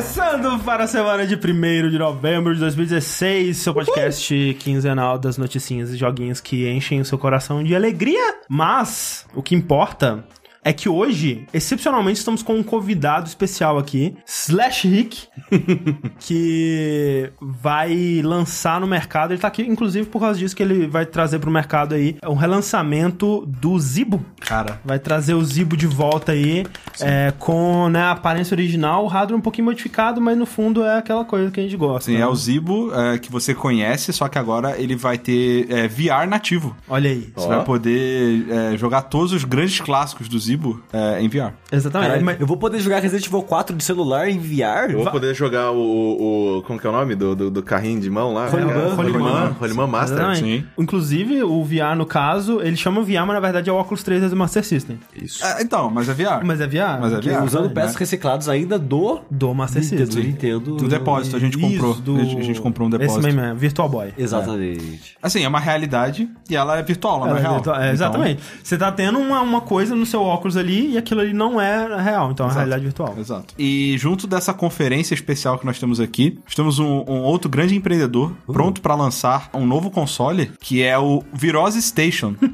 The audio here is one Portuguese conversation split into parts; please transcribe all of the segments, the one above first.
Começando para a semana de 1 de novembro de 2016, seu podcast quinzenal das noticinhas e joguinhos que enchem o seu coração de alegria. Mas, o que importa é que hoje, excepcionalmente, estamos com um convidado especial aqui, Slash Rick, que vai lançar no mercado. Ele tá aqui, inclusive, por causa disso que ele vai trazer pro mercado aí um relançamento do Zibo. Cara, Vai trazer o Zibo de volta aí, é, com né, a aparência original, o hardware um pouquinho modificado, mas no fundo é aquela coisa que a gente gosta. assim, né? é o Zibo é, que você conhece, só que agora ele vai ter é, VR nativo. Olha aí. Você vai poder é, jogar todos os grandes clássicos do Zibo é, em VR. Exatamente. Caralho, Mas- eu vou poder jogar Resident Evil 4 de celular em VR? Eu vou Va- poder jogar o, o, o- Como que é o nome do, do, do carrinho de mão lá? Rolimã. É, Rolimã. Master. Exatamente. sim. Inclusive, o VR, no caso, ele chama VR, mas na verdade é o Oculus 3 do Master System. Isso. É, então, mas é VR. Mas é VR? Mas é VR. usando né? peças recicladas ainda do Do Master. System. Do Nintendo. Do depósito, a gente comprou. Isso, do... A gente- comprou um Esse depósito. mesmo, é, Virtual Boy. Exatamente. Assim, é uma realidade e ela é virtual, ela não é Ela é real. virtual- é, Então, exatamente. Você tá tendo uma, uma coisa no seu óculos ali e aquilo ali não é real, então é uma realidade virtual. Exato. E junto dessa conferência especial que nós temos aqui, nós temos um, um outro grande empreendedor pronto para lançar um novo console, que é o Virose Station.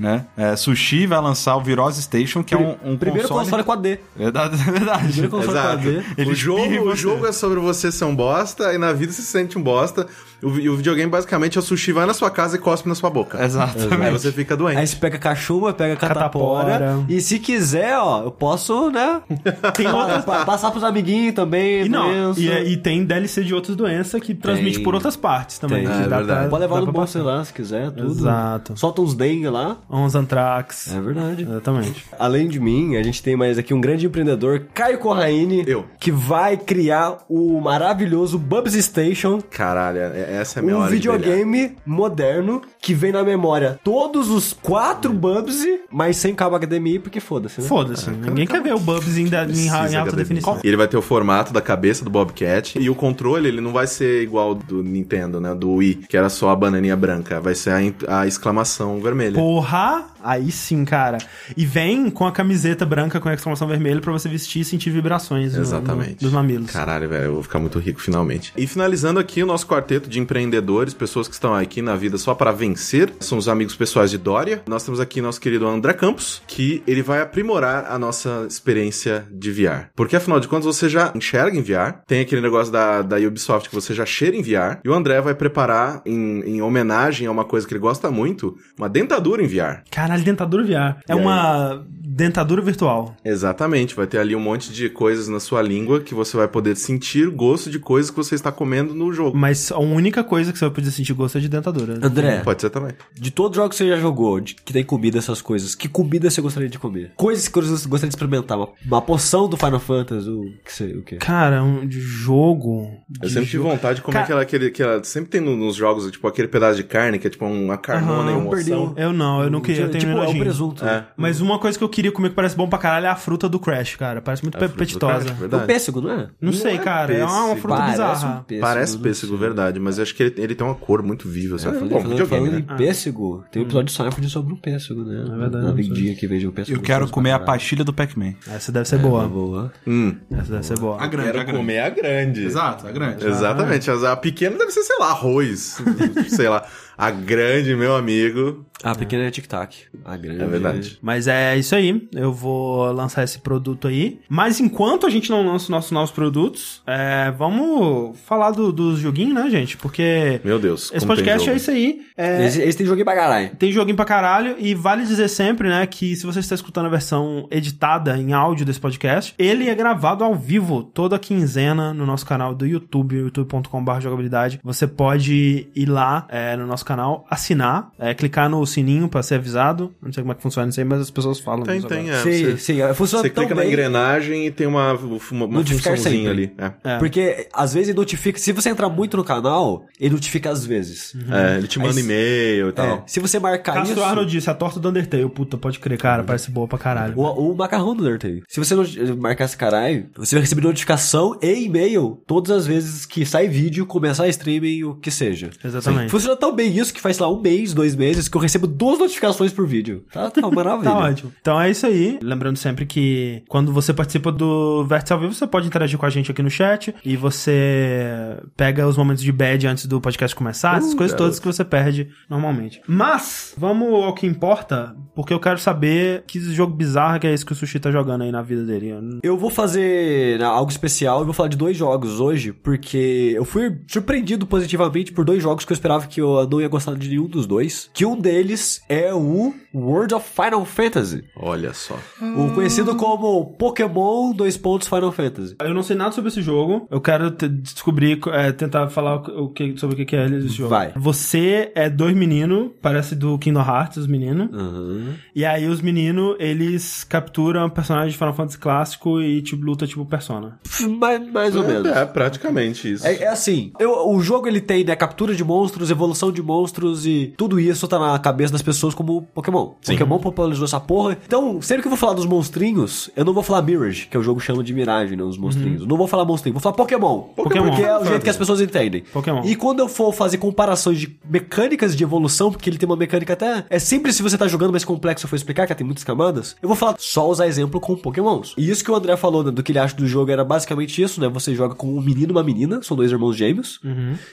né? É, Sushi vai lançar o Virose Station, que é um, um Primeiro console, console... 4D. Verdade, é verdade. Primeiro console Exato. 4D. Ele o jogo, o jogo é sobre você ser um bosta e na vida você se sente um bosta. O, e o videogame basicamente é o sushi vai na sua casa e cospe na sua boca. Exatamente. Aí você fica doente. Aí você pega cachumba, pega catapora. Catapora. E se quiser, ó, eu posso, né? Tem outras... pa- passar pros amiguinhos também. E não, e, é- e tem DLC de outras doenças que transmite Tem. por outras partes também. Tem. que É dá verdade. pra- Pode levar dá no bolso, lá, se quiser, tudo. Exato. Solta uns dengue lá. Uns Anthrax. É verdade. Exatamente. Além de mim, a gente tem mais aqui um grande empreendedor, Caio Corraine. Eu. Que vai criar o maravilhoso Bubs Station. Caralho, é- essa é a minha Um hora de brilhar. videogame moderno que vem na memória todos os quatro Bubsy, mas sem cabo HDMI, porque foda-se, né? Foda-se. Ninguém quer ver o Bubs em, em, em alta HDMI. definição. E ele vai ter o formato da cabeça do Bobcat. E o controle, ele não vai ser igual do Nintendo, né? Do Wii, que era só a bananinha branca. Vai ser a, a exclamação vermelha. Porra! Aí sim, cara. E vem com a camiseta branca com a exclamação vermelha pra você vestir e sentir vibrações no- Exatamente. no- dos mamilos. Caralho, velho, eu vou ficar muito rico finalmente. E finalizando aqui o nosso quarteto de empreendedores, pessoas que estão aqui na vida só para vencer, são os amigos pessoais de Dória. Nós temos aqui nosso querido André Campos, que ele vai aprimorar a nossa experiência de VR. Porque afinal de contas você já enxerga em VR, tem aquele negócio da, da Ubisoft que você já cheira em VR, e o André vai preparar, em, em homenagem a uma coisa que ele gosta muito, uma dentadura em VR. Caralho, dentadura VR. É E aí? uma dentadura virtual. Exatamente, vai ter ali um monte de coisas na sua língua que você vai poder sentir gosto de coisas que você está comendo no jogo. Mas a única coisa que você vai poder sentir gosto é de dentadura. André, Pode ser também. de todos os jogos que você já jogou, de- que tem comida, essas coisas, que comida você gostaria de comer? Coisas que você gostaria de experimentar? Uma, uma poção do Final Fantasy, o que sei, o quê? Cara, um de jogo. Eu de sempre tive jogo. vontade de comer Ca- aquela, aquele, aquela. Sempre tem no- nos jogos, tipo, aquele pedaço de carne que é tipo uma carnona Aham, e um. Eu não, eu não queria. Eu tenho tipo, é o presunto. É. Mas uma coisa que eu queria comer que parece bom pra caralho é a fruta do Crash, cara. Parece muito do apetitosa. É o verdade. pêssego, não é? Não, sei, é cara. É uma pêssego. fruta Parece bizarra. um pêssego. Parece não pêssego, verdade, mas eu acho que ele, ele tem uma cor muito viva. Assim. É, Bom, falando, falando né? em pêssego, tem um episódio de Seinfeld sobre um pêssego, né? É verdade, Na não vendinha que vende um pêssego. Eu quero comer a pastilha do Pac-Man. Essa deve ser É, boa. boa. Hum, Essa deve ser boa. A grande, quero comer a grande. Exato, a grande. Exatamente. A pequena deve ser, sei lá, arroz. sei lá. A grande, meu amigo. A pequena é tic-tac. A grande. É verdade. Mas é isso aí. Eu vou lançar esse produto aí. Mas enquanto a gente não lança os nossos novos produtos, é, vamos falar do, dos joguinhos, né, gente? Porque Meu Deus. esse como tem podcast é isso aí. É, Esse, esse tem joguinho pra caralho. Tem joguinho pra caralho e vale dizer sempre, né, que se você está escutando a versão editada em áudio desse podcast, ele é gravado ao vivo toda quinzena no nosso canal do YouTube, youtube.com.br jogabilidade. Você pode ir lá é, no nosso canal, assinar, é, clicar no sininho pra ser avisado. Não sei como é que funciona isso aí, mas as pessoas falam Tem, tem, agora. é. sim, você sim. Funciona você tão clica na bem. engrenagem e tem uma, uma, uma funçãozinha sempre. ali. É. É. Porque às vezes ele notifica. Se você entrar muito no canal, ele notifica às vezes. É, ele te manda Aí- e-mail e tal. É, se você marcar Castro isso. Arnold disse, a torta do Undertale. Puta, pode crer, cara, parece boa pra caralho. O, o macarrão do Undertale. Se você não marcar esse caralho, você vai receber notificação e e-mail todas as vezes que sai vídeo, começar streaming, o que seja. Exatamente. Funciona tão bem isso que faz, sei lá, um mês, dois meses, que eu recebo duas notificações por vídeo. Tá, tá maravilha. Tá ótimo. Então é isso aí. Lembrando sempre que quando você participa do Vértice ao vivo, você pode interagir com a gente aqui no chat e você pega os momentos de bad antes do podcast começar, essas coisas todas que você perde normalmente. Mas, vamos ao que importa, porque eu quero saber que jogo bizarro que é esse que o Sushi tá jogando aí na vida dele. Eu vou fazer né, algo especial e vou falar de dois jogos hoje, porque eu fui surpreendido positivamente por dois jogos que eu esperava que eu não ia gostar de nenhum dos dois. Que um deles é o World of Final Fantasy. Olha só. O conhecido como Pokémon dois pontos Final Fantasy. Eu não sei nada sobre esse jogo. Eu quero te- descobrir, é, tentar falar o que, sobre o que é esse jogo. Vai. Você é dois meninos, parece do Kingdom Hearts, os meninos. Uhum. E aí os meninos, eles capturam personagens de Final Fantasy clássico e tipo, luta tipo Persona. Mais, mais ou menos. É, praticamente isso. É, é assim, eu- o jogo ele tem, né, captura de monstros, evolução de monstros e tudo isso tá na cabeça das pessoas como Pokémon. Sim. Pokémon popularizou essa porra. Então, sempre que eu vou falar dos monstrinhos, eu não vou falar Mirage, que é o jogo chama de Mirage, né, os monstrinhos. Não vou falar monstrinho, vou falar Pokémon. Pokémon. Porque é o jeito que as pessoas entendem. Pokémon. E quando eu for fazer comparações de mecânicas de evolução, porque ele tem uma mecânica até... É simples se você tá jogando mais complexo eu for explicar, que tem muitas camadas. Eu vou falar só usar exemplo com Pokémons. E isso que o André falou, né, do que ele acha do jogo era basicamente isso, né? Você joga com um menino e uma menina, são dois irmãos gêmeos,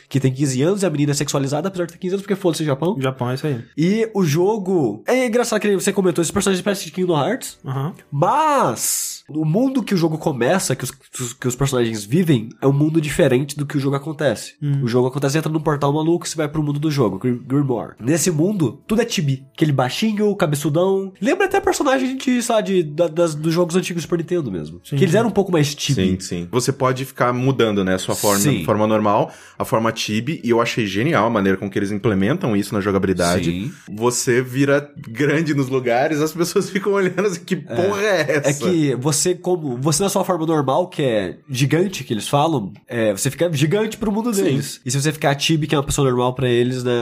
que tem 15 anos e a menina é sexualizada, apesar de ter 15 anos, porque foda-se Japão. Japão é isso aí. E o jogo. É engraçado que você comentou, esses personagens parecem de Kingdom Hearts. Aham. Mas o mundo que o jogo começa, que os, que os personagens vivem, é um mundo diferente do que o jogo acontece. O jogo acontece entra num portal maluco e você vai pro mundo do jogo, Grim- Grimoire. Nesse mundo, tudo é tibi. Aquele baixinho, cabeçudão. Lembra até personagem de, sabe, de, da- das, dos jogos antigos Super Nintendo mesmo. que eles eram um pouco mais tibi. Sim, sim. Você pode ficar mudando, né, a sua forma, Sim. forma normal, a forma Tibi, e eu achei genial a maneira com que eles implementam isso na jogabilidade. Sim. Você vira grande nos lugares, as pessoas ficam olhando assim, que porra é essa? É que você, como. Você na sua forma normal, que é gigante, que eles falam, é, você fica gigante pro mundo deles. E se você ficar tibi, que é uma pessoa normal pra eles, né?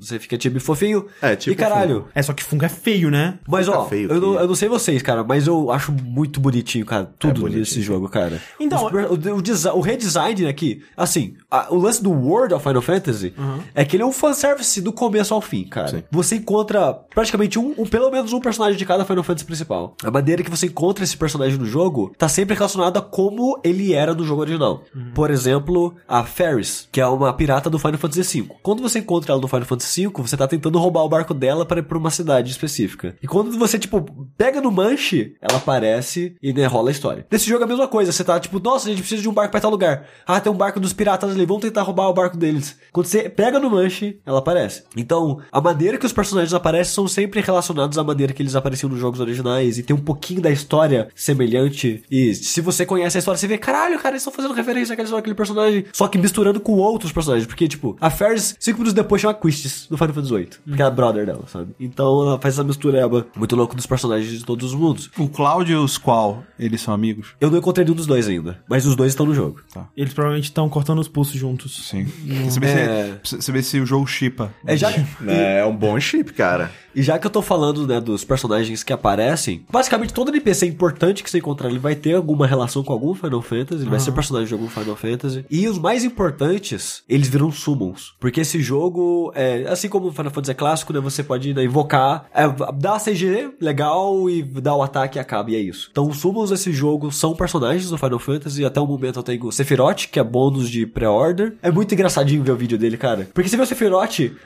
Você fica tibi fofinho. É, tipo E caralho. É, só que Funko é feio, né? Mas Fica ó, feio eu, não, eu não sei vocês, cara, mas eu acho muito bonitinho, cara, tudo bonitinho. nesse jogo, cara. Então, Os o, o, o redesign aqui, assim, a- o lance do World of Final Fantasy é que ele é um fanservice do começo ao fim, cara. Sim. Você encontra praticamente um, um- pelo menos um personagem de cada Final Fantasy principal. A maneira que você encontra esse personagem no jogo tá sempre relacionada a como ele era no jogo original. Por exemplo, a Ferris, que é uma pirata do Final Fantasy V. Quando você encontra ela no Final Fantasy V, você tá tentando roubar o barco dela para ir pra uma cidade específica. E quando você, tipo, pega no manche, ela aparece e né, rola a história. Nesse jogo é a mesma coisa. Você tá, tipo, nossa, a gente precisa de um barco pra tal lugar. Ah, tem um barco dos piratas ali, vamos tentar roubar o barco deles. Quando você pega no manche, ela aparece. Então, a maneira que os personagens aparecem são sempre relacionados à maneira que eles apareciam nos jogos originais. E tem um pouquinho da história semelhante. E se você conhece a história, você vê, caralho, cara, eles estão fazendo referência àquela história, àquele personagem. Só que misturando com outros personagens. Porque, tipo, a Ferris, cinco minutos depois, chama Quistis do Final Fantasy VIII. Porque é a brother dela, sabe? Então, ela faz essa mistureba muito louco dos personagens de todos os mundos. O Cloud e o Squall, eles são amigos? Eu não encontrei nenhum dos dois ainda. Mas os dois estão no jogo. Eles provavelmente estão cortando os pulsos juntos. Sim. Você vê, É. se, você vê se o jogo chipa. É, já, É, é um bom chip, cara. E já que eu tô falando, né, dos personagens que aparecem, basicamente todo NPC importante que você encontrar, ele vai ter alguma relação com algum Final Fantasy, ele vai ser personagem de algum Final Fantasy. E os mais importantes, eles viram summons. Porque esse jogo, é, assim como o Final Fantasy é clássico, né, você pode né, invocar, é, dar a CG legal e dar o ataque e acaba, e é isso. Então os summons desse jogo são personagens do Final Fantasy, até o momento eu tenho o Sephiroth, que é bônus de pré-order. É muito engraçadinho ver o vídeo dele, cara. Porque você vê o Sephiroth,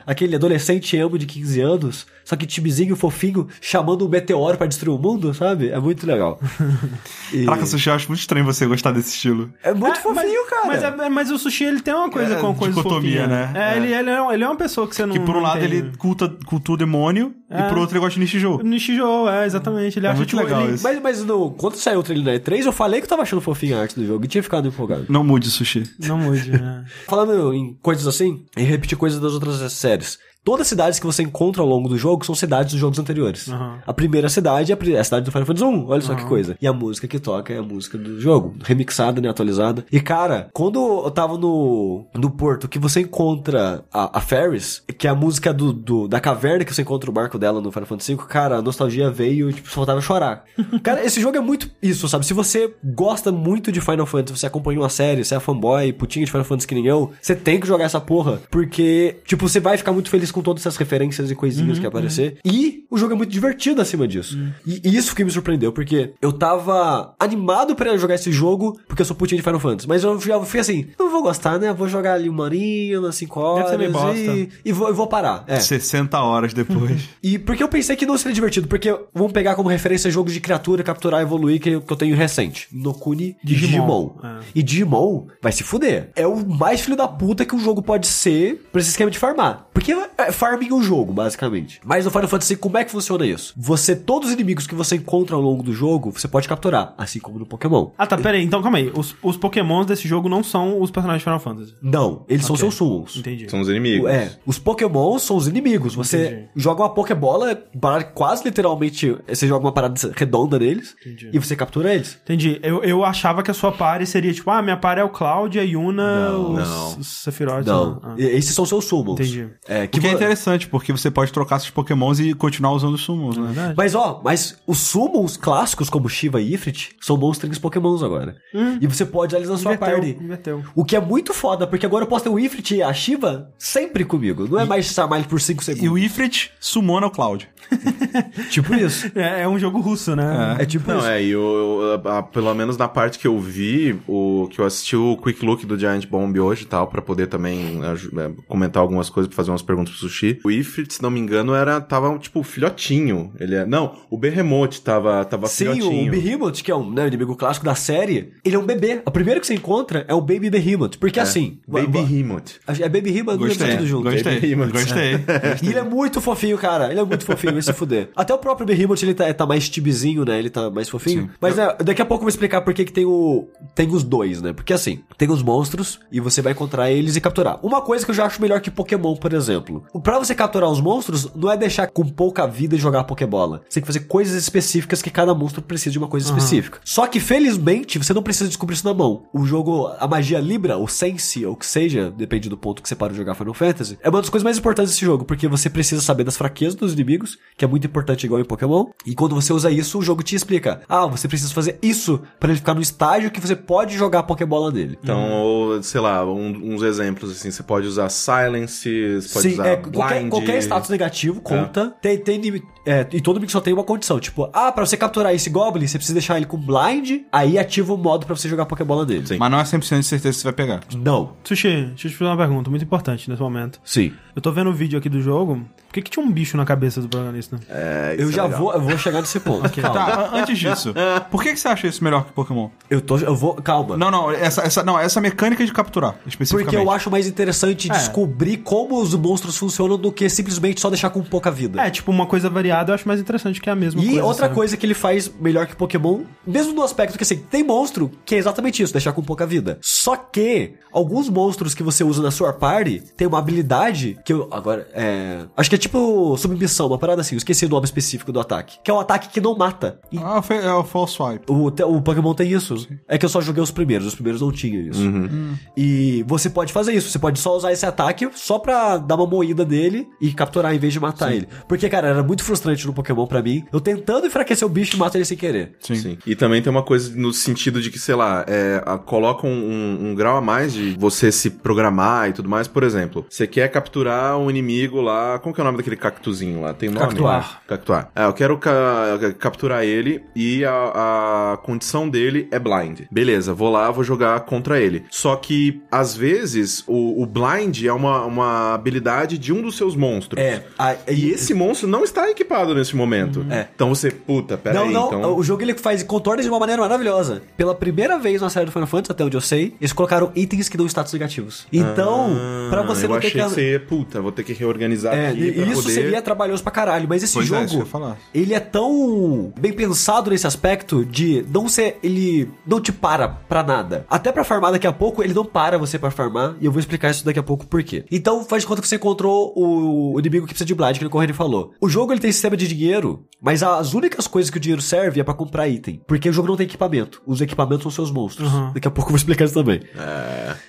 aquele adolescente emo de 15 anos, só que tibizinho, fofinho, chamando um meteoro pra destruir o mundo, sabe? É muito legal. E- Caraca, Sushi, eu acho muito estranho você gostar desse estilo. é muito É, fofinho, cara. Mas, é- mas o sushi, ele tem uma coisa É, com coisa dicotomia, fofinha. né? É, É. Ele, ele, é, ele é uma pessoa que você não Que por um lado tem- ele culta, cultua o demônio É. e por outro ele gosta de Nishijou. Nishijou, é, exatamente. Ele É acha muito tipo, legal ele- isso. Mas, mas no, quando saiu o trailer da E3, eu falei que eu tava achando fofinho a arte do jogo e tinha ficado empolgado. Não mude, Sushi. Não mude, né? Falando em coisas assim, e repetir coisas das outras séries. Todas as cidades que você encontra ao longo do jogo são cidades dos jogos anteriores. Aham. A primeira cidade é a é a cidade do Final Fantasy 1, olha só que coisa. E a música que toca é a música do jogo, remixada, né, atualizada. E cara, quando eu tava no, no porto que você encontra a, a Ferris, que é a música do, do- da caverna que você encontra o barco dela no Final Fantasy V, cara, a nostalgia veio e tipo, só faltava chorar. cara, esse jogo é muito isso, sabe? Se você gosta muito de Final Fantasy, você acompanhou a série, você é fanboy, putinha de Final Fantasy que nem eu, você tem que jogar essa porra, porque, tipo, você vai ficar muito feliz com todas essas referências e coisinhas que aparecer. E o jogo é muito divertido acima disso. E e isso que me surpreendeu, porque eu tava animado pra jogar esse jogo, porque eu sou putinha de Final Fantasy, mas eu já fui assim, não vou gostar, né? Vou jogar ali uma horinha, umas 5 horas ser meio bosta. e, e vou, eu vou parar. É. 60 horas depois. E porque eu pensei que não seria divertido, porque vamos pegar como referência jogos de criatura, capturar e evoluir que, eu- que eu tenho recente. Nokuni Digimon. Digimon. É. E Digimon vai se fuder. É o mais filho da puta que um jogo pode ser pra esse esquema de farmar. Porque é farming o jogo, basicamente. Mas no Final Fantasy, como é que funciona isso? Você, todos os inimigos que você encontra ao longo do jogo, você pode capturar, assim como no Pokémon. Ah, tá, pera aí. Então, calma aí. Os, os pokémons desse jogo não são os personagens de Final Fantasy. Não, eles são Ok. seus summons. Entendi. São os inimigos. É, os Pokémon são os inimigos. Você Entendi. joga uma Pokébola, para- quase literalmente, você joga uma parada redonda neles Entendi. e você captura eles. Entendi. Eu, eu achava que a sua party seria tipo, ah, minha party é o Cloud, a Yuna, Não. os, Não. os Sephiroth. Não, Ah. E- esses são seus summons. Entendi. É, Que, que é interessante, porque você pode trocar seus pokémons e continuar usando os summons, né? Verdade. Mas ó, mas os summons clássicos como Shiva e Ifrit são monstros pokémons agora. E você pode usar eles na sua Hum. Inverteu, party. inverteu. O que é muito foda, porque agora eu posso ter o Ifrit e a Shiva sempre comigo. Não é mais chamar ele por 5 segundos. E o Ifrit sumona o Cloud. Tipo isso. É, é um jogo russo, né? É tipo Não, isso. é, e o, a- a- pelo menos na parte que eu vi, o que eu assisti o Quick Look do Giant Bomb hoje e tal, pra poder também aju- é, comentar algumas coisas, pra fazer umas perguntas Sushi. O Ifrit, se não me engano, era, tava, tipo, filhotinho. Ele é, não, o Behemoth tava, tava Sim, filhotinho. o Behemoth, que é um né, inimigo clássico da série, ele é um bebê. O primeiro que você encontra é o Baby Behemoth. Porque assim. Baby Behemoth. É Baby Behemoth, é Gostei, tudo junto. gostei, Behemoth. gostei. E ele é muito fofinho, cara. Ele é muito fofinho, vai se fuder. Até o próprio Behemoth, ele tá, tá mais tibizinho, né? Ele tá mais fofinho. Mas né, daqui a pouco eu vou explicar por que que tem o... Tem os dois, né? Porque assim, tem os monstros e você vai encontrar eles e capturar. Uma coisa que eu já acho melhor que Pokémon, por exemplo. Pra você capturar os monstros, não é deixar com pouca vida e jogar Pokébola. Você tem que fazer coisas específicas que cada monstro precisa de uma coisa específica. Só que, felizmente, você não precisa descobrir isso na mão. O jogo, a magia Libra, ou Sense, ou o que seja, depende do ponto que você para de jogar Final Fantasy, é uma das coisas mais importantes desse jogo, porque você precisa saber das fraquezas dos inimigos, que é muito importante igual em Pokémon, e quando você usa isso, o jogo te explica, ah, você precisa fazer isso para ele ficar no estágio que você pode jogar a Pokébola nele. Então, ou, sei lá, um- uns exemplos assim, você pode usar Silence, você pode Sim, usar é, Blind. qualquer, qualquer status negativo conta. Tem, tem inimi- é, e todo inimigo só tem uma condição. Tipo, ah, pra você capturar esse Goblin, você precisa deixar ele com blind, aí ativa o modo pra você jogar a Pokébola nele. Sim. Mas não é 100% de certeza que você vai pegar. Não. Sushi, deixa eu te fazer uma pergunta muito importante nesse momento. Sim. Eu tô vendo o vídeo aqui do jogo. Por que, que tinha um bicho na cabeça do protagonista? É, isso Eu é já legal. vou, eu vou chegar nesse ponto. Calma. Tá, an- antes disso, por que, que você acha isso melhor que Pokémon? Eu tô, eu vou, calma. Não, não, essa, essa, não, essa mecânica de capturar, especificamente. Porque eu acho mais interessante É. descobrir como os monstros funcionam do que simplesmente só deixar com pouca vida. É, tipo, uma coisa eu acho mais interessante que a mesma E coisa. outra sabe? coisa que ele faz melhor que Pokémon, mesmo no aspecto que assim, tem monstro que é exatamente isso, deixar com pouca vida. Só que alguns monstros que você usa na sua party tem uma habilidade que eu agora é, acho que é tipo submissão, uma parada assim, eu esqueci o nome específico do ataque, que é um ataque que não mata. E Ah, foi- é o False Swipe. o, o Pokémon tem isso. É que eu só joguei os primeiros, os primeiros não tinham isso. E você pode fazer isso, você pode só usar esse ataque só pra dar uma moída dele e capturar em vez de matar ele. Porque, cara, era muito frustrante no Pokémon pra mim. Eu tentando enfraquecer o bicho e mato ele sem querer. Sim. E também tem uma coisa no sentido de que, sei lá, é, a- coloca um, um- um grau a mais de você se programar e tudo mais. Por exemplo, você quer capturar um inimigo lá. Como que é o nome daquele cactuzinho lá? Tem um nome? Cactuar. Cactuar. É, eu quero ca- capturar ele e a, a condição dele é blind. Beleza, vou lá, vou jogar contra ele. Só que, às vezes, o, o blind é uma, uma habilidade de um dos seus monstros. É, a- E esse monstro não está equipado equipado nesse momento. É. Então você, puta, pera não, aí, não, então... o jogo ele faz contorna de uma maneira maravilhosa. Pela primeira vez na série do Final Fantasy, até onde eu sei, eles colocaram itens que dão status negativos. Então, pra você Ah, eu não ter achei que... que você, puta, vou ter que reorganizar É, aqui pra e isso poder... seria trabalhoso pra caralho, mas esse Pois é, jogo, falar. ele é tão bem pensado nesse aspecto de não ser, ele não te para pra nada. Até pra farmar daqui a pouco, ele não para você pra farmar, e eu vou explicar isso daqui a pouco por quê. Então, faz de conta que você encontrou o, o inimigo que precisa de Blood, que o Correio falou. O jogo, ele tem sistema de dinheiro, mas as únicas coisas que o dinheiro serve é pra comprar item, porque o jogo não tem equipamento. Os equipamentos são seus monstros. Daqui a pouco eu vou explicar isso também.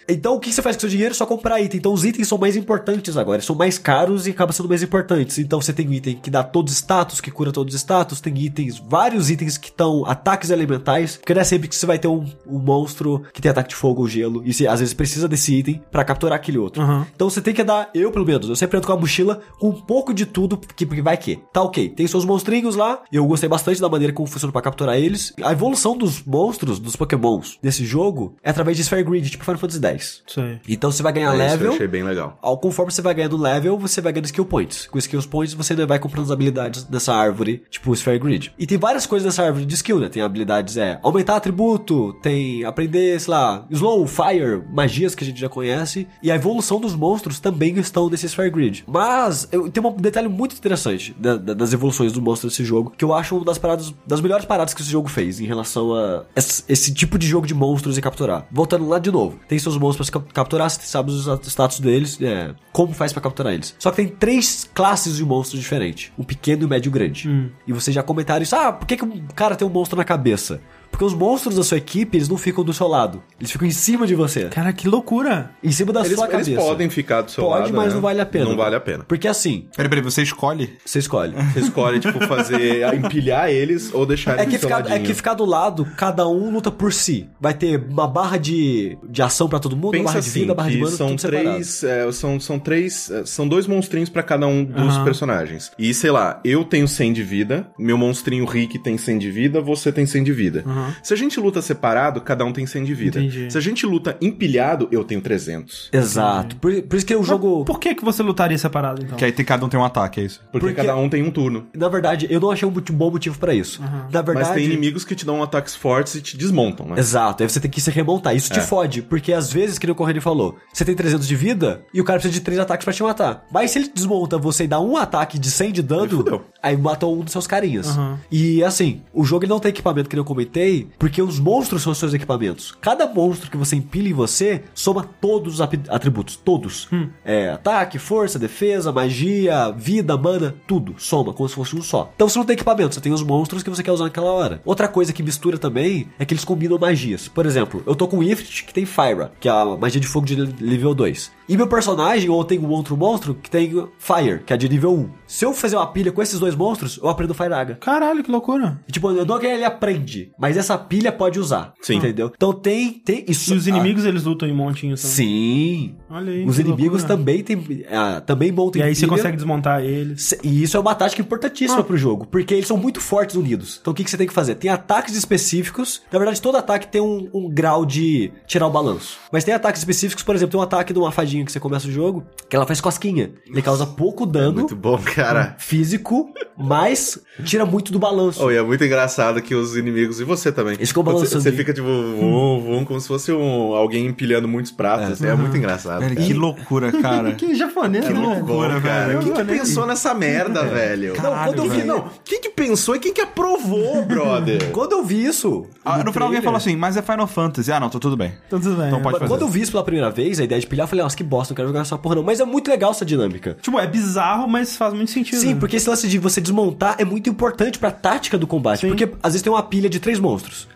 Então, o que você faz com seu dinheiro? Só comprar item. Então, os itens são mais importantes agora. Eles são mais caros e acabam sendo mais importantes. Então, você tem um item que dá todos os status, que cura todos os status. Tem itens, vários itens que estão ataques elementais. Porque não é sempre que você vai ter um, um monstro que tem ataque de fogo ou gelo. E você, às vezes, precisa desse item pra capturar aquele outro. Uhum. Então, você tem que dar, eu pelo menos, eu sempre ando com a mochila com um pouco de tudo. Que, porque vai que? Tá ok. Tem seus monstrinhos lá. Eu gostei bastante da maneira como funciona pra capturar eles. A evolução dos monstros, dos pokémons desse jogo, é através de Sphere Grid, tipo Final Fantasy X. Isso aí. Então você vai ganhar É, isso eu level. achei bem legal. Ao conforme você vai ganhando level, você vai ganhando skill points. Com skills points, você vai comprando as habilidades dessa árvore, tipo Sphere Grid. E tem várias coisas nessa árvore de skill, né? Tem habilidades, é, aumentar atributo, tem aprender, sei lá, slow, fire, magias que a gente já conhece. E a evolução dos monstros também estão nesse Sphere Grid. Mas, eu, tem um detalhe muito interessante da- da- das evoluções dos monstros desse jogo, que eu acho uma das paradas, das melhores paradas que esse jogo fez em relação a esse, esse tipo de jogo de monstros e capturar. Voltando lá de novo, tem seus monstros pra capturar, você sabe os status deles, é, como faz pra capturar eles. Só que tem três classes de monstros diferentes: o pequeno, o médio e o grande. E vocês já comentaram isso, ah, por que, que um cara tem um monstro na cabeça? Porque os monstros da sua equipe, eles não ficam do seu lado. Eles ficam em cima de você. Cara, que loucura. Em cima da Eles, sua eles cabeça. podem ficar do seu Pode, lado, mas né? não vale a pena. Não vale a pena. Porque assim, Peraí, peraí, você escolhe? você escolhe. Você escolhe, tipo, fazer... empilhar eles ou deixar É eles que, do seu ficar, é ladinho. que ficar do lado, cada um luta por si. Vai ter uma barra de, de ação pra todo mundo, uma Pensa barra de assim, vida, barra de que mana, são três, é, são, são três, é, são dois monstrinhos pra cada um dos Aham. personagens. E sei lá, eu tenho 100 de vida, meu monstrinho Rick tem 100 de vida, você tem 100 de vida. Aham. Se a gente luta separado, cada um tem 100 de vida. Entendi. Se a gente luta empilhado, eu tenho 300. Exato. Por, por isso que o jogo. Por que, que você lutaria separado, então? Que aí tem, cada um tem um ataque, é isso? Porque, Porque- cada um tem um turno. Na verdade, eu não achei um bom motivo pra isso. Na verdade. Mas tem inimigos que te dão ataques fortes e te desmontam, né? Exato, aí você tem que se remontar. Isso te É. fode, porque às vezes, que o Corrêa falou, você tem 300 de vida e o cara precisa de 3 ataques pra te matar. Mas se ele desmonta você e dá um ataque de 100 de dano, fudeu. Aí matou um dos seus carinhas. Aham. E assim, o jogo ele não tem equipamento que nem eu comentei, porque os monstros são os seus equipamentos. Cada monstro que você empilha em você soma todos os atributos, todos. É, ataque, força, defesa, magia, vida, mana, tudo. Soma, como se fosse um só. Então você não tem equipamento, você tem os monstros que você quer usar naquela hora. Outra coisa que mistura também é que eles combinam magias. Por exemplo, eu tô com o Ifrit que tem Fyra, que é a magia de fogo de nível 2. E meu personagem, ou tem um outro monstro que tem Fire, que é de nível 1. Se eu fazer uma pilha com esses dois monstros, eu aprendo Firaga. Caralho, que loucura. E, Tipo, eu não que ele aprende, mas essa pilha pode usar. Sim. Entendeu? Então tem, tem isso. E os inimigos, eles lutam em montinhos Ah, também. sim. Olha aí. Os que inimigos loucura. também tem, ah, também montam E aí em você pilha. consegue desmontar eles. E isso é uma tática importantíssima pro jogo, porque eles são muito fortes unidos. Então o que, que você tem que fazer? Tem ataques específicos. Na verdade, todo ataque tem um, um grau de tirar o balanço. Mas tem ataques específicos, por exemplo, tem um ataque de uma fadinha que você começa o jogo, que ela faz cosquinha. Ele causa pouco dano Muito bom, cara. Físico, mas tira muito do balanço. Oh, e é muito engraçado que os inimigos, e você também. Eles ficam Você, balançando. você fica tipo, vum, vum, como se fosse um, alguém empilhando muitos pratos. É, muito engraçado. Velho, cara. que loucura, cara. Que japonês, Que né? loucura, cara. Quem que pensou nessa merda, velho? Não, quando eu Quem vi, que, não, quem que pensou e quem que aprovou, brother? Quando eu vi isso. Ah, no final alguém falou assim, mas é Final Fantasy. Ah, não, tá tudo bem. Então tudo bem. Então pode fazer. Quando eu vi isso pela primeira vez, a ideia de pilhar, eu falei, nossa, que bosta, não quero jogar essa porra não. Mas é muito legal essa dinâmica. Tipo, é bizarro, mas faz muito sentido. Sim, porque esse lance de você desmontar é muito importante pra tática do combate. Sim. Porque às vezes tem uma pilha de três monstros.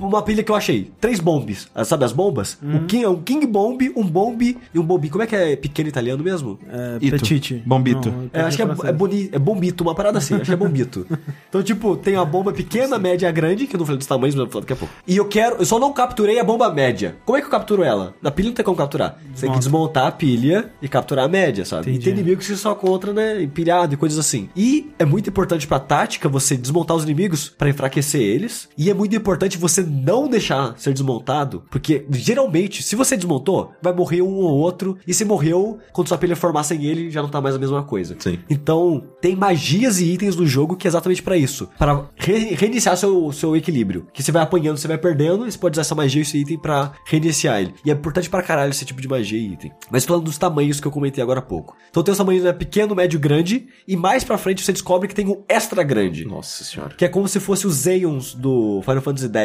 Uma pilha que eu achei. Três bombes. Ah, Sabe as bombas? Um, king, um King Bomb, um Bomb e um Bombi. Como é que é pequeno italiano mesmo? É, Ito. Petite. Bombito. Não, É, acho que é, é, boni, é bombito, uma parada assim, acho que é bombito. então, tipo, tem a bomba pequena, média e grande, que eu não falei dos tamanhos, mas eu vou daqui a pouco. E eu quero, eu só não capturei a bomba média. Como é que eu capturo ela? Na pilha não tem como capturar. Você tem que desmontar a pilha e capturar a média, sabe? Entendi. E tem inimigos que você só contra, né, empilhado e coisas assim. E é muito importante pra tática você desmontar os inimigos pra enfraquecer eles. E é muito importante importante você não deixar ser desmontado, porque geralmente, se você desmontou, vai morrer um ou outro, e se morreu, quando sua pilha formar sem ele, já não tá mais a mesma coisa. Sim. Então, tem magias e itens no jogo que é exatamente pra isso. Pra re- reiniciar seu, seu equilíbrio. Que você vai apanhando, você vai perdendo, e você pode usar essa magia e esse item pra reiniciar ele. E é importante pra caralho esse tipo de magia e item. Mas falando dos tamanhos que eu comentei agora há pouco. Então tem os tamanhos né, pequeno, médio, grande, e mais pra frente você descobre que tem um extra grande. Nossa senhora. Que é como se fosse os Zeons do Final Fantasy X.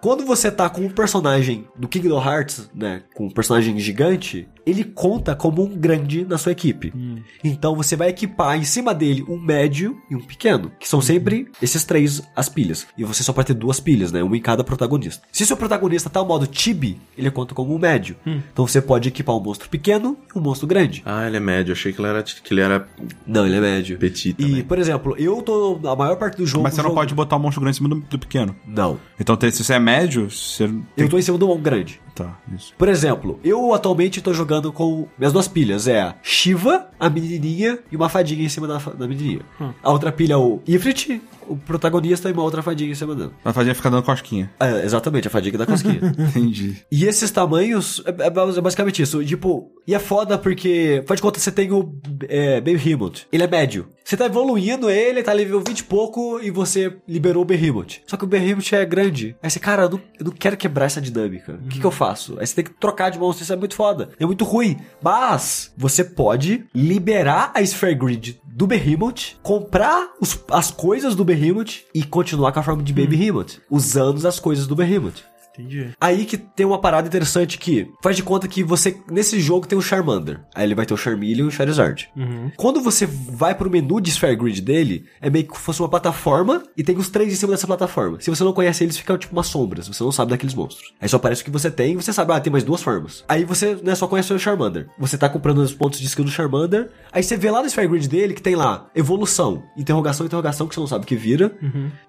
Quando você tá com um personagem do Kingdom Hearts, né? Com um personagem gigante, ele conta como um grande na sua equipe. Então você vai equipar em cima dele um médio e um pequeno. Que são sempre esses três as pilhas. E você só pode ter duas pilhas, né? Uma em cada protagonista. Se seu protagonista tá no modo Chibi, ele conta como um médio. Então você pode equipar um monstro pequeno e um monstro grande. Ah, ele é médio. Achei que ele era, que ele era Não, ele é médio. petit E, também. por exemplo, eu tô a maior parte do jogo. Mas você não jogo- pode botar o monstro grande em cima do, do pequeno. Não. Então, se você é médio, você. Tem... Eu tô em cima do um grande. Tá, isso. Por exemplo, eu atualmente tô jogando com minhas duas pilhas. É a Shiva, a menininha e uma fadinha em cima da, da menininha. A outra pilha é o Ifrit, o protagonista, e uma outra fadinha em cima dela. Vai fazer ficar dando cosquinha. É, exatamente, a fadinha da cosquinha. Entendi. E esses tamanhos é, é é basicamente isso. Tipo, e é foda porque, faz de conta, você tem o é, Behemoth. Ele é médio. Você tá evoluindo ele, tá nível 20 e pouco, e você liberou o Behemoth. Só que o Behemoth é grande. Aí você, cara, eu não, eu não quero quebrar essa dinâmica. O que, que eu faço? Aí você tem que trocar de monstro, isso é muito foda. É muito ruim. Mas, você pode liberar a Sphere Grid do Behemoth, comprar os- as coisas do Behemoth e continuar com a forma de Baby Behemoth, usando as coisas do Behemoth. Entendi. Aí que tem uma parada interessante que faz de conta que você, nesse jogo, tem o Charmander. Aí ele vai ter o Charmeleon e o Charizard. Quando você vai pro menu de Sphere Grid dele, é meio que fosse uma plataforma e tem os três em cima dessa plataforma. Se você não conhece eles, ficam tipo umas sombras. Você não sabe daqueles monstros. Aí só aparece o que você tem e você sabe, ah, tem mais duas formas. Aí você né, só conhece o Charmander. Você tá comprando os pontos de skill do Charmander. Aí você vê lá no Sphere Grid dele que tem lá evolução, interrogação, interrogação, que você não sabe o que vira.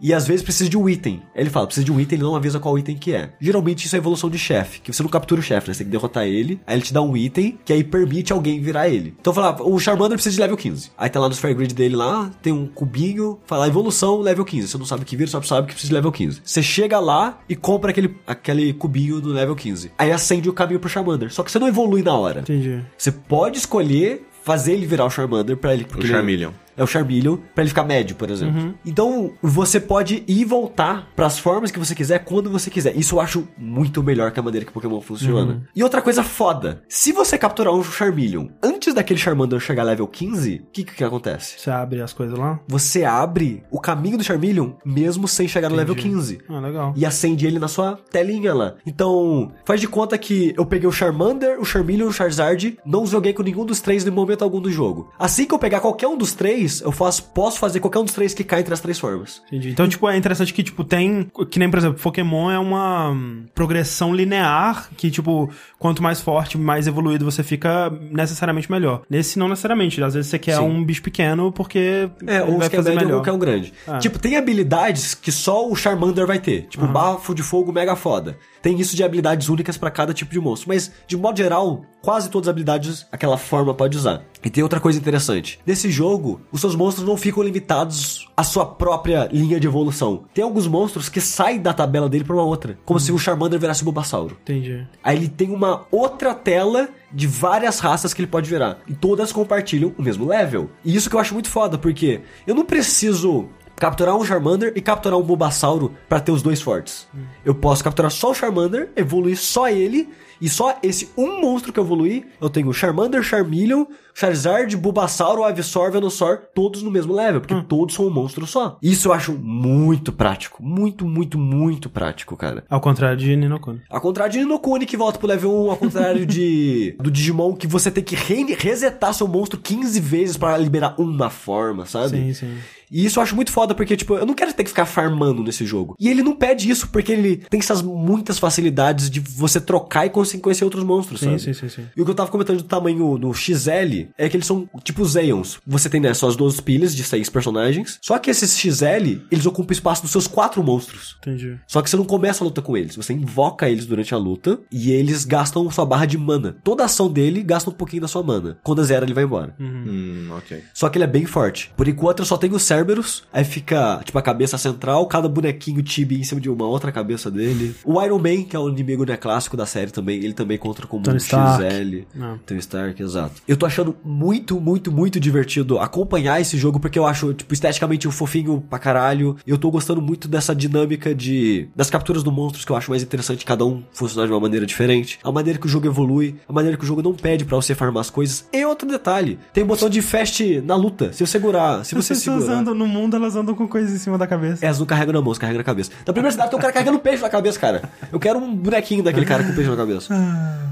E às vezes precisa de um item. Aí ele fala, precisa de um item, ele não avisa qual item que é. Geralmente isso é evolução de chefe, que você não captura o chefe, né? Você tem que derrotar ele, aí ele te dá um item, que aí permite alguém virar ele. Então fala, o Charmander precisa de level 15. Aí tá lá no Sphere Grid dele lá, tem um cubinho, fala evolução, level 15. Você não sabe o que vira, só sabe que precisa de level 15. Você chega lá e compra aquele, aquele cubinho do level 15. Aí acende o caminho pro Charmander. Só que você não evolui na hora. Entendi. Você pode escolher fazer ele virar o Charmander pra ele. O porque ele- Charmeleon. É o Charmeleon, pra ele ficar médio, por exemplo. Então, você pode ir e voltar pras formas que você quiser, quando você quiser. Isso eu acho muito melhor que a maneira que Pokémon funciona. E outra coisa foda, se você capturar um Charmeleon antes daquele Charmander chegar level 15, o que, que que acontece? Você abre as coisas lá? Você abre o caminho do Charmeleon mesmo sem chegar no level 15 Ah, legal. e acende ele na sua telinha lá. Então, faz de conta que eu peguei o Charmander, o Charmeleon e o Charizard, não joguei com nenhum dos três em momento algum do jogo. Assim que eu pegar qualquer um dos três, eu faço, posso fazer qualquer um dos três que cai entre as três formas. Entendi. Então, tipo, é interessante que, tipo, tem. Que nem, por exemplo, Pokémon é uma hum, progressão linear que, tipo, quanto mais forte, mais evoluído você fica, necessariamente melhor. Nesse, não necessariamente. Às vezes você quer Sim. um bicho pequeno porque É, ou vai que é fazer médio melhor. ou que é um grande. Ah. Tipo, tem habilidades que só o Charmander vai ter. Tipo, bafo de fogo mega foda. Tem isso de habilidades únicas pra cada tipo de monstro. Mas, de modo geral, quase todas as habilidades aquela forma pode usar. E tem outra coisa interessante. Nesse jogo, os seus monstros não ficam limitados à sua própria linha de evolução. Tem alguns monstros que saem da tabela dele pra uma outra. Como se o Charmander virasse o Bulbasauro. Entendi. Aí ele tem uma outra tela de várias raças que ele pode virar. E todas compartilham o mesmo level. E isso que eu acho muito foda, porque eu não preciso capturar um Charmander e capturar um Bulbasauro pra ter os dois fortes. Eu posso capturar só o Charmander, evoluir só ele, e só esse um monstro que eu evoluí, eu tenho Charmander, Charmeleon, Charizard, Bulbasauro, Ivysaur, Venusaur, todos no mesmo level, porque todos são um monstro só. Isso eu acho muito prático. Muito, muito, muito prático, cara. Ao contrário de Ninokuni. Ao contrário de Ninokuni que volta pro level 1, ao contrário de do Digimon que você tem que re- resetar seu monstro 15 vezes pra liberar uma forma, sabe? Sim, sim. E isso eu acho muito foda, porque, tipo, eu não quero ter que ficar farmando nesse jogo. E ele não pede isso, porque ele tem essas muitas facilidades de você trocar e conseguir conhecer outros monstros, Sim, sabe? sim, sim, sim. E o que eu tava comentando do tamanho do XL é que eles são tipo Zeons. Você tem, né, suas 12 pilhas de 6 personagens. Só que esses XL, eles ocupam espaço dos seus quatro monstros. Entendi. Só que você não começa a luta com eles, você invoca eles durante a luta e eles gastam sua barra de mana. Toda ação dele gasta um pouquinho da sua mana. Quando zera, ele vai embora. Hum, ok. Só que ele é bem forte. Por enquanto eu só tenho o Cerberus, aí fica, tipo, a cabeça central, cada bonequinho tibi em cima de uma outra cabeça dele. O Iron Man, que é o inimigo né, clássico da série também, ele também contra como Tony um Stark. XL. Não. Tony Stark, exato. Eu tô achando muito, muito, muito divertido acompanhar esse jogo, porque eu acho, tipo, esteticamente um fofinho pra caralho. Eu tô gostando muito dessa dinâmica de. das capturas do monstros que eu acho mais interessante, cada um funcionar de uma maneira diferente. A maneira que o jogo evolui, a maneira que o jogo não pede pra você farmar as coisas. E outro detalhe: tem um botão de fast na luta. Se eu segurar, se você segurar. Andam no mundo, elas andam com coisas em cima da cabeça. Elas não carregam na mão, elas carregam na cabeça. Na primeira cidade tem um cara carregando peixe na cabeça, cara. Eu quero um bonequinho daquele cara com peixe na cabeça.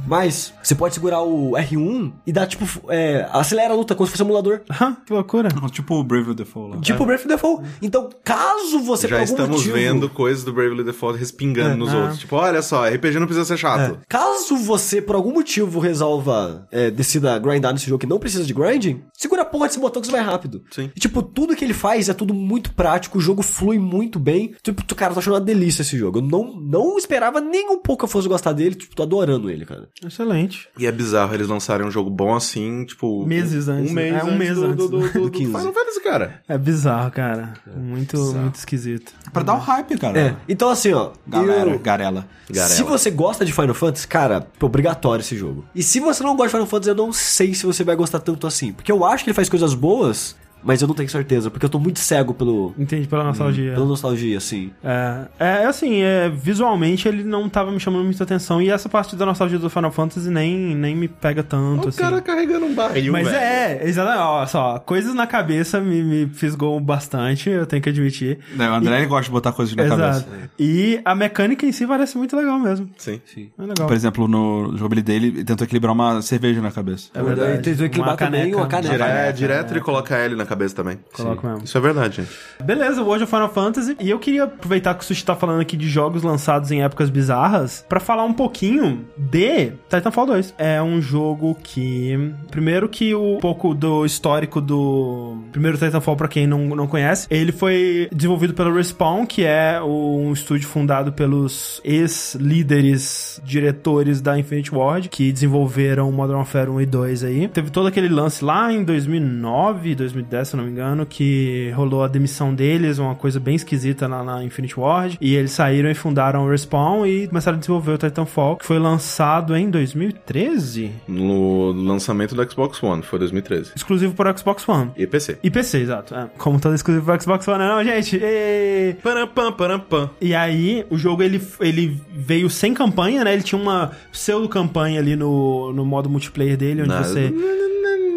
Mas você pode segurar o R1 e dar, tipo, é, acelera a luta como se fosse um emulador. Ah, que loucura. Tipo o Brave Fall lá. Tipo Breath of the Fall. Então, caso você Já por algum estamos motivo- vendo coisas do Bravely Default respingando nos ah. outros. Tipo, olha só, RPG não precisa ser chato. Caso você, por algum motivo, resolva é, decida grindar nesse jogo que não precisa de grinding, segura a porra desse botão que você vai rápido. Sim. E, tipo, tudo que ele faz é tudo muito prático, o jogo flui muito bem. Tipo, tu- cara, eu tô achando uma delícia esse jogo. Eu não, não esperava nem um pouco que eu fosse gostar dele, tipo, tô adorando ele, cara. Excelente. E é bizarro eles lançarem um jogo bom assim, tipo. Meses um, antes, Um mês é, um antes mês do, antes do, do, do, do 15. Final Fantasy, cara. É bizarro, cara. Muito, muito esquisito. Pra dar o hype, cara. É. Então, assim, ó. Galera, eu- garela. Garela. Se você gosta de Final Fantasy, cara, é obrigatório esse jogo. E se você não gosta de Final Fantasy, eu não sei se você vai gostar tanto assim. Porque eu acho que ele faz coisas boas, mas eu não tenho certeza, porque eu tô muito cego pelo, Entende pela nostalgia. pela nostalgia, assim. É, é assim, é, visualmente ele não tava me chamando muita atenção. E essa parte da nostalgia do Final Fantasy nem, nem me pega tanto, O assim. cara carregando um barril, Mas velho. é, exatamente, ó, só, coisas na cabeça me, me fisgou bastante, eu tenho que admitir. Né, O André ele gosta de botar coisas na cabeça. E a mecânica em si parece muito legal mesmo. Sim. É legal. Por exemplo, no jogo dele, ele tentou equilibrar uma cerveja na cabeça. É verdade. Ele tentou equilibrar Uma também caneca. uma caneca. Dire- É, direto ele coloca L na cabeça também. Coloca mesmo. Isso é verdade, gente. Beleza, hoje é Final Fantasy. E eu queria aproveitar que o Sushi tá falando aqui de jogos lançados em épocas bizarras pra falar um pouquinho de Titanfall 2. É um jogo que. Primeiro que o um pouco do histórico do primeiro Titanfall, pra quem não, não conhece, ele foi desenvolvido pela Respawn, que é um estúdio fundado pelos ex-líderes, diretores da Infinite Ward, que desenvolveram Modern Warfare 1 e 2 aí. Teve todo aquele lance lá em 2009, 2010, se eu não me engano, que rolou a demissão deles, uma coisa bem esquisita lá na Infinite Ward. E eles saíram e fundaram o Respawn e começaram a desenvolver o Titanfall, que foi lançado em 2013, No lançamento do Xbox One, foi 2013. exclusivo para Xbox One. E PC. E PC, exato. É. Como todo exclusivo para Xbox One, não, gente. E... Param, pam, param, pam. E aí, o jogo ele, ele veio sem campanha, né? Ele tinha uma pseudo-campanha ali no, no modo multiplayer dele, onde Nada. você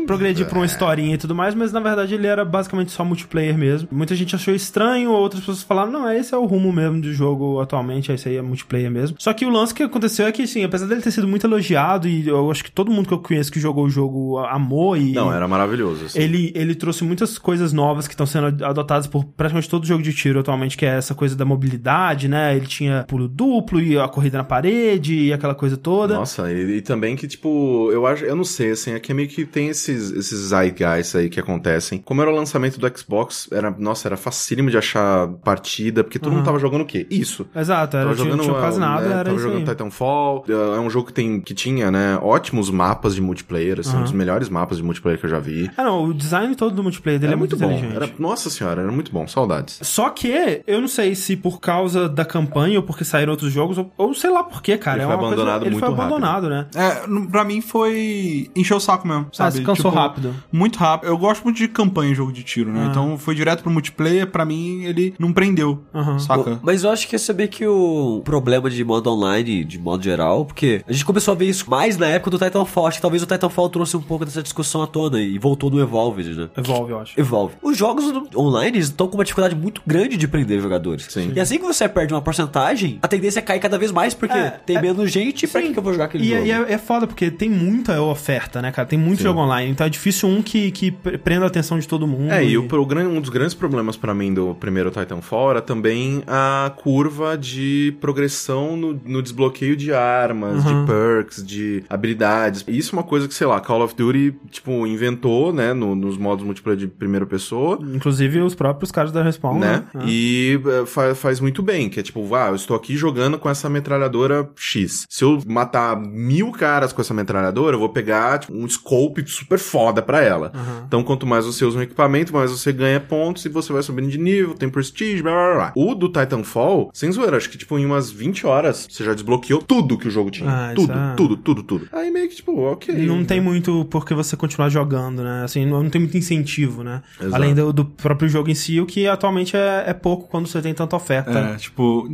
progredir pra uma historinha e tudo mais, mas na verdade ele era basicamente só multiplayer mesmo. Muita gente achou estranho, outras pessoas falaram, não, esse é o rumo mesmo do jogo atualmente, esse aí é multiplayer mesmo. Só que o lance que aconteceu é que, assim, apesar dele ter sido muito elogiado, e eu acho que todo mundo que eu conheço que jogou o jogo amou e... Não, era maravilhoso. assim. Ele, ele trouxe muitas coisas novas que estão sendo adotadas por praticamente todo jogo de tiro atualmente, que é essa coisa da mobilidade, né? Ele tinha pulo duplo e a corrida na parede e aquela coisa toda. Nossa, e, e também que, tipo, eu acho, eu não sei, assim, aqui é meio que tem esses, esses zeitgeist aí que acontecem. Como era o lançamento do Xbox, era, nossa, era facílimo de achar partida, porque todo mundo tava jogando o quê? Isso. Exato, era, Tava tinha, jogando, tinha quase ah, nada, né, era tava isso jogando aí. Titanfall. É é um jogo que, tem, que tinha, né, ótimos mapas de multiplayer, assim, um dos melhores mapas de multiplayer que eu já vi. Ah, não, o design todo do multiplayer dele Era é muito, muito bom. inteligente. Era, nossa senhora, era muito bom. Saudades. Só que, eu não sei se por causa da campanha ou porque saíram outros jogos, ou, ou sei lá por quê, cara. Ele é foi uma coisa- abandonado Ele foi muito rápido. abandonado, né? É, pra mim foi encher o saco mesmo, sabe? se cansou rápido. Muito rápido. Eu gosto muito de campanha em jogo de tiro, né? Então foi direto pro multiplayer, pra mim ele não prendeu, Aham. saca? Mas eu acho que é saber que o problema de modo online, de modo geral, porque a gente começou a ver isso mais na época do Titanfall. Acho que talvez o Titanfall trouxe um pouco dessa discussão à tona e voltou no Evolved, né? Evolve, eu acho. Evolve. Os jogos online estão com uma dificuldade muito grande de prender jogadores. Sim. E assim que você perde uma porcentagem, a tendência é cair cada vez mais, porque É, tem é- menos gente, pra Sim. que que eu vou jogar aquele E, jogo? e é, é foda, porque tem muita oferta, né, cara? Tem muito jogo online, então é difícil um que, que pre- prenda a atenção de todo mundo. É, e o, o um dos grandes problemas pra mim do primeiro Titanfall era também a curva de progressão no, no desbloqueio de armas, Uhum. de perks, de habilidades. E isso é uma coisa que, sei lá, Call of Duty, tipo, inventou, né, no- nos modos multiplayer de primeira pessoa. Inclusive os próprios caras da Respawn, Né? né? E eh, fa- faz muito bem, que é tipo, ah, eu estou aqui jogando com essa metralhadora X. Se eu matar mil caras com essa metralhadora, eu vou pegar tipo, um scope super foda pra ela. Então, quanto mais você usa um equipamento, mais você ganha pontos e você vai subindo de nível, tem prestige, blá blá blá. O do Titanfall, sem zoeira, acho que tipo em umas 20 horas você já desbloqueou tudo que o jogo tinha. Ah, tudo, é- tudo, tudo, tudo. Aí meio que tipo, ok. Não tem muito por que você continuar jogando, né? Assim, não, tem muito incentivo, né? Exato. Além do, do próprio jogo em si, o que atualmente é, é pouco quando você tem tanta oferta. É, tipo,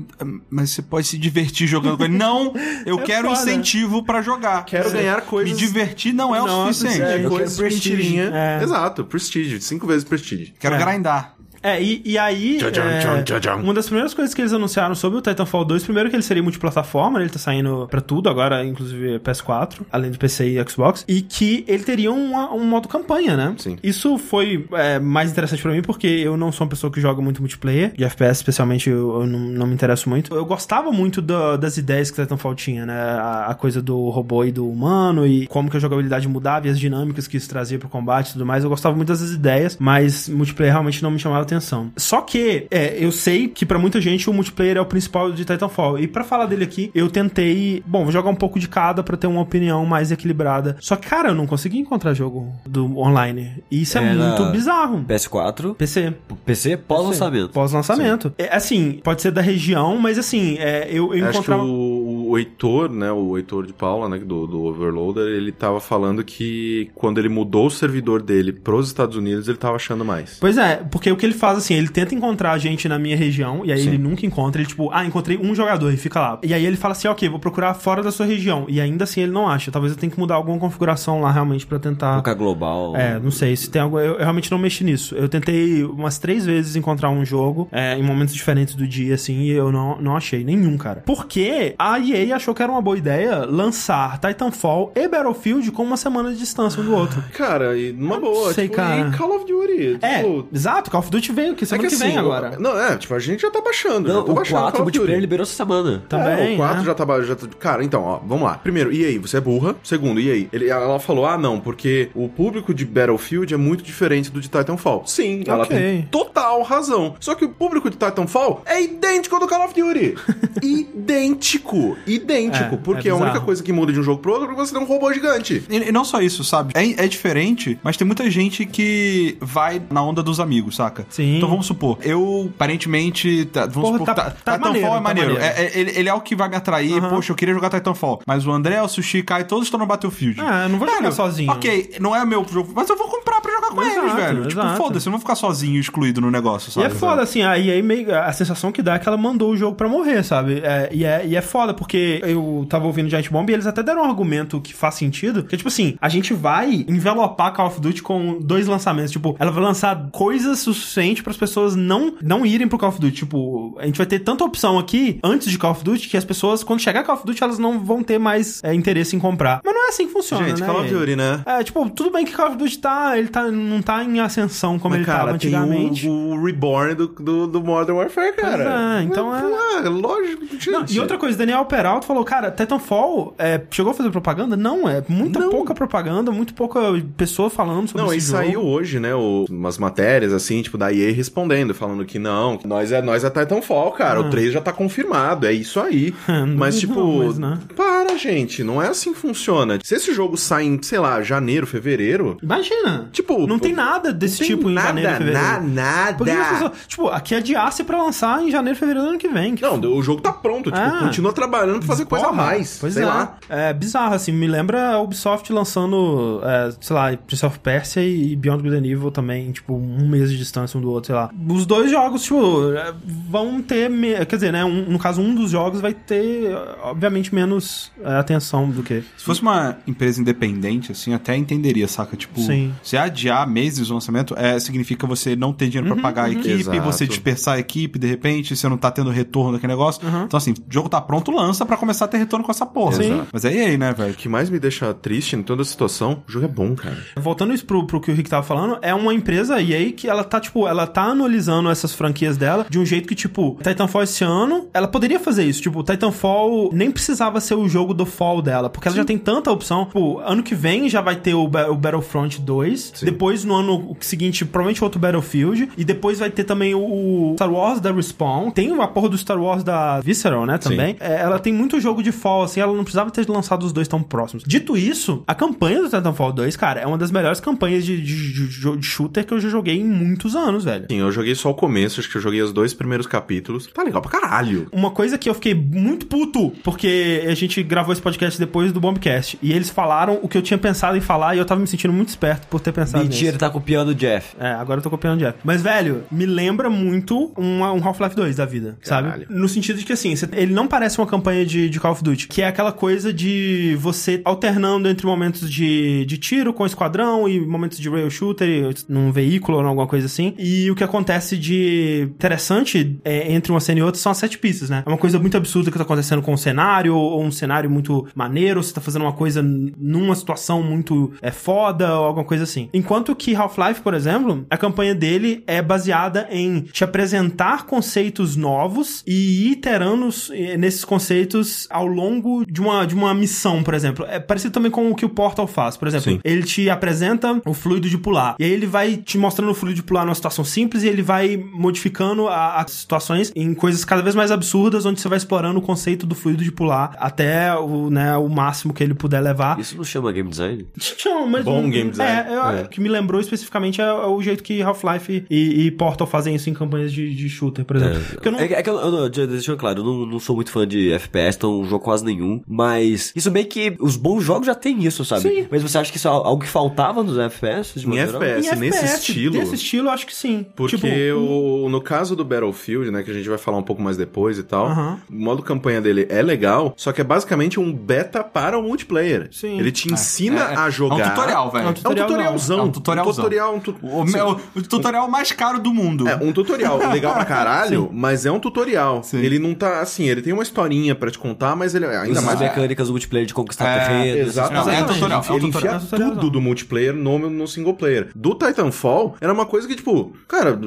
mas você pode se divertir jogando com ele. Não, eu quero foda. incentivo pra jogar. Quero ganhar coisas- Me divertir não é o Não, suficiente. é, É, eu quero prestige. mentirinha. É. Exato, prestige, cinco vezes prestige. Quero É. grindar. É, e, e aí, Tchau, tchau, é, tchau, uma das primeiras coisas que eles anunciaram sobre o Titanfall 2, primeiro que ele seria multiplataforma, né? ele tá saindo pra tudo agora, inclusive PS4, além de PC e Xbox, e que ele teria uma- um modo campanha, né? Sim. Isso foi é, mais interessante pra mim porque eu não sou uma pessoa que joga muito multiplayer, de FPS especialmente eu, eu não, não me interesso muito. Eu gostava muito da- das ideias que o Titanfall tinha, né? A, a coisa do robô e do humano e como que a jogabilidade mudava e as dinâmicas que isso trazia pro combate e tudo mais. Eu gostava muito dessas ideias, mas multiplayer realmente não me chamava atenção. Só que, é, eu sei que pra muita gente o multiplayer é o principal de Titanfall. E pra falar dele aqui, eu tentei, bom, vou jogar um pouco de cada pra ter uma opinião mais equilibrada. Só que, cara, eu não consegui encontrar jogo do online. E isso é Era- muito bizarro. PS4, PC. PC pós-lançamento. Pós-lançamento. É, assim, pode ser da região, mas assim, é, eu, eu Acho encontrava. o, o Heitor, né, o Heitor de Paula, né, do, do Overloader, ele tava falando que quando ele mudou o servidor dele pros Estados Unidos, ele tava achando mais. Pois é, porque o que ele faz assim, ele tenta encontrar gente na minha região, e aí Sim. ele nunca encontra, ele tipo, ah, encontrei um jogador e fica lá. E aí ele fala assim, ok, vou procurar fora da sua região. E ainda assim ele não acha. Talvez eu tenha que mudar alguma configuração lá realmente pra tentar. Colocar global. É, não sei se tem algo. Eu, eu realmente não mexi nisso. Eu tentei umas três vezes encontrar um jogo é, em momentos diferentes do dia, assim, e eu não, não achei nenhum, cara. Porque a EA achou que era uma boa ideia lançar Titanfall e Battlefield com uma semana de distância um do outro. Cara, e numa boa, sei, tipo, cara. e Call of Duty? É, tipo, exato, Call of Duty veio, que é semana que que, vem assim, agora. o- Não, é, tipo, a gente já tá baixando. Não, já tô o baixando 4 Call of multiplayer Duty. liberou essa semana. Também, é, o 4 né? já tá, já tá- Cara, então, ó, vamos lá. Primeiro, e aí, você é burra? Segundo, e aí? Ele, ela falou, ah, não, porque o público de Battlefield é muito diferente do de Titanfall. Sim, ela Ok. tem total razão. Só que o público de Titanfall é idêntico ao do Call of Duty. idêntico. Idêntico. É, porque é a única coisa que muda de um jogo pro outro é que você tem um robô gigante. E, e não só isso, sabe? É, é diferente, mas tem muita gente que vai na onda dos amigos, saca? Sim. Então vamos supor, eu aparentemente. tá- vamos Porra, supor, tá- tá, tá Titanfall maneiro, é tá maneiro. maneiro. É- é- ele, ele é o que vai me atrair. Aham. Poxa, eu queria jogar Titanfall. Mas o André, o Sushi, Kai, todos estão no Battlefield. Ah, não vou jogar sozinho. Ok, não é meu jogo, mas eu vou comprar pra com Exato, eles, velho. Tipo, exato. foda-se, eu não vou ficar sozinho, excluído no negócio, E sabe? é foda, assim, a EA meio. A sensação que dá é que ela mandou o jogo pra morrer, sabe? É, e, é, e é foda, porque eu tava ouvindo Giant Bomb e eles até deram um argumento que faz sentido. Que é tipo assim, a gente vai envelopar Call of Duty com dois lançamentos. Tipo, ela vai lançar coisas suficientes para as pessoas não, não irem pro Call of Duty. Tipo, a gente vai ter tanta opção aqui antes de Call of Duty que as pessoas, quando chegar Call of Duty, elas não vão ter mais é, interesse em comprar. Mas não é assim que funciona, Gente, né? Call of Duty, né? É, tipo, tudo bem que Call of Duty tá, ele tá, não tá em ascensão como Mas, ele tava cara, tem antigamente. o, o Reborn do, do, do Modern Warfare, cara. é, então é- Ah, lógico, gente. Não, e outra coisa, Daniel Peralta falou, cara, Titanfall é, chegou a fazer propaganda? Não, é muita Não. pouca propaganda, muito pouca pessoa falando sobre Não, esse e jogo. saiu hoje, né, o- umas matérias, assim, tipo, da EA respondendo, falando que não, que nós é, nós é Titanfall, cara, o 3 já tá confirmado, é isso aí. Ah. Não, mas, tipo, não, mas, né? para, gente, não é assim que funciona. Se esse jogo sai em, sei lá, janeiro, fevereiro, Imagina. Tipo, não tem nada desse não tem tipo em nada, janeiro e fevereiro. na- nada. Por que as pessoas, tipo, aqui é adiasse pra lançar em janeiro e fevereiro do ano que vem. Que Não, o jogo tá pronto, tipo, Ah. continua trabalhando pra fazer coisa a Porra, mais, Pois sei é. lá. É bizarro, assim. Me lembra a Ubisoft lançando, é, sei lá, Prince of Persia e Beyond Good and Evil também, tipo, um mês de distância um do outro, sei lá. Os dois jogos, tipo, é, vão ter. me- Quer dizer, né? um- no caso, um dos jogos vai ter, obviamente, menos é, atenção do que. Se fosse uma empresa independente, assim, até entenderia, saca? Tipo, Sim. se adiar meses do lançamento, é, significa você não ter dinheiro pra pagar a equipe, Exato. você dispersar a equipe, de repente, você não tá tendo retorno daquele negócio. Então, assim, o jogo tá pronto, lança pra começar a ter retorno com essa porra. Sim. Mas é aí, né, velho? O que mais me deixa triste em toda a situação, o jogo é bom, cara. Voltando isso pro, pro que o Rick tava falando, é uma empresa EA que ela tá, tipo, ela tá analisando essas franquias dela de um jeito que, tipo, Titanfall esse ano, ela poderia fazer isso. Tipo, Titanfall nem precisava ser o jogo do fall dela, porque ela já tem tanta opção. Pô, ano que vem já vai ter o, o Battlefront 2, Sim. depois no ano seguinte, provavelmente outro Battlefield, e depois vai ter também o Star Wars da Respawn. Tem a porra do Star Wars da Visceral, né, também. É, ela tem muito jogo de fall, assim, ela não precisava ter lançado os dois tão próximos. Dito isso, a campanha do Titanfall 2, cara, é uma das melhores campanhas de, de- de- de shooter que eu já joguei em muitos anos, velho. Sim, eu joguei só o começo, acho que eu joguei os dois primeiros capítulos. Tá legal pra caralho. Uma coisa que eu fiquei muito puto, porque a gente gravou esse podcast depois do Bombcast, e eles falaram o que eu tinha pensado em falar, e eu tava me sentindo muito esperto por ter pensado Mentira, nisso. tá copiando o Jeff. É, agora eu tô copiando o Jeff. Mas, velho, me lembra muito uma- um Half-Life 2 da vida, sabe? Caralho. No sentido de que, assim, ele não parece uma campanha de, de Call of Duty, que é aquela coisa de você alternando entre momentos de, de tiro com esquadrão e momentos de rail shooter e num veículo ou alguma coisa assim. E o que acontece de interessante é, entre uma cena e outra são as sete pistas, né? É uma coisa muito absurda que tá acontecendo com o cenário, ou um cenário muito maneiro, você tá fazendo uma coisa numa situação muito é, foda, ou alguma coisa assim. Enquanto que Half-Life, por exemplo, a campanha dele é baseada em te apresentar conceitos novos e ir iterando eh, nesses conceitos ao longo de uma, de uma missão, por exemplo. É parecido também com o que o Portal faz, por exemplo. Sim. Ele te apresenta o fluido de pular. E aí ele vai te mostrando o fluido de pular numa situação simples e ele vai modificando a- as situações em coisas cada vez mais absurdas, onde você vai explorando o conceito do fluido de pular até o, né, o máximo que ele puder levar. Isso não chama game design? Não, mas Bom game design. É, eu- É. o que me lembrou especificamente é, é o jeito que Half-Life e, e Portal fazem isso em campanhas de, de shooter, por exemplo. Porque eu não... É, é que eu, eu não, já deixando claro, eu não, não sou muito fã de FPS, então não jogo quase nenhum. Mas isso meio que. Os bons jogos já tem isso, sabe? Sim. Mas você acha que isso é algo que faltava nos FPS? de Em? FPS, Em nesse FPS, estilo. Desse estilo, eu acho que sim. Porque Tipo, o, no caso do Battlefield, né, que a gente vai falar um pouco mais depois e tal, Aham. o modo campanha dele é legal, só que é basicamente um beta para o multiplayer. Sim. Ele te ensina É, é. a jogar. É um tutorial, velho. É um É um tutorialzão. É um tutorialzão. Um tutorial, um tu- O, meu- o tutorial mais caro do mundo. É, um tutorial legal pra caralho, mas é um tutorial. Sim. Ele não tá, assim, ele tem uma historinha pra te contar, mas ele é ainda as mais... mecânicas do multiplayer de conquistar É, terreno. Exato. Não, é tutorial. É Ele tutorial. enfia É tutorial. tudo do multiplayer no, no single player. Do Titanfall, era uma coisa que, tipo, cara,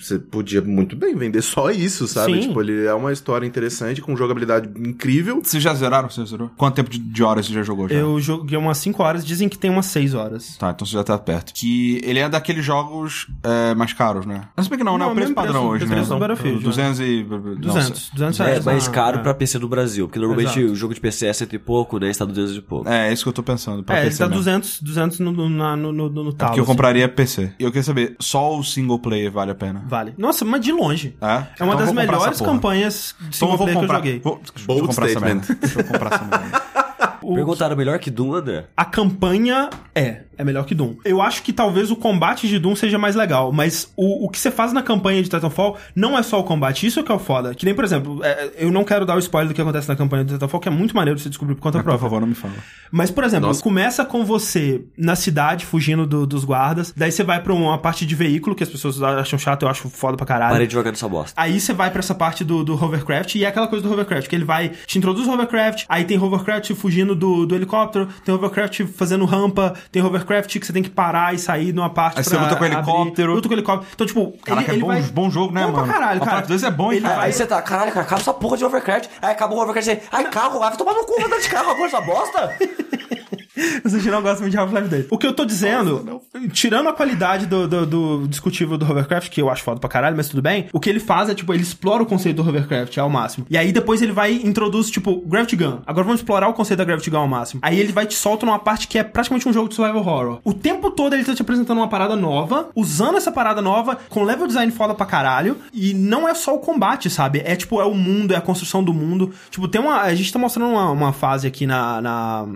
você podia muito bem vender só isso, sabe? Sim. Tipo, ele é uma história interessante, com jogabilidade incrível. Vocês já zeraram? Você zerou? Quanto tempo de, de horas você já jogou? Já? Eu joguei umas 5 horas, dizem que tem umas 6 horas. Tá, então você já tá perto. Que ele é daqueles jogos é, mais caros, né? Mas bem que não, né? Não, O preço padrão preço- hoje, né? preço do Battlefield, 200 e... 200. 200 É reais. mais Ah, caro é. pra PC no Brasil, porque normalmente Exato. o jogo de PC é cento e pouco, né? Está 200 e pouco. É, é isso que eu tô pensando. Pra É, ele PC tá mesmo. 200, 200 no, no, no, no, no talo. Porque eu assim. compraria PC. E eu queria saber, só o single player vale a pena? Vale. Nossa, mas de longe. É? É uma Então das eu melhores campanhas de Então single eu vou player comprar. que eu joguei. Vou, deixa eu Bold comprar essa statement. merda. Deixa eu comprar essa merda. O- Perguntaram melhor que Doom, André? A campanha é, é melhor que Doom. Eu acho que talvez o combate de Doom seja mais legal, mas o, o que você faz na campanha de Titanfall não é só o combate, isso é que é o foda. Que nem, por exemplo, é, eu não quero dar o spoiler do que acontece na campanha de Titanfall, que é muito maneiro você descobrir por conta Mas, por própria. favor, não me fala. Mas, por exemplo, Nossa. começa com você na cidade, fugindo do- dos guardas, daí você vai pra uma parte de veículo, que as pessoas acham chato, eu acho foda pra caralho. Parei de jogar nessa bosta. Aí você vai pra essa parte do, do hovercraft e é aquela coisa do hovercraft, que ele vai te introduz o hovercraft, aí tem hovercraft fugindo do, do helicóptero, tem hovercraft fazendo rampa, tem hovercraft que você tem que parar e sair numa parte Aí você pra luta com o abrir, helicóptero. luta com o helicóptero. Então, tipo, Caraca, ele, ele é bom, vai... bom jogo, né, Bom pra mano? caralho, cara. Half-Life 2 é bom, hein, Ele cara? vai- Aí você tá, caralho, cara, acaba essa porra de overcraft. Aí acaba o overcraft aí, ai, carro, vai tomar no cu, vai de carro agora essa bosta. Você não gosta muito de Half-Life 2. O que eu tô dizendo, tirando a qualidade do, do, do discutível do hovercraft, que eu acho foda pra caralho, mas tudo bem, o que ele faz é, tipo, ele explora o conceito do hovercraft ao máximo. E aí depois ele vai e introduz, tipo, Gravity Gun. Agora vamos explorar o conceito da Gravity Gun ao máximo. Aí ele vai te solta numa parte que é praticamente um jogo de survival horror. O tempo todo ele tá te apresentando uma parada nova, usando essa parada nova, com level design foda pra caralho, e não é só o combate, sabe? É, tipo, é o mundo, é a construção do mundo. Tipo, tem uma... A gente tá mostrando uma, uma fase aqui na, na,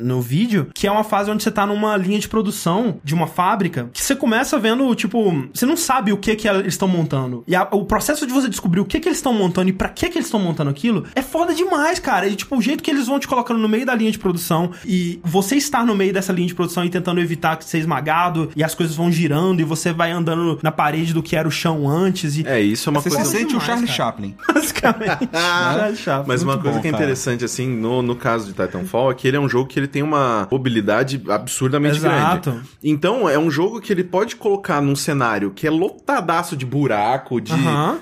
no vídeo, que é uma fase onde você tá numa linha de produção de uma fábrica, que você começa vendo, tipo, você não sabe o que que eles estão montando. E a- o processo de você descobrir o que que eles estão montando e pra que que eles estão montando aquilo é foda demais, cara. E, tipo, o jeito que eles vão te colocando no meio da linha de produção e você estar no meio dessa linha de produção e tentando evitar que ser esmagado e as coisas vão girando e você vai andando na parede do que era o chão antes e... É, isso é uma Você coisa... se sente o demais, Charlie cara. Chaplin. Basicamente. Charlie Chaplin. Mas uma Muito coisa bom, que é cara. interessante, assim, no, no caso de Titanfall, é que ele é um jogo que ele tem uma mobilidade absurdamente Exato. grande. Então, é um jogo que ele pode colocar num cenário que é lotadaço de buraco, de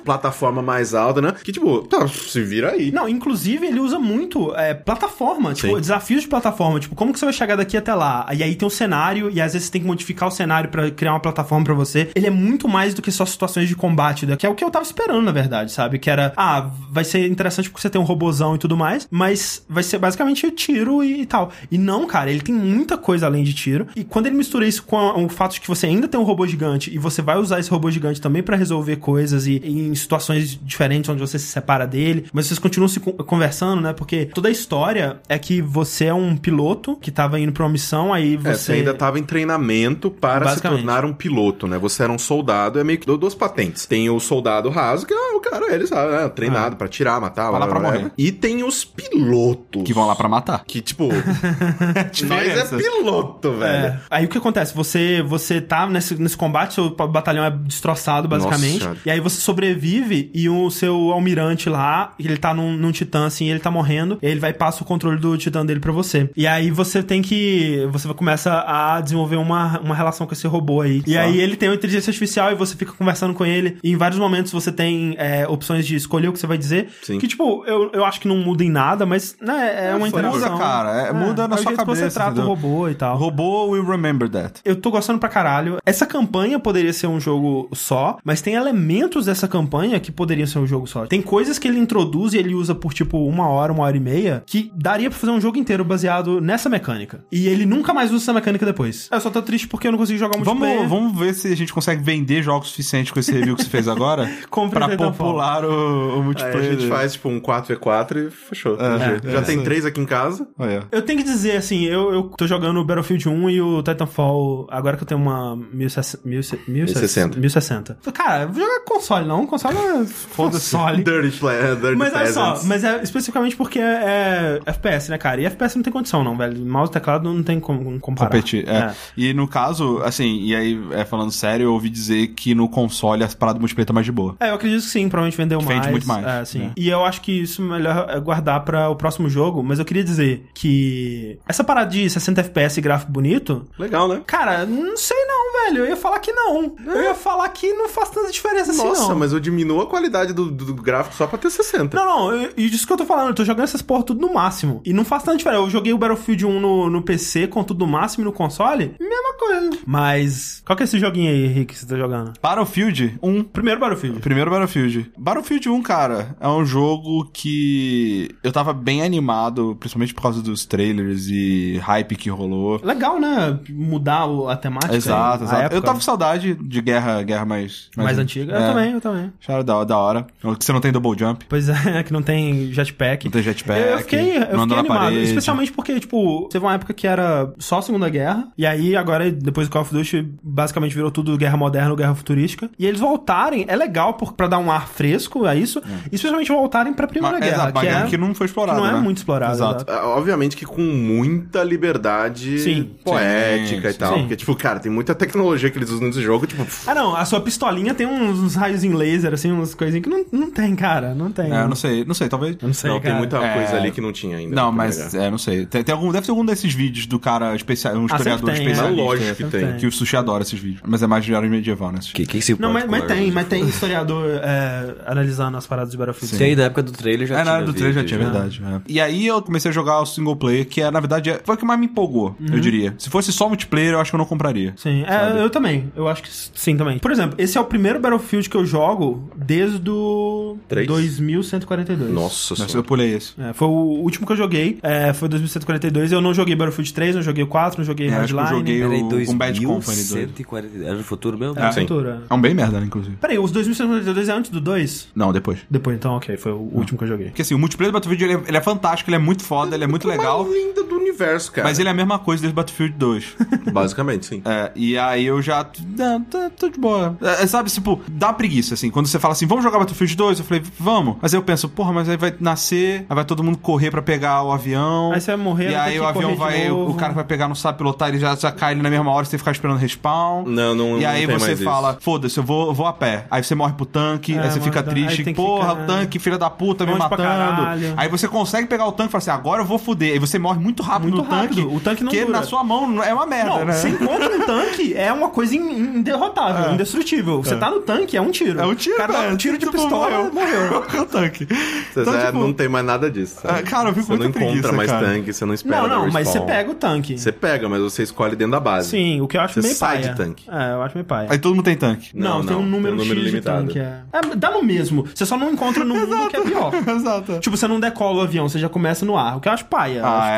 plataforma mais alta, né? Que, tipo, tá, se vira aí. Não, inclusive ele usa muito é, plataforma, tipo, Sim. desafios de plataforma. Tipo, como que você vai chegar daqui até lá? E aí tem um cenário, e às vezes você tem que modificar o cenário pra criar uma plataforma pra você. Ele é muito mais do que só situações de combate, né? que é o que eu tava esperando, na verdade, sabe? Que era, ah, vai ser interessante porque você tem um robozão e tudo mais, mas vai ser basicamente tiro e, tal. E não, cara, ele tem muita coisa além de tiro. E quando ele mistura isso com o fato de que você ainda tem um robô gigante e você vai usar esse robô gigante também pra resolver coisas e, e em situações diferentes onde você se separa dele, mas vocês continuam se con- conversando, né? Porque toda a história é que você é um piloto que tava indo pra uma missão, aí É, você. você ainda tava em treinamento para se tornar um piloto, né? Você era um soldado, é meio que duas patentes. Tem o soldado raso, que é o cara, ele sabe, né? Treinado pra tirar, matar, Vai lá pra morrer. E tem os pilotos. Que vão lá pra matar. Que, tipo, nós é piloto, velho. É. Aí o que acontece? Você você tá nesse, nesse combate, seu batalhão é destroçado, basicamente. Nossa. e aí você sobrevive e o seu almirante lá, ele tá num, num titã assim, ele tá morrendo, e ele vai e passa o controle do titã dele pra você. E aí você tem que. Você começa a desenvolver uma, uma relação com esse robô aí. E aí ele tem uma inteligência artificial e você fica conversando com ele. E em vários momentos você tem é, opções de escolher o que você vai dizer. Sim. Que, tipo, eu, eu acho que não muda em nada, mas, né, é, uma foi- interação. muda, cara, é, muda na é o sua jeito que cabeça, você trata entendeu? o robô e tal. O robô will remember that. Eu tô gostando pra caralho. Essa campanha poderia ser um jogo só, mas tem elementos dessa campanha que poderiam ser um jogo só. Tem coisas que ele introduz e ele usa por tipo uma hora, uma hora e meia, que daria pra fazer um jogo inteiro baseado nessa mecânica. E ele nunca mais usa essa mecânica depois. Eu só tô triste porque eu não consigo jogar multiplayer. Vamos, vamos ver se a gente consegue vender jogos suficientes com esse review que você fez agora pra popular o, o Aí multiplayer. a gente faz, tipo, um 4v4 e fechou. É, Já é, tem é. três aqui em casa. Eu tenho que dizer, assim, eu, eu tô jogando o Battlefield 1 e o Titanfall, agora que eu tenho uma 1060. 1060. 1060. Cara, eu vou jogar console, não. Console é console. Dirty, play, dirty Mas olha só, mas é especificamente porque é, é FPS, né, cara? E FPS não tem condição, não, velho. Mouse e teclado não tem como comparar. Competir, é. E no caso, assim, e aí, é, falando sério, eu ouvi dizer que no console as paradas multiplayer tá mais de boa. É, eu acredito que sim, provavelmente vendeu Vende mais. muito mais, É, sim. né? E eu acho que isso é melhor é guardar pra o próximo jogo, mas eu queria dizer que essa parada de 60 FPS e gráfico bonito, Legal, né? cara, não sei não, velho. Eu ia falar que não. Eu ia falar que não faz tanta diferença assim, Nossa, mas eu diminuo a qualidade do, do- gráfico só pra ter 60. Não, não, e disso que eu tô falando, eu tô jogando essas porra tudo no máximo. E não faz tanta diferença. Eu joguei o Battlefield 1 no, no PC com tudo no máximo e no console, mesma coisa. Mas, qual que é esse joguinho aí, Rick, que você tá jogando? Battlefield 1. Primeiro Battlefield. Primeiro Battlefield. Battlefield 1, cara, é um jogo que eu tava bem animado, principalmente por causa dos trailers e hype que rolou. Legal, né? Mudar o- a temática. Exato, a época Eu tava com saudade de guerra, guerra mais... mais antiga. Eu É. também, eu também. Acharam da, da hora. Que você não tem double jump, Pois é, que não tem jetpack. não tem jetpack, Eu, eu fiquei, eu fiquei animado, parede. especialmente porque, tipo, teve uma época que era só a Segunda Guerra, e aí agora, depois do Call of Duty, basicamente virou tudo guerra moderna ou guerra futurística. E eles voltarem, é legal por, pra dar um ar fresco a isso, e especialmente voltarem pra Primeira Mas, Guerra, exato, uma que, guerra é, que não foi explorada, que não é né? muito explorada. Exato. exato. Ah, Obviamente que com muita liberdade Sim. poética Sim, e tal. sim. Porque, tipo, cara, tem muita tecnologia que eles usam nesse jogo, tipo. Ah, não, a sua pistolinha tem uns, uns raios em laser, assim, umas coisinhas que não, não tem, cara, não tem. É, eu não sei, não sei, talvez... Eu não sei, não, tem cara. muita É. coisa ali que não tinha ainda. Não, mas é, não sei. Tem, tem algum, deve ter algum desses vídeos do cara especial, um historiador sempre tem, é. especialista. Mas lógico que Sempre tem. tem. Que o Sushi adora esses vídeos. Mas é mais de área medieval, né? Que, quem se Não, mas, mas tem, Arma? mas tem historiador é, analisando as paradas de Battlefield. Tem, na época do trailer já É, tinha na área do trailer já vídeo, tinha, verdade. é. E aí eu comecei a jogar o single player, que é, na verdade, é- foi o que mais me empolgou, eu diria. Se fosse só multiplayer, eu acho que eu não compraria. Sim, é, eu também. Eu acho que sim também. Por exemplo, esse é o primeiro Battlefield que eu jogo desde o Três? 2142. Nossa Mas eu pulei esse. É, foi o último que eu joguei. É, foi 2142. Eu não joguei Battlefield 3, não joguei o 4, não joguei É, acho que eu Hardline. joguei Era em o- com Bad Company dois. 2140. Era no futuro mesmo? É, Sim. Futura. É um bem merda, né, inclusive. Peraí, os 2142 é antes do 2? Não, depois. Depois, então, ok. Foi o último que eu joguei. Porque assim, o multiplayer do Battlefield ele é, ele é fantástico, ele é muito foda, ele é muito legal. Mais linda do universo, cara. Mas ele é a mesma coisa desde Battlefield 2. Basicamente, sim. É, e aí eu já. Não, tá, tô de boa. É, é, sabe, tipo, dá preguiça, assim. Quando você fala assim, vamos jogar Battlefield 2, eu falei, vamos. Mas aí eu penso, porra, mas aí vai nascer, aí vai todo mundo correr pra pegar o avião. Aí você vai morrer, E aí que o avião vai. O cara que vai pegar não sabe pilotar, ele já, já cai ali na mesma hora, você tem que ficar esperando respawn. Não, não- E não aí tem você mais fala, foda-se, eu vou, vou a pé. Aí você morre pro tanque, É, aí você fica tanque, triste. Porra, ficar- o tanque, filha da puta, me Longe matando. Aí você consegue pegar o tanque e fala assim, agora eu vou fuder. Aí você morre muito rápido Muito no tanque. rápido. O tanque não Porque dura. na sua mão é uma merda, Não, né? você encontra um tanque, é uma coisa in- inderrotável, indestrutível. Você tá no tanque, é um tiro. É um tiro, cara velho. um tiro de Tipo, pistola, morreu. com o tanque. Você Então, é, tipo, não tem mais nada disso. sabe? Ah, cara, eu fico Você com não muita encontra preguiça, mais cara. tanque, você não espera Não, não, mas você pega o tanque. Você pega, mas você escolhe dentro da base. Sim, o que eu acho Você meio sai paia. de tanque. É, eu acho meio paia. Aí todo mundo tem tanque. Não, Não, tem um não, número, tem um número X limitado. de tanque. É. É, dá no mesmo. Você só não encontra no mundo que é pior. Exato. Tipo, você não decola o avião, você já começa no ar. O que eu acho paia. Ah,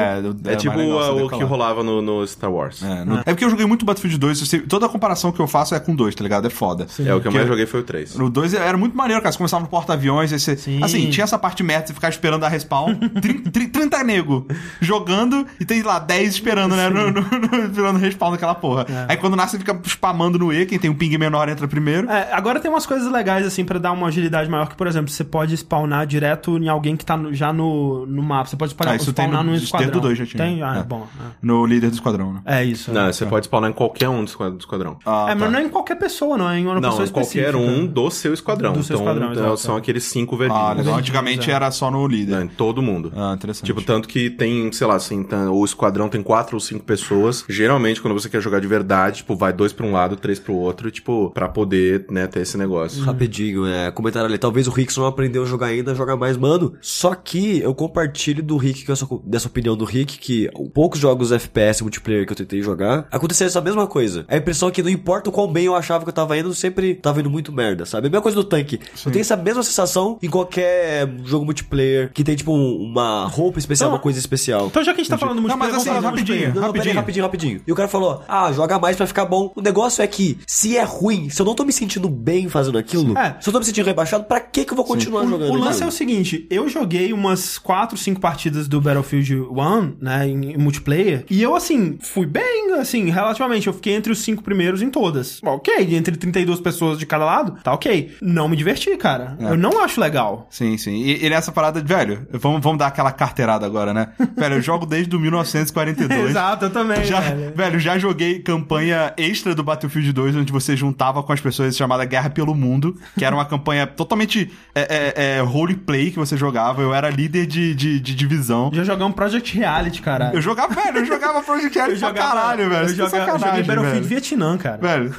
é. É, tipo você o, que rolava no, Star Wars. É, é porque eu joguei muito Battlefield 2, eu sei- toda a comparação que eu faço é com 2, tá ligado? É foda. É, o que eu mais Que- joguei foi o 3. No 2 era muito maneiro, cara. Você começava no porta-aviões, aí você. Sim. Assim, tinha essa parte merda, você ficar esperando a respawn. Trin- trin- 30 nego jogando e tem lá 10 esperando, né? No, no, no, esperando respawn daquela porra. Aí quando nasce, você fica spamando no E, quem tem um ping menor entra primeiro. É, agora tem umas coisas legais, assim, pra dar uma agilidade maior, que, por exemplo, você pode spawnar direto em alguém que tá no- já no, no mapa. Você pode spawnar, Ah, isso tem spawnar no- num desde esquadrão. o dois já tinha. Tem? Ah, É. bom. No líder do esquadrão, né? É, é isso. Não, você pode spawnar em qualquer um do do esquadrão. Ah, é, mas tá. não é em qualquer pessoa, não. É em uma Não, pessoa em qualquer específica. um do seu esquadrão. Do seu então, esquadrão, então, exato. são aqueles cinco verdinhos. Ah, legal. Antigamente é. era só no líder. Não, em todo mundo. Ah, interessante. Tipo, tanto que tem, sei lá, assim, tá- o esquadrão tem quatro ou cinco pessoas. Geralmente, quando você quer jogar de verdade, tipo, vai dois pra um lado, três pro outro, tipo, pra poder, né, ter esse negócio. Rapidinho, é, comentário ali. Talvez o Rick não aprendeu a jogar ainda, jogar mais, mano. Só que eu compartilho do Rick, com essa, dessa opinião do Rick, que poucos jogos FPS multiplayer que eu tentei jogar, aconteceu essa mesma coisa. A impressão é que não importa o quão bem eu achava que eu tava indo, sempre tava indo muito merda, sabe? A mesma coisa do tanque. Eu tenho essa mesma sensação em qualquer jogo multiplayer que tem, tipo, um- uma roupa especial, Não. uma coisa especial. Então, já que a gente tá falando muito Não, mas assim, rapidinho. Não, não, pera aí, rapidinho, rapidinho. E o cara falou, ah, joga mais pra ficar bom. O negócio é que, se é ruim, se eu não tô me sentindo bem fazendo aquilo, É. se eu tô me sentindo rebaixado, pra que que eu vou continuar jogando? O lance é o seguinte, eu joguei umas 4, 5 partidas do Battlefield 1, né, em multiplayer, e eu, assim, fui bem, assim, relativamente, eu fiquei entre os 5 primeiros em todas. Ok, entre 32 pessoas de cada lado, tá ok. Não me diverti, cara. É. Eu não acho legal. Sim, sim. E, e nessa parada, velho, vamos, vamos dar aquela carteirada agora, né? velho, eu jogo desde o 1942. Exato, eu também, Já, velho. velho, já joguei campanha extra do Battlefield 2, onde você juntava com as pessoas chamada Guerra pelo Mundo, que era uma campanha totalmente é, é, é, roleplay que você jogava. Eu era líder de, de, de divisão. Já jogamos Project Reality, cara. Eu jogava, velho, eu jogava Project Reality pra caralho, velho. Eu, é joga, eu joguei Battlefield. Vietnã, cara. Velho.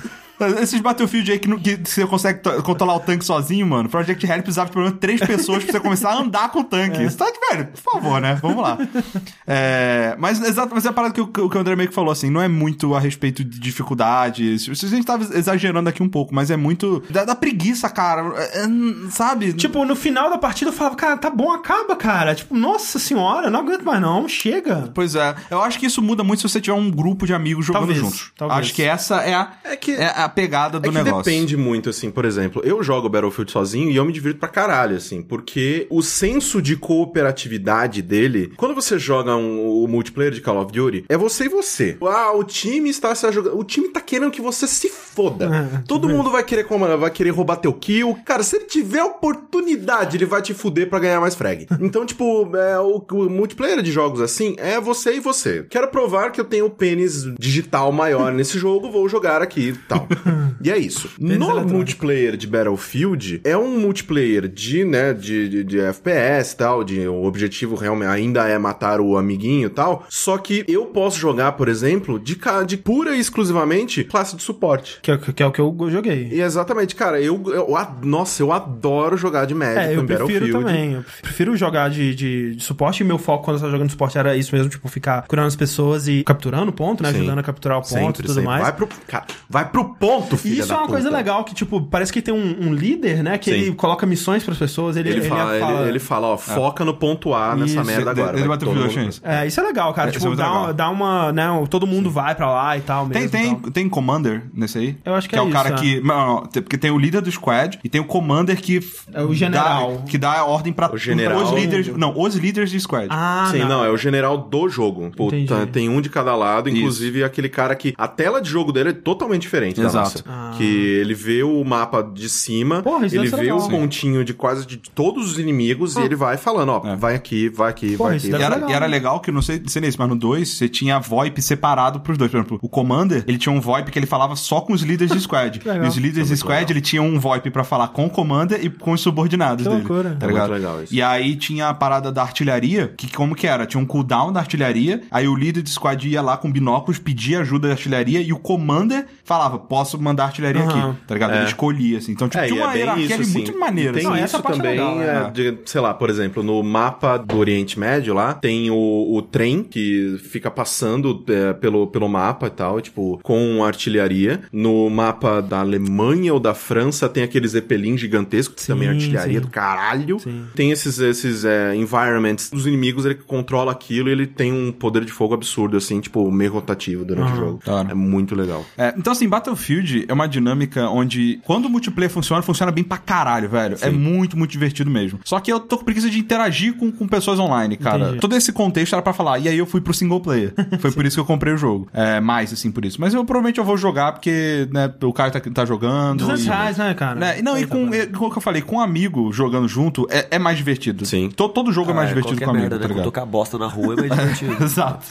Esses Battlefield aí que, não- que você consegue to- controlar o tanque sozinho, mano. Project Help precisava de pelo menos três pessoas pra você começar a andar com o tanque. Isso tá, velho, por favor, né? Vamos lá. É, mas, exato, mas é a parada que o, que o André meio que falou, assim, não é muito a respeito de dificuldades. A gente tava exagerando aqui um pouco, mas é muito da, da preguiça, cara. É, é, sabe? Tipo, no final da partida eu falava, cara, tá bom, acaba, cara. Tipo, nossa senhora, não aguento mais não, chega. Pois é. Eu acho que isso muda muito se você tiver um grupo de amigos jogando Talvez, juntos. talvez. Acho que essa é a, É que- é a pegada do é que negócio. depende muito, assim, por exemplo, eu jogo Battlefield sozinho e eu me divirto pra caralho, assim, porque o senso de cooperatividade dele, quando você joga um, o multiplayer de Call of Duty, é você e você. Ah, o time está se jogando, o time tá querendo que você se foda. Todo mundo vai querer comandar, vai querer roubar teu kill. Cara, se ele tiver oportunidade, ele vai te fuder pra ganhar mais frag. Então, tipo, é, o, o multiplayer de jogos assim é você e você. Quero provar que eu tenho o pênis digital maior nesse jogo, vou jogar aqui e tal. E é isso. no multiplayer de Battlefield, é um multiplayer de, né, de, de, de FPS e tal, de o objetivo realmente ainda é matar o amiguinho e tal. Só que eu posso jogar, por exemplo, de, de pura e exclusivamente classe de suporte. Que é, que é o que eu joguei. E exatamente, cara, eu, eu a- nossa, eu adoro jogar de médico É, eu prefiro também. Eu prefiro jogar de, de, de suporte. E meu foco quando eu tava jogando suporte era isso mesmo, tipo, ficar curando as pessoas e capturando o ponto, né? Sim. Ajudando a capturar o ponto e Sempre, tudo sempre. mais. Vai pro, cara, vai pro ponto, E filha isso é uma coisa puta. legal que, tipo, parece que tem um, um líder, né? Que Sim. ele coloca missões pras pessoas. Ele, Ele, fala, ele, ele fala, ó, foca no ponto A nessa Isso. merda agora. de- de vai Battlefield todo eu mundo- achei isso. É, isso é legal, cara. É, isso é tipo, dá, legal. uma- dá uma, né? Todo mundo vai pra lá e tal Tem, mesmo. tem, e tal. tem Commander nesse aí? Eu acho que é é o cara isso, que. Não, não, tem- porque tem o líder do squad e tem o Commander que. É o general. dá- que dá a ordem pra O general- os líderes. Não, os líderes de squad. Ah, Sim, não. é o general do jogo. Puta, tem um de cada lado, Isso. inclusive aquele cara que a tela de jogo dele é totalmente diferente da Exato. Exato. Que ele vê o mapa de cima, Porra, isso ele vê legal. o pontinho de quase de todos os inimigos e ele vai falando, ó, vai aqui, vai aqui, Porra, vai aqui. E era, legal, e era legal que, não sei se nesse, mas no 2, você tinha VoIP separado pros dois. Por exemplo, o Commander, ele tinha um VoIP que ele falava só com os líderes de squad. Legal. e os líderes de squad, ele tinha um VoIP pra falar com o Commander e com os subordinados Que dele. loucura. Tá É ligado? legal isso. E aí tinha a parada da artilharia, que como que era? Tinha um cooldown da artilharia, aí o líder de squad ia lá com binóculos, pedia ajuda da artilharia, e o Commander falava, posso mandar artilharia Aham. aqui, tá ligado? Ele escolhia, assim. Então, tipo, É, tinha é uma bem hierarquia isso, ali assim. muito maneira. Tem assim. Isso é também, legal, é, de- sei lá, por exemplo, no mapa do Oriente Médio lá, tem o, o trem que fica passando é, pelo, pelo mapa e tal, tipo, com artilharia. No mapa da Alemanha ou da França tem aqueles Zeppelin gigantescos, que Sim, também é artilharia sim. do caralho. Sim. Tem esses, esses é, environments dos inimigos, ele controla aquilo e ele tem um poder de fogo absurdo, assim, tipo, meio rotativo durante o jogo. hora. É muito legal. É, então, assim, Battlefield é uma dinâmica onde, quando o multiplayer funciona, funciona bem pra caralho, velho. É muito, muito divertido mesmo. Só que eu tô com preguiça de interagir com, com pessoas online, cara. Entendi. Todo esse contexto era pra falar. E aí eu fui pro single player. Foi por isso que eu comprei o jogo. É, mais, assim, por isso. Mas eu provavelmente eu vou jogar porque, né, o cara tá, tá jogando. 200 e- reais, né, cara? né? Não, e Eita, é, com o que eu falei, com um amigo jogando junto, é, é mais divertido. Sim. To- Todo, jogo é mais Ah, divertido com amigo, merda, tá né? Quando ligado? tocar bosta na rua é mais divertido. Exato.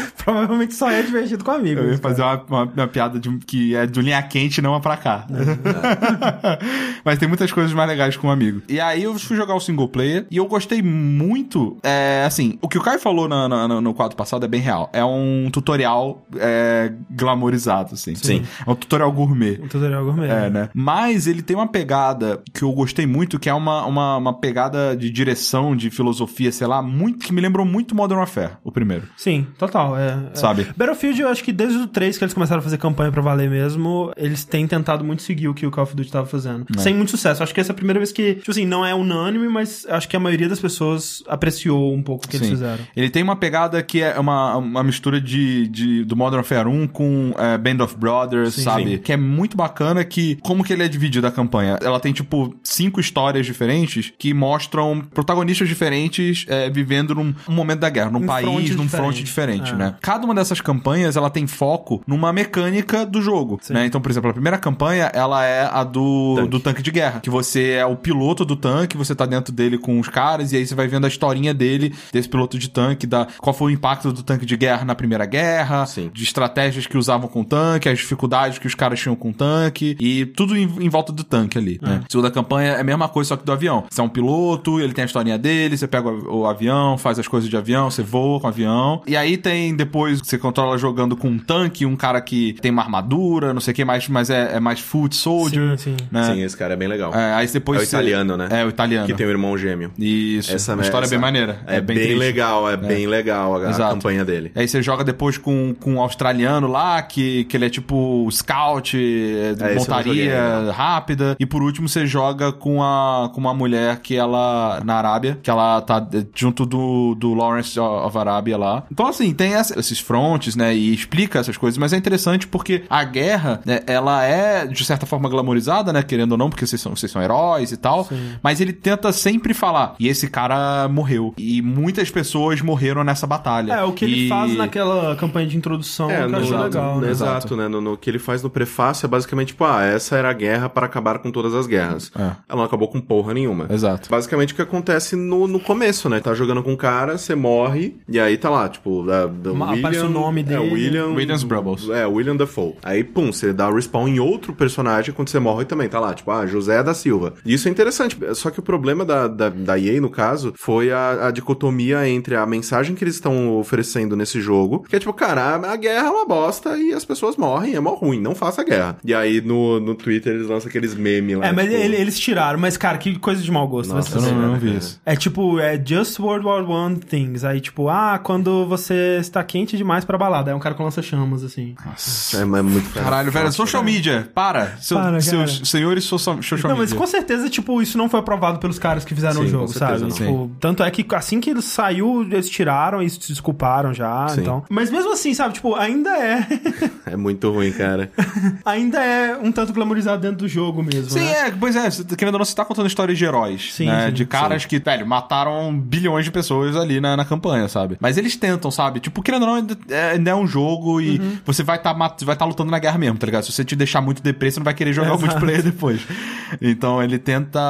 Provavelmente só é divertido com amigos. Eu ia fazer uma, uma- uma piada de, que é do linha quente, não a pra cá. Mas tem muitas coisas mais legais com um amigo. E aí eu fui jogar o single player e eu gostei muito. É, assim, o que o Caio falou na- na- no, quadro passado é bem real. É um tutorial é, glamorizado, assim. Sim. É um tutorial gourmet. Um tutorial gourmet. É, né? Mas ele tem uma pegada que eu gostei muito, que é uma, uma, uma pegada de direção, de filosofia, sei lá, muito que me lembrou muito Modern Warfare, o primeiro. Sim, total. É, é. Sabe? Battlefield, eu acho que desde o 3 que eles começaram a fazer campanha pra valer mesmo, eles têm tentado muito seguir o que o Call of Duty tava fazendo. É. Sem muito sucesso. Acho que essa é a primeira vez que, tipo assim, não é unânime, mas acho que a maioria das pessoas apreciou um pouco o que eles Sim. fizeram. Ele tem uma pegada que é uma, uma mistura de, de- do Modern Warfare 1 com é, Band of Brothers, Sim, sabe? sim. Que é muito bacana que... Como que ele é dividido a campanha? Ela tem, tipo, cinco histórias diferentes que mostram protagonistas diferentes é, vivendo num um momento da guerra, num Em país, num diferentes. fronte diferente, É. né? Cada uma dessas campanhas, ela tem foco numa mecânica do jogo, né? Então, por exemplo, a primeira campanha, ela é a do Tanque. do tanque de guerra, que você é o piloto do tanque, você tá dentro dele com os caras, e aí você vai vendo a historinha dele, desse piloto de tanque, da qual foi o impacto do tanque de guerra na Primeira Guerra, Sim. de estratégias que usavam com o tanque, as dificuldades que os caras tinham com o tanque, e tudo em, em volta do tanque ali, né? Segunda campanha é a mesma coisa, só que do avião. Você é um piloto, ele tem a historinha dele, você pega o, o avião, faz as coisas de avião, você voa com o avião, e aí tem depois, você controla jogando com um tanque, um cara que tem uma armadura, não sei o que mais, mas é, é mais foot soldier, Sim, sim. né? Sim, esse cara é bem legal. É, aí depois É o você- italiano, né? É, o italiano. Que tem o irmão gêmeo. Isso. Essa a história essa- é bem maneira. É, bem, triste. legal, é, bem legal a, Exato. campanha dele. Aí você joga depois com, com um australiano lá, que, que ele é tipo scout, é, É, montaria rápida. E por último você joga com, a, com uma mulher que ela, na Arábia, que ela tá eh, junto do, do Lawrence of Arabia lá. Então assim, tem essa- esses frontes, né, e explica essas coisas, mas é interessante porque a guerra, né, ela é de certa forma glamorizada, né, querendo ou não, porque vocês são, vocês são heróis e tal, mas ele tenta sempre falar, e esse cara morreu. E muitas pessoas morreram nessa batalha. É, o que ele E- faz naquela campanha de introdução, É, que eu no, legal. no- né? exato, né? No, no que ele faz no prefácio é basicamente tipo, ah, essa era a guerra para acabar com todas as guerras. É. Ela não acabou com porra nenhuma. Exato. Basicamente o que acontece no, no começo, né? Tá jogando com um cara, você morre, e aí tá lá, tipo, da, da Ma- William, aparece o nome É, dele. William... Williams Brubbles. É, William Dafoe. Aí, pum, você dá o respawn em outro personagem quando você morre também, tá lá, tipo, ah, José da Silva. E isso é interessante, só que o problema da, da, da EA, no caso, foi a, a dicotomia entre a mensagem que eles estão oferecendo nesse jogo, que é tipo, cara, a, a guerra é uma bosta e as pessoas morrem, é mó ruim, não faça guerra. E aí no, no Twitter eles lançam aqueles memes lá. É, mas tipo, ele- eles tiraram, mas cara, que coisa de mau gosto. Nossa, vai se Eu não, não vi isso. É tipo, é Just World War One Things. Aí, tipo, ah, quando você está quente demais pra balada. Aí um cara com lança-chamas, assim. É, mas é muito Caralho, velho, social media. Para. Seu, Para, seus senhores social, social Não, mas media. com certeza, tipo, isso não foi aprovado pelos caras que fizeram Sim, o jogo, sabe? não. Tipo, tanto é que assim que ele saiu, eles tiraram e se desculparam já, Sim. então. Mas mesmo assim, sabe, tipo, ainda é. É muito ruim, cara. ainda é um tanto glamorizado dentro do jogo mesmo. Sim, né? é, pois é, querendo ou não, você tá contando histórias de heróis, Sim, né? sim, de caras que, velho, mataram bilhões de pessoas ali na, na campanha, sabe? Mas eles tentam, sabe? Tipo, querendo ou ou não, ainda é, ainda é um jogo e Uhum. você vai estar vai tá lutando na guerra mesmo, tá ligado? Se você te deixar muito deprê, você não vai querer jogar o Exato. multiplayer depois. Então ele tenta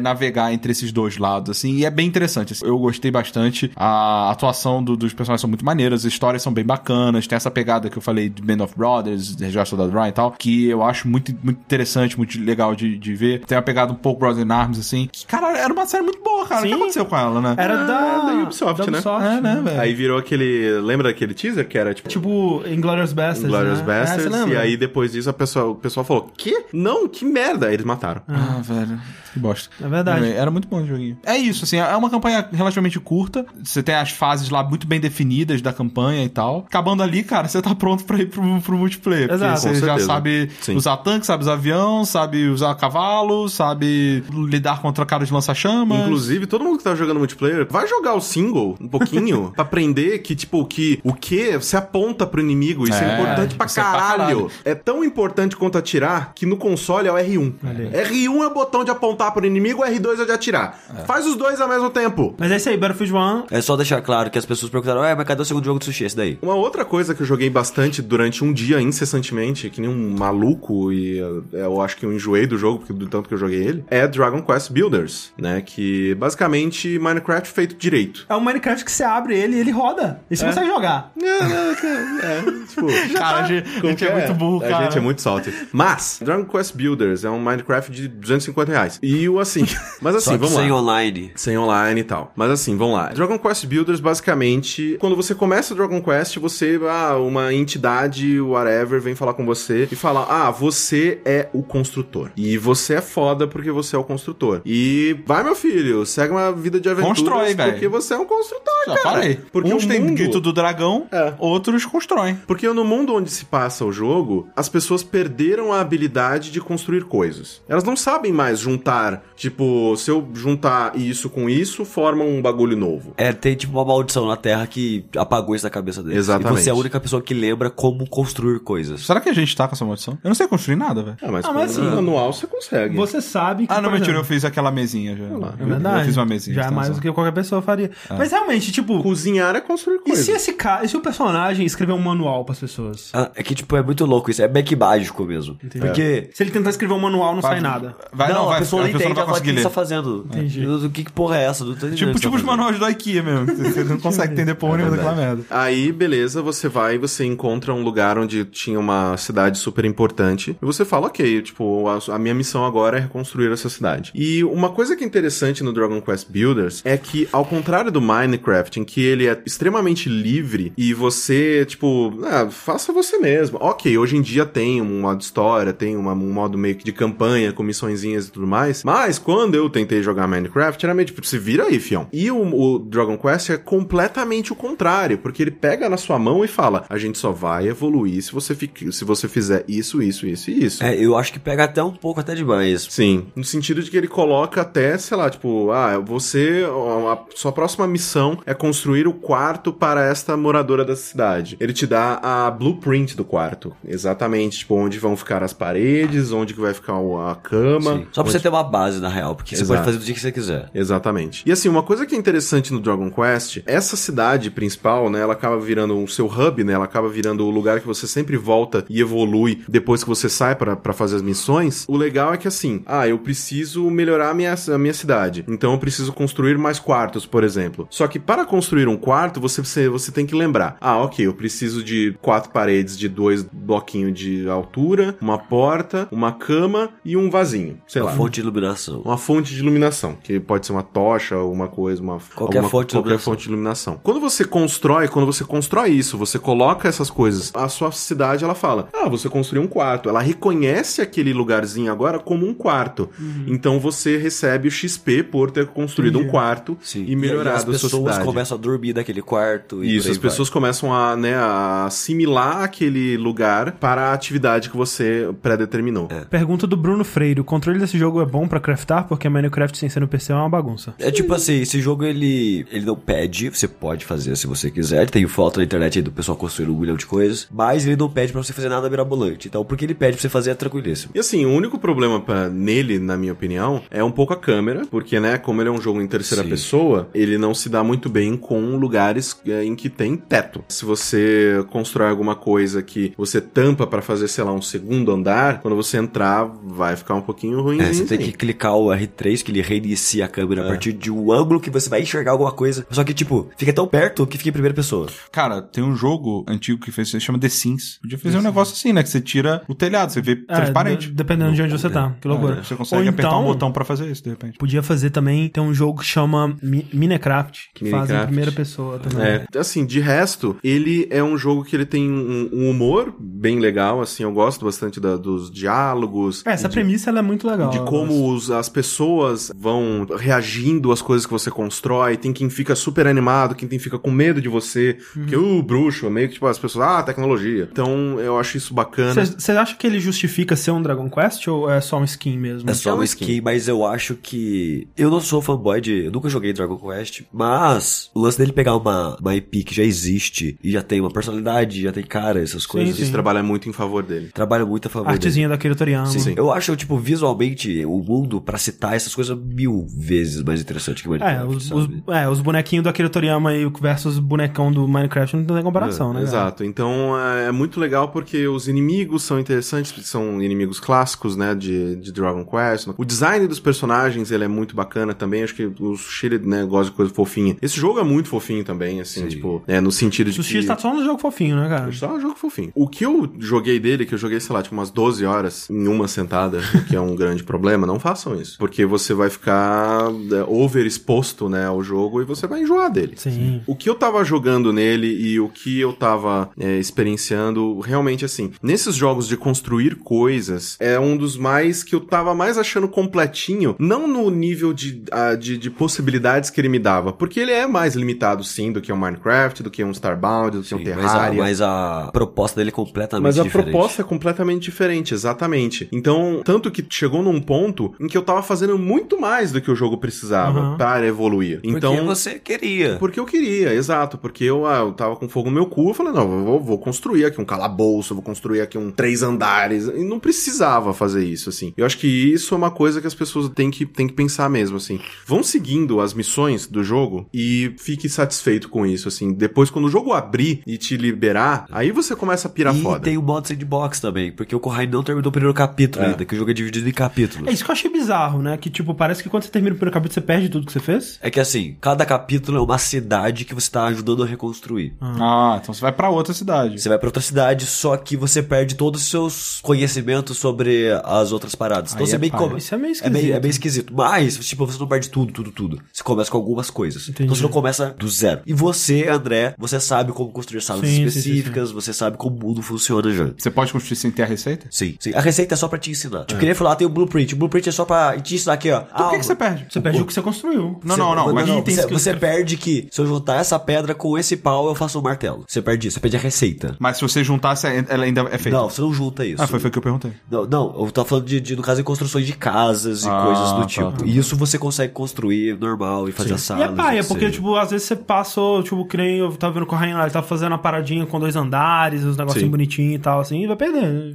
navegar entre esses dois lados, assim, e é bem interessante. assim. Eu gostei bastante. A atuação do- dos personagens são muito maneiras, as histórias são bem bacanas, tem essa pegada que eu falei de Band of Brothers, Resgate Soldado Ryan e tal, que eu acho muito, muito interessante, muito legal de, de ver. Tem uma pegada um pouco Brothers in Arms, assim. Que, cara, era uma série muito boa, cara. O que Sim. aconteceu com ela, né? Era Ah, da, da Ubisoft, né? É, né, velho? Aí virou aquele. Lembra daquele teaser que era tipo. Tipo, Inglourious Basterds, Glorious né? Bastards, É, e aí depois disso a pessoa, o pessoal falou: Que? Não, que merda! Aí eles mataram. Ah, velho. Que bosta. É verdade. Era muito bom o joguinho. É isso, assim, é uma campanha relativamente curta. Você tem as fases lá muito bem definidas da campanha e tal. Acabando ali, cara, você tá pronto pra ir pro, pro multiplayer. porque Exato. Você Com já sabe Sim. usar tanques, sabe usar avião, sabe usar cavalo, sabe lidar contra cara de lança-chamas. Inclusive, todo mundo que tá jogando multiplayer, vai jogar o single um pouquinho pra aprender que, tipo, que o que você aponta pro inimigo, isso é, É, importante pra é pra caralho. caralho. É tão importante quanto atirar que no console é o R1. R1 é o botão de apontar pro inimigo, R2 é de atirar. Faz os dois ao mesmo tempo. Mas é isso aí, Battlefield 1. É só deixar claro que as pessoas perguntaram, ué, mas cadê o segundo jogo do sushi? Esse daí. Uma outra coisa que eu joguei bastante durante um dia incessantemente, que nem um maluco, e eh, eu acho que eu enjoei do jogo, porque do tanto que eu joguei ele, é Dragon Quest Builders, né? Que basicamente Minecraft feito direito. É um Minecraft que você abre ele e ele roda. E você consegue jogar. É, não, é, tipo, Cara, a gente, a Como gente é, muito burro, cara. A gente é muito salty. Mas, Dragon Quest Builders é um Minecraft de 250 reais. E o assim. Mas assim, vamos sem lá. online. Sem online e tal. Mas assim, vamos lá. Dragon Quest Builders, basicamente, quando você começa o Dragon Quest, você, ah, uma entidade, whatever, vem falar com você e fala: Ah, você é o construtor. E você é foda porque você é o construtor. E vai, meu filho, segue uma vida de aventuras Constrói, velho. porque você é um construtor, Já cara. falei. Porque Uns o têm mundo... grito do dragão, É. outros constroem. Porque no mundo onde se passa o jogo, as pessoas perderam a habilidade de construir coisas. Elas não sabem mais juntar, tipo, se eu juntar isso com isso, forma um bagulho novo. É, tem tipo uma maldição na Terra que apagou isso da cabeça deles. Exatamente. E você é a única pessoa que lembra como construir coisas. Será que a gente tá com essa maldição? Eu não sei construir nada, velho. Ah, mas, Ah, mas assim, um manual você consegue. Você sabe que. Ah, não, mentira, eu exemplo, fiz aquela mesinha já. lá. É Eu- verdade. Eu fiz uma mesinha. Já é tem mais do que qualquer pessoa faria. Mas realmente, tipo. Cozinhar é construir E coisas. se esse cara. E se o personagem escrever um manual pras pessoas? Ah, é que, tipo, é muito louco isso. É back mágico mesmo. Porque... Se ele tentar escrever um manual, não Vai- sai nada. Vai, não, vai, a pessoa não entende, vai ela o ler. você tá fazendo? Entendi. Do que, que porra é essa? Não tô Tipo, o tipo os tá manuais do IKEA mesmo. Você não consegue entender porra nenhuma daquela merda. Aí, beleza, você vai e você encontra um lugar onde tinha uma cidade super importante. E você fala, ok, tipo, a, a minha missão agora é reconstruir essa cidade. E uma coisa que é interessante no Dragon Quest Builders é que, ao contrário do Minecraft, em que ele é extremamente livre e você, tipo, ah, faça você mesmo. Ok, hoje em dia tem um modo história, tem uma- um modo meio que de campanha, com missõezinhas e tudo mais. Mas quando eu tentei jogar Minecraft, era meio tipo, se vira aí, fião. E o, o Dragon Quest é completamente o contrário, porque ele pega na sua mão e fala: a gente só vai evoluir se você, fique, se você fizer isso, isso, isso e isso. É, eu acho que pega até um pouco até demais. Sim, no sentido de que ele coloca até, sei lá, tipo, ah, você, a sua próxima missão é construir o quarto para esta moradora da cidade. Ele te dá a blueprint do quarto, exatamente, tipo, onde vão ficar as paredes, onde que vai ficar a cama. Sim. Só pra onde- você ter uma base, na real, porque você Exato. pode fazer do dia que você quiser. Exatamente. E assim, uma coisa que é interessante no Dragon Quest, essa cidade principal, né, ela acaba virando o seu hub, né, ela acaba virando o lugar que você sempre volta e evolui depois que você sai pra pra fazer as missões. O legal é que assim, ah, eu preciso melhorar a minha, a minha cidade, então eu preciso construir mais quartos, por exemplo. Só que para construir um quarto, você, você, você tem que lembrar, ah, ok, eu preciso de quatro paredes de dois bloquinhos de altura, uma porta, uma cama e um vasinho, sei Uma lá. fonte de iluminação. Uma fonte de iluminação, que pode ser uma tocha, alguma coisa, uma Qualquer alguma- fonte de qualquer fonte de iluminação. Quando você constrói, quando você constrói isso, você coloca essas coisas, a sua cidade ela fala: "Ah, você construiu um quarto". Ela reconhece aquele lugarzinho agora como um quarto. Uhum. Então você recebe o XP por ter construído um quarto Sim. e melhorado as a sua pessoas cidade. começam a dormir naquele quarto. E Isso, aí as pessoas começam a, né, a assimilar aquele lugar para a atividade que você predeterminou. Pergunta do Bruno Freire: o controle desse jogo é bom pra craftar? Porque Minecraft sem ser no PC é uma bagunça. É tipo assim, esse jogo ele, ele não pede, você pode fazer se você quiser. Tem foto na internet aí do pessoal construindo um milhão de coisas, mas ele não pede pra você fazer nada mirabolante. Então, porque ele pede pra você fazer é tranquilíssimo. E assim, o único problema pra, nele, na minha opinião, é um pouco a câmera, porque, né, como ele é um jogo em terceira Sim. pessoa, ele não se dá muito bem com lugares é, em que tem tem teto. Se você constrói alguma coisa que você tampa pra fazer, sei lá, um segundo andar, quando você entrar, vai ficar um pouquinho ruim. É, você tem que clicar o R3 que ele reinicia a câmera a partir de um ângulo que você vai enxergar alguma coisa. Só que, tipo, fica tão perto que fica em primeira pessoa. Cara, tem um jogo antigo que fez, se chama The Sims. Podia fazer um negócio assim, né? Que você tira o telhado, você vê É, transparente. de- dependendo de onde você tá. Que loucura. É, você consegue Ou apertar um então, botão pra fazer isso, de repente. Podia fazer também, tem um jogo que chama Mi- Minecraft, que faz em Minecraft. primeira pessoa também. É, assim, de resto, ele é um jogo que ele tem um, um humor bem legal, assim, eu gosto bastante da- dos diálogos. É, essa de, premissa ela é muito legal. de como os- as pessoas vão reagindo às coisas que você constrói. Tem quem fica super animado, quem tem fica com medo de você. Porque o bruxo, meio que tipo, as pessoas, ah, tecnologia. Então, eu acho isso bacana. Você acha que ele justifica ser um Dragon Quest ou é só um skin mesmo? É só uma skin, mas eu acho que. Eu não sou fanboy de. Eu nunca joguei Dragon Quest, mas o lance dele pegar uma, uma IP que já existe e já tem uma personalidade, já tem cara, essas coisas. sim. Isso trabalha muito em favor dele. Trabalha muito a favor dele. Artezinha da Akira Toriyama. Sim. Eu acho, tipo, visualmente, o mundo, pra citar essas coisas, mil vezes mais interessante que É, Minecraft, os, os, sabe? é, os bonequinhos do Akira Toriyama e o versus bonecão do Minecraft não tem comparação, né? cara? Exato. Então é, é muito legal porque os inimigos são interessantes, são inimigos clássicos, né, de, de Dragon Quest. O design dos personagens, ele é muito bacana também. Acho que o Sushi, né, gosta de coisa fofinha. Esse jogo é muito fofinho também, assim, Sim. tipo, é, no sentido de Sushi que... tá só no jogo fofinho, né, cara? Só um jogo fofinho. O que eu joguei dele, que eu joguei, sei lá, tipo umas 12 horas em uma sentada, o que é um grande problema, não façam isso. Porque você vai ficar é, overexposto, né, ao jogo e você vai enjoar dele. Sim. O que eu tava jogando nele e o que eu tava é, experienciando, realmente assim, nesses jogos de construir coisas, é um dos mais que eu tava mais achando completinho, não no nível de, de, de possibilidades que ele me dava, porque ele é mais limitado sim do que um Minecraft, do que um Starbound, do que um Sim, mas, a, Terraria. mas a proposta dele é completamente Mas a diferente. proposta é completamente diferente, exatamente. Então, tanto que chegou num ponto em que eu tava fazendo muito mais do que o jogo precisava Uhum. para evoluir. Porque Então, você queria. porque eu queria, exato. Porque eu, ah, eu tava com fogo no meu cu, eu falei, não, eu vou, vou construir aqui um calabouço, eu vou construir aqui um três andares. E não precisava fazer isso, assim. Eu acho que isso é uma coisa que as pessoas têm que, têm que pensar mesmo, assim. Vão seguindo as missões do jogo e fique satisfeito com isso, assim. Depois, quando o jogo abrir e te liberar, aí você começa a pirar e foda. tem o modo sandbox também, porque o Corrai não terminou o primeiro capítulo É. ainda, que o jogo é dividido em capítulos. É isso que eu achei bizarro, né? Que, tipo, parece que quando você termina o primeiro capítulo, você perde tudo que você fez. É que assim, cada capítulo é uma cidade que você tá ajudando a reconstruir. Ah, então você vai pra outra cidade. Você vai pra outra cidade, só que você perde todos os seus conhecimentos sobre as outras paradas. Então Aí você é come- Isso é meio É bem, esquisito. é bem esquisito. Mas, tipo, você não perde tudo, tudo, tudo. Você começa com algumas coisas. Entendi. Então você não começa do zero. E você, André, você sabe como construir salas Sim, sim, sim, específicas, você sabe como o mundo funciona já. Você pode construir sem ter a receita? Sim, sim. A receita é só pra te ensinar. Tipo, que nem falar, tem o blueprint. O blueprint é só pra te ensinar aqui, ó. Então o que, que você perde? Você perde o que você construiu. Não, não, não. Mas itens você, que você você- perde que se eu juntar essa pedra com esse pau, eu faço um martelo. Você perde isso, você perde a receita. Mas se você juntasse, ela ainda é feita. Não, você não junta isso. Ah, foi, foi o que eu perguntei. Não, não, eu tava falando de, de, no caso, de construções de casas e Ah, coisas do tá, tipo. tá. E isso você consegue construir normal e fazer as E salas. é paia, o que porque, tipo, às vezes você passou, tipo, que nem eu tava vendo correndo lá, ele tava fazendo a paradinha com dois andares, os negocinhos Sim. bonitinhos e tal, assim, e vai perder.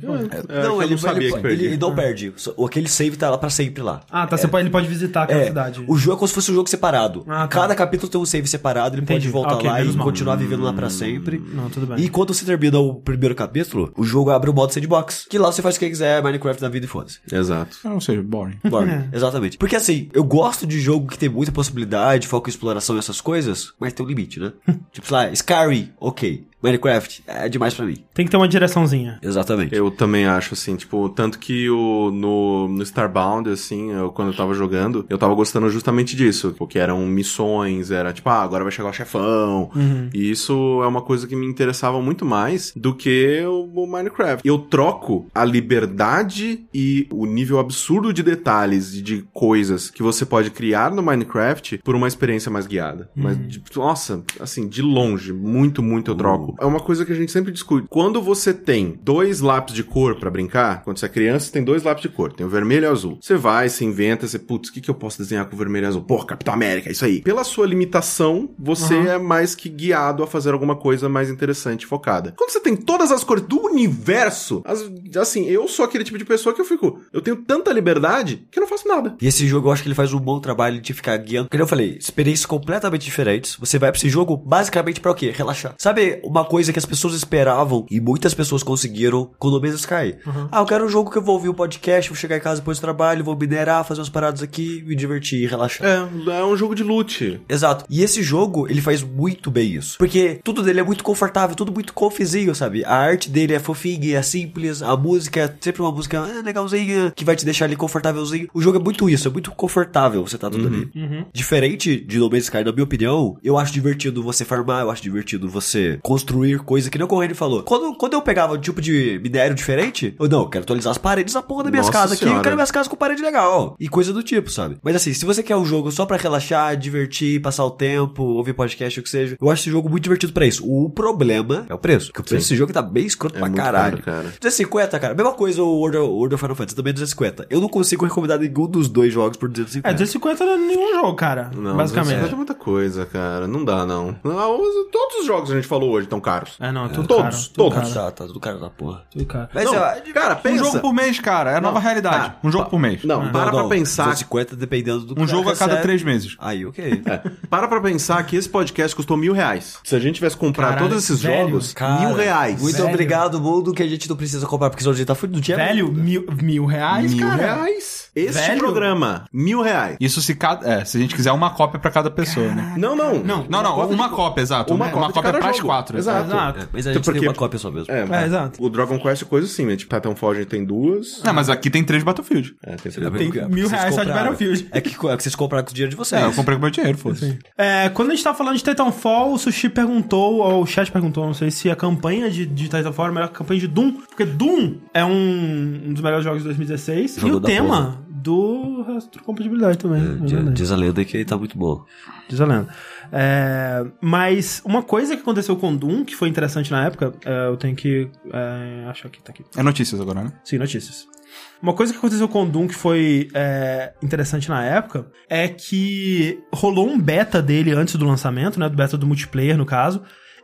É, não, ele, não sabia ele, que perdia. ele não perde. Só- Aquele save tá lá pra sempre lá. Ah, tá, você pode, ele pode visitar aquela É, cidade. o jogo é como se fosse um jogo separado. Ah, tá. Cada capítulo tem um save separado, ele Entendi. pode voltar Ok, lá e mal. continuar vivendo lá pra sempre. Não, tudo bem. E quando você termina o primeiro capítulo, o jogo abre o modo sandbox. Que lá você faz o que quiser, Minecraft da vida e foda-se. Exato. Ah, Ou seja, boring. Boring. É. Exatamente. Porque assim, eu gosto de jogo que tem muita possibilidade, foco em exploração e essas coisas, mas tem um limite, né? tipo, sei lá, Skyrim, ok. Minecraft é demais pra mim. Tem que ter uma direçãozinha. Exatamente. Eu também acho, assim, tipo, tanto que o, no, no Starbound, assim, eu, quando eu tava jogando, eu tava gostando justamente disso, porque eram missões, era tipo, ah, agora vai chegar o chefão, e isso é uma coisa que me interessava muito mais do que o, o Minecraft. Eu troco a liberdade e o nível absurdo de detalhes e de coisas que você pode criar no Minecraft por uma experiência mais guiada. Mas, de- nossa, assim, de longe, muito, muito eu troco jogo. É uma coisa que a gente sempre discute. Quando você tem dois lápis de cor pra brincar, quando você é criança, você tem dois lápis de cor, tem o vermelho e o azul. Você vai, você inventa, você, putz, o que, que eu posso desenhar com vermelho e azul? Porra, Capitão América, isso aí. Pela sua limitação, você é mais que guiado a fazer alguma coisa mais interessante, focada. Quando você tem todas as cores do universo, as- assim, eu sou aquele tipo de pessoa que eu fico, eu tenho tanta liberdade que eu não faço nada. E esse jogo eu acho que ele faz um bom trabalho de ficar guiando. Como eu falei, experiências completamente diferentes. Você vai pra esse jogo basicamente pra o quê? Relaxar. Sabe uma coisa que as pessoas esperavam e muitas pessoas conseguiram com o Man's Sky? Ah, eu quero um jogo que eu vou ouvir o podcast, vou chegar em casa depois do trabalho, vou minerar, fazer umas paradas aqui, me divertir, relaxar. É, é um jogo de loot. Exato. E esse jogo, ele faz muito bem isso. Porque tudo dele é muito confortável, tudo muito confizinho, sabe? A arte dele é fofinha, é simples, a música é sempre uma música ah, legalzinha, que vai te deixar ali confortávelzinho. O jogo é muito isso, é muito confortável você tá tudo ali. Diferente de No Man's Sky, na minha opinião, eu acho divertido você farmar, eu acho divertido você construir coisa que nem o Corrêa falou. Quando, quando eu pegava um tipo de minério diferente, eu não, eu quero atualizar as paredes da porra das minhas Nossa casas aqui, eu quero minhas casas com parede legal. E coisa do tipo, sabe? Mas assim, se você quer um jogo só pra relaxar, divertir, passar o tempo, ouvir podcast, o que seja, eu acho esse jogo muito divertido pra isso. O problema é o preço. Porque o preço desse jogo tá bem escroto É pra muito caralho. caro, cara. 250, cara. Mesma coisa o World of, World of Final Fantasy, também é 250. Eu não consigo recomendar nenhum dos dois jogos por 250. É, 250 não é nenhum jogo, cara. Não, basicamente. É muita coisa, cara. Não dá, não. Não, os- Todos os jogos que a gente falou hoje estão caros. É, não, é tudo Todos, caro. Tudo todos. caro, Tá, tá tudo caro da porra. tudo caro. Mas Não, eu- cara, Um pensa. jogo por mês, cara. É a nova realidade. tá. Um jogo por mês. Não, Ah. para pra pensar. 250 dependendo do Um jogo a cada três meses. Aí, ok. É, para pra pensar que esse podcast custou mil reais. Se a gente tivesse comprado Caralho, todos esses velho, jogos, Cara, mil reais. Muito Velho. obrigado, mundo, que a gente não precisa comprar, porque senão a gente tá fudido. Não tinha Velho, mil, mil reais, Mil cara. reais. Este Velho. programa, mil reais. Isso se cada. É, se a gente quiser uma cópia pra cada pessoa, né? Não, não. Não, Não, não, uma cópia, exato. Uma Uma, cópia cópia para as quatro. Exato. Exato. É, mas a gente Porque- tem uma cópia só mesmo. É, É, exato. O Dragon Quest é coisa assim, né? Tipo, Titanfall a gente tem duas. Não, mas aqui tem três Battlefield. É, tem É, Tem porque mil reais só de. Battlefield. É que, é que vocês compraram com o dinheiro de vocês. É, eu comprei com meu dinheiro, foda-se. É, quando a gente tá falando de Titanfall, o Sushi perguntou, ou o chat perguntou, não sei se a campanha de, de Titanfall é a melhor campanha de Doom, porque Doom é um, um dos melhores jogos de 2016, Jogo e o tema do retrocompatibilidade também. é Diz- verdade. Diz a lenda que ele tá muito bom. Diz a lenda. É, mas uma coisa que aconteceu com Doom, que foi interessante na época, é, eu tenho que é, achar aqui, tá aqui. É notícias agora, né? Sim, notícias. Uma coisa que aconteceu com o Doom que foi é, interessante na época é que rolou um beta dele antes do lançamento, né? Do beta do multiplayer, no caso.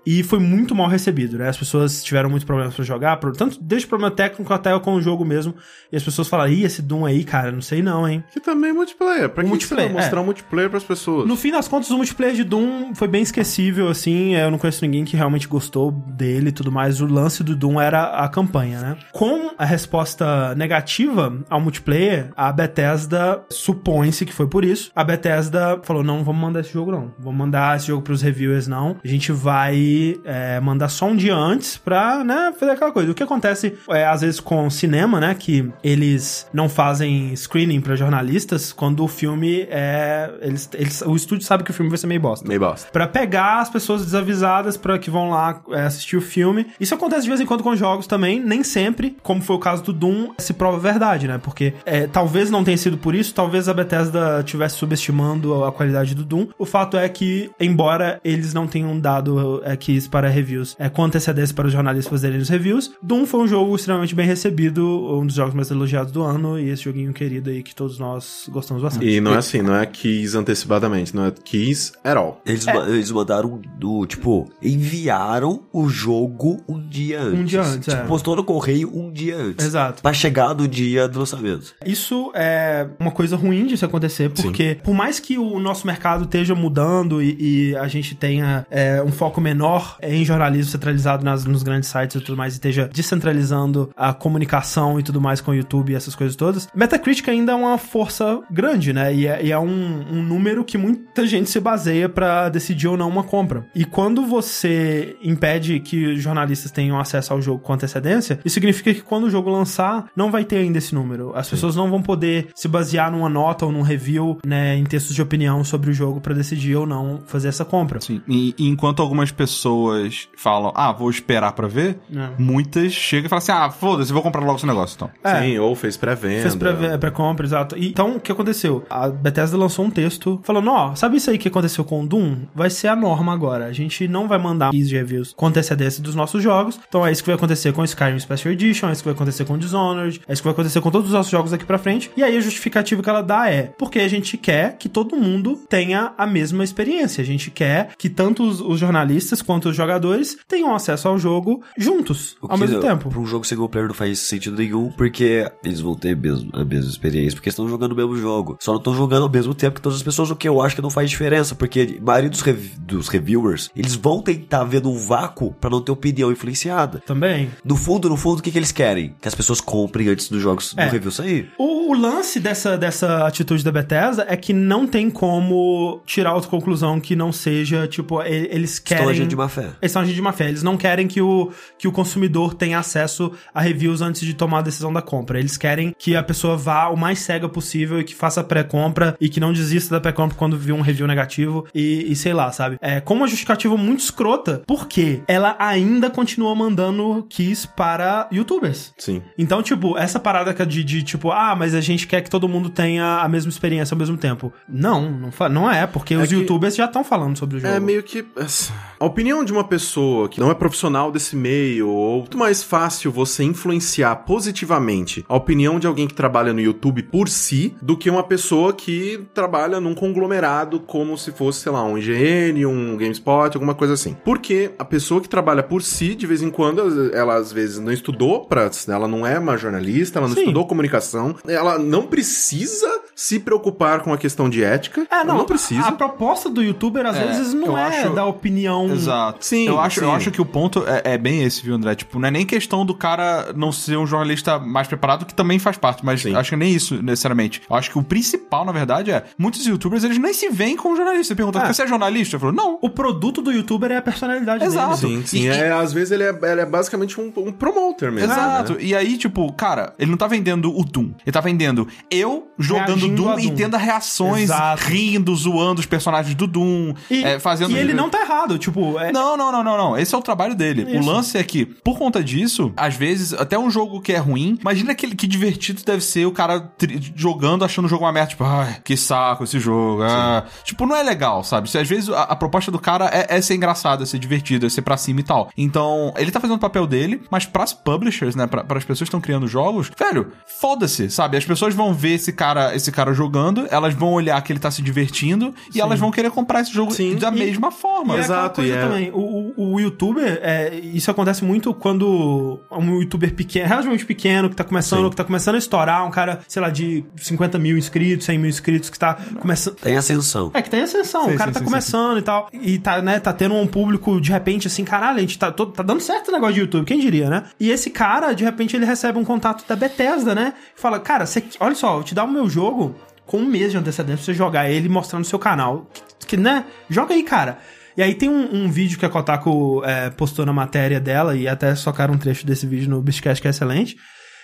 E foi muito mal recebido, né? As pessoas tiveram muitos problemas pra jogar, tanto desde problema técnico até com o jogo mesmo. E as pessoas falaram, ih, esse Doom aí, cara, não sei não, hein? Que também é multiplayer. Pra Um que multiplayer, você mostrar é. um multiplayer pras pessoas? No fim das contas, o multiplayer de Doom foi bem esquecível, assim. Eu não conheço ninguém que realmente gostou dele e tudo mais. O lance do Doom era a campanha, né? Com a resposta negativa ao multiplayer, a Bethesda supõe-se que foi por isso. A Bethesda falou: não, vamos mandar esse jogo, não. Vamos mandar esse jogo pros reviewers, não. A gente vai é, mandar só um dia antes pra, né, fazer aquela coisa. O que acontece, é, às vezes, com cinema, né? Que eles não fazem screening pra jornalistas quando o filme é. Eles, eles, o estúdio sabe que o filme vai ser meio bosta. Meio bosta. Pra pegar as pessoas desavisadas para que vão lá é, assistir o filme. Isso acontece de vez em quando com jogos também, nem sempre, como foi o caso do Doom, se prova verdade, né? Porque é, talvez não tenha sido por isso, talvez a Bethesda estivesse subestimando a qualidade do Doom. O fato é que, embora eles não tenham dado é, keys para reviews é, com antecedência para os jornalistas fazerem os reviews, Doom foi um jogo extremamente bem recebido, um dos jogos mais elogiados do ano, e esse joguinho querido aí que todos nós gostamos bastante. E não é assim, não é keys antecipadamente, não é keys at all. Eles, ma- eles mandaram do, tipo, enviaram o jogo um dia antes. Um dia antes, Tipo, é. postou no correio um dia antes. Exato. Pra chegar no dia do lançamento. Isso é uma coisa ruim de se acontecer, porque por mais que o nosso mercado esteja mudando e, e a gente tenha é, um foco menor em jornalismo centralizado nas, nos grandes sites e tudo mais, e esteja descentralizando a comunicação e tudo mais com o YouTube e essas coisas todas, Metacritic ainda é uma força grande, né? E é, e é um, um número que muita gente se baseia pra decidir ou não uma compra. E quando você impede que os jornalistas tenham acesso ao jogo com antecedência, isso significa que quando o jogo lançar, não vai ter ainda esse número. As pessoas não vão poder se basear numa nota ou num review, né, em textos de opinião sobre o jogo pra decidir ou não fazer essa compra. Sim. E, e enquanto algumas pessoas pessoas falam, ah, vou esperar pra ver, É. muitas chegam e falam assim, ah, foda-se, vou comprar logo esse negócio então. É. Sim, ou fez pré-venda. Fez pré- pré-compra, exato. E, então, o que aconteceu? A Bethesda lançou um texto falando, ó, sabe isso aí que aconteceu com o Doom? Vai ser a norma agora. A gente não vai mandar keys de reviews com antecedência dos nossos jogos. Então é isso que vai acontecer com Skyrim Special Edition, é isso que vai acontecer com Dishonored, é isso que vai acontecer com todos os nossos jogos aqui pra frente. E aí a justificativa que ela dá é, porque a gente quer que todo mundo tenha a mesma experiência. A gente quer que tanto os, os jornalistas quanto os jogadores tenham acesso ao jogo juntos, ao mesmo tempo. Pra um jogo single player não faz sentido nenhum, porque eles vão ter mesmo, a mesma experiência, porque estão jogando o mesmo jogo. Só não estão jogando ao mesmo tempo que todas as pessoas, o que eu acho que não faz diferença, porque a maioria dos, rev- dos reviewers, eles vão tentar ver num vácuo pra não ter opinião influenciada. Também. No fundo, no fundo, o que, que eles querem? Que as pessoas comprem antes dos jogos É. do review sair. O, o lance dessa, dessa atitude da Bethesda é que não tem como tirar outra conclusão que não seja, tipo, eles querem... Má fé. Eles estão agindo de má fé. Eles não querem que o, que o consumidor tenha acesso a reviews antes de tomar a decisão da compra. Eles querem que a pessoa vá o mais cega possível e que faça pré-compra e que não desista da pré-compra quando viu um review negativo e, e sei lá, sabe? É como uma justificativa muito escrota, porque ela ainda continua mandando keys para youtubers. Sim. Então, tipo, essa parada é de, de, tipo, ah, mas a gente quer que todo mundo tenha a mesma experiência ao mesmo tempo. Não, não, não é, porque os que- youtubers já estão falando sobre o jogo. É meio que. essa- A opinião de uma pessoa que não é profissional desse meio, ou muito mais fácil você influenciar positivamente a opinião de alguém que trabalha no YouTube por si, do que uma pessoa que trabalha num conglomerado como se fosse, sei lá, um IGN, um GameSpot, alguma coisa assim. Porque a pessoa que trabalha por si, de vez em quando, ela às vezes não estudou pra. Ela não é uma jornalista, ela não Sim. estudou comunicação, ela não precisa se preocupar com a questão de ética. É, ela não, não precisa. A, a proposta do youtuber, às É, vezes, não é acho- da opinião. Exato. Sim, eu acho, eu sim. acho que o ponto é, é bem esse, viu, André? Tipo, não é nem questão do cara não ser um jornalista mais preparado, que também faz parte, mas Sim. acho que nem isso, necessariamente. Eu acho que o principal, na verdade, é muitos youtubers, eles nem se veem como jornalista. Você pergunta, É. você é jornalista? Eu falo, não. O produto do youtuber é a personalidade Exato. dele. Sim, sim. E- é, às vezes ele é, ele é basicamente um, um promoter mesmo. Exato. né? E aí, tipo, cara, ele não tá vendendo o Doom. Ele tá vendendo eu jogando Doom a e Doom. tendo reações, Exato. rindo, zoando os personagens do Doom, E, é, fazendo... e ele não tá errado, tipo, é, Não, não, não, não, não. Esse é o trabalho dele. O Isso. lance é que, por conta disso, às vezes, até um jogo que é ruim, imagina que, que divertido deve ser o cara jogando, achando o jogo uma merda, tipo, ai, que saco esse jogo. ah." Tipo, não é legal, sabe? Se, às vezes a, a proposta do cara é, é ser engraçado, é ser divertido, é ser pra cima e tal. Então, ele tá fazendo o papel dele, mas pras publishers, né, pra, pras pessoas que estão criando jogos, velho, foda-se, sabe? As pessoas vão ver esse cara, esse cara jogando, elas vão olhar que ele tá se divertindo e elas vão querer comprar esse jogo Sim. da E- mesma forma. E é Exato, e é- também. O, o, o youtuber, é, isso acontece muito quando um youtuber pequeno, relativamente pequeno, que tá começando, Sim. que tá começando a estourar, um cara, sei lá, de 50 mil inscritos, 100 mil inscritos, que tá começando. Tem ascensão. É, que tem ascensão, Sim, o cara sim, tá sim, começando e tal. E tá, né, tá tendo um público, de repente, assim, caralho, a gente tá, todo- tá dando certo o negócio de YouTube, quem diria, né? E esse cara, de repente, ele recebe um contato da Bethesda, né? E fala, cara, você, olha só, eu te dar o meu jogo com um mês de antecedência pra você jogar ele e mostrar no seu canal. Que, que, né? Joga aí, cara. E aí tem um, um vídeo que a Kotaku é, postou na matéria dela, e até socaram um trecho desse vídeo no Biscast que é excelente.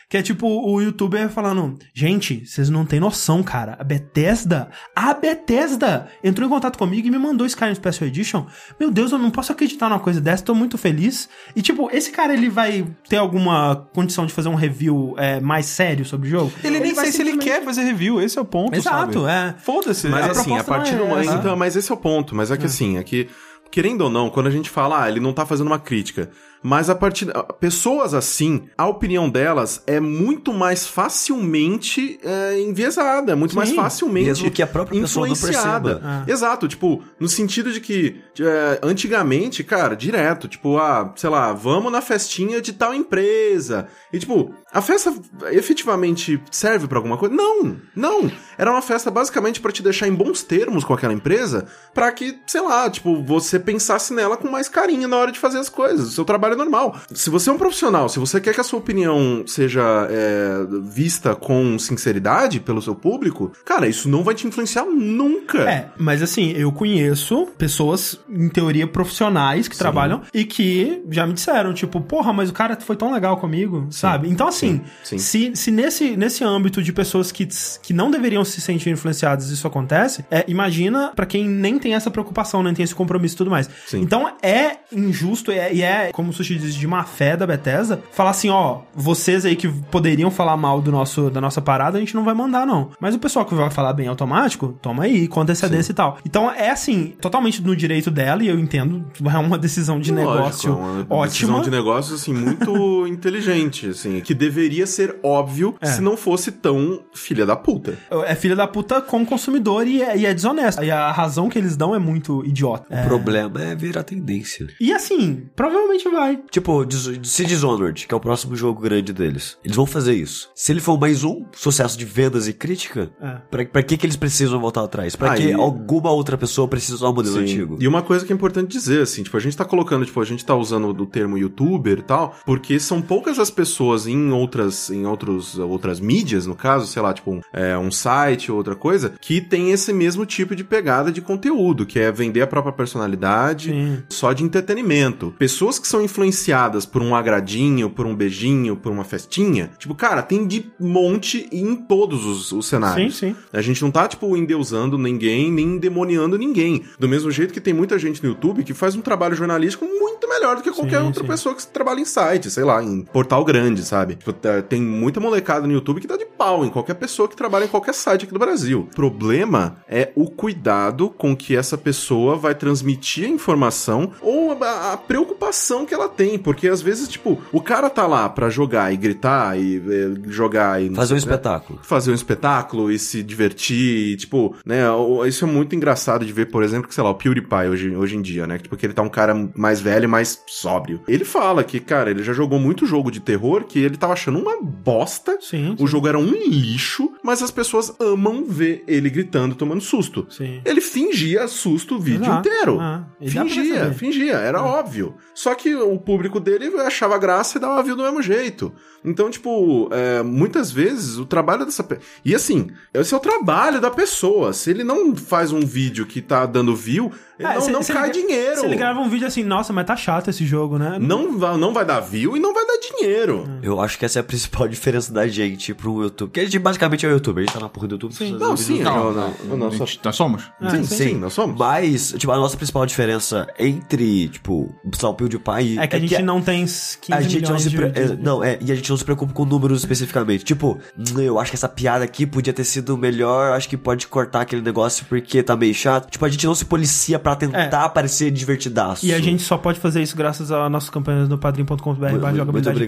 Que é tipo o youtuber falando: Gente, vocês não têm noção, cara. A Bethesda, a Bethesda entrou em contato comigo e me mandou Skyrim Special Edition. Meu Deus, eu não posso acreditar numa coisa dessa, tô muito feliz. E tipo, esse cara ele vai ter alguma condição de fazer um review é, mais sério sobre o jogo? Ele nem vai sei se ele quer fazer review, esse é o ponto, Exato, sabe? é. Foda-se. Mas É, assim, a partir do é momento. essa. Então, mas esse é o ponto. Mas é que assim, é que. Querendo ou não, quando a gente fala, ah, ele não tá fazendo uma crítica. Mas a partir. Pessoas assim, a opinião delas é muito mais facilmente é, enviesada, muito mais Sim, facilmente. mesmo que a própria influenciada. perceba. Exato, tipo, no sentido de que é, antigamente, cara, direto, tipo, ah, sei lá, vamos na festinha de tal empresa. E tipo, a festa efetivamente serve pra alguma coisa? Não, não. Era uma festa basicamente pra te deixar em bons termos com aquela empresa, pra que, sei lá, tipo, você pensasse nela com mais carinho na hora de fazer as coisas. O seu trabalho trabalho normal. Se você é um profissional, se você quer que a sua opinião seja é, vista com sinceridade pelo seu público, cara, isso não vai te influenciar nunca. É, mas assim, eu conheço pessoas, em teoria, profissionais que trabalham e que já me disseram, tipo, porra, mas o cara foi tão legal comigo, sabe? Então, assim, sim. se, se nesse, nesse âmbito de pessoas que, que não deveriam se sentir influenciadas isso acontece, é, imagina pra quem nem tem essa preocupação, nem tem esse compromisso e tudo mais. Sim. Então, é injusto e é, e é, como o Sushi diz, de má fé da Bethesda, falar assim, ó, vocês aí que poderiam falar mal do nosso, da nossa parada, a gente não vai mandar, não. Mas o pessoal que vai falar bem automático, toma aí, com antecedência e tal. Então, é assim, totalmente no direito dela, e eu entendo, é uma decisão de Lógico, negócio é uma ótima. decisão de negócio, assim, muito inteligente, assim, que deveria ser óbvio É. se não fosse tão filha da puta. É filha da puta com o consumidor e é, e é desonesta. E a razão que eles dão é muito idiota. O problema é virar tendência. E assim, provavelmente vai. Tipo, se Dishonored, que é o próximo jogo grande deles, eles vão fazer isso. Se ele for mais um sucesso de vendas e crítica, É. pra, pra que que eles precisam voltar atrás? Pra Ah, que e- alguma outra pessoa precisa usar o modelo Sim. antigo? E uma coisa que é importante dizer, assim, tipo, a gente tá colocando, tipo, a gente tá usando o termo youtuber e tal, porque são poucas as pessoas em outras, em outros, outras mídias, no caso, sei lá, tipo, um, é, um site ou outra coisa, que tem esse mesmo tipo de pegada de conteúdo, que é vender a própria personalidade Sim. só de entretenimento. Pessoas que são influenciadas por um agradinho, por um beijinho, por uma festinha, tipo, cara, tem de monte em todos os, os Sim, cenários. sim. A gente não tá, tipo, endeusando ninguém, nem demoniando ninguém. Do mesmo jeito que tem muita gente no YouTube que faz um trabalho jornalístico muito melhor do que qualquer Sim, outra sim. pessoa que trabalha em site, sei lá, em portal grande, sabe? Tipo, tá- tem muita molecada no YouTube que dá de pau em qualquer pessoa que trabalha em qualquer site aqui do Brasil. O problema é o cuidado com que essa pessoa vai transmitir a informação ou a, a preocupação que ela tem, porque às vezes, tipo, o cara tá lá pra jogar e gritar e eh, jogar e Fazer um né? espetáculo. fazer um espetáculo e se divertir, e, tipo, né, isso é muito engraçado de ver, por exemplo, que, sei lá, o PewDiePie hoje, hoje em dia, né, tipo, que ele tá um cara mais velho e mais sóbrio. Ele fala que, cara, ele já jogou muito jogo de terror que ele tava achando uma bosta, Sim, o jogo era um lixo, mas as pessoas amam ver ele gritando, tomando susto. Sim. Ele fingia susto o vídeo Exato. inteiro. Ah, fingia, fingia, era óbvio. Só que o público dele achava graça e dava view do mesmo jeito. Então, tipo, é, muitas vezes o trabalho dessa. pe- E assim, esse é o trabalho da pessoa. Se ele não faz um vídeo que tá dando view, ele É, não, se- não se cai ele- dinheiro. Se ele grava um vídeo assim, nossa, mas tá chato esse jogo, né? Não, vai, não vai dar view e não vai dar dinheiro. Eu acho que essa é a principal diferença da gente pro YouTube. Que a gente basicamente é o YouTube. A gente tá na porra do YouTube. fazendo Não, sim, não, Não, não, não, a nós somos. Ah, sim, sim. sim, nós somos. Mas, tipo, a nossa principal diferença entre, tipo, sei lá, o PewDiePie... É que a gente não tem 15 A gente não se de... pre- de- é, Não, é, e a gente não se preocupa com números especificamente. Tipo, "Hum, eu acho que essa piada aqui podia ter sido melhor, acho que pode cortar aquele negócio porque tá meio chato. Tipo, a gente não se policia pra tentar parecer divertidaço. E a gente só pode fazer isso graças às nossas campanhas no padrim.com.br barra muito jogabilidade,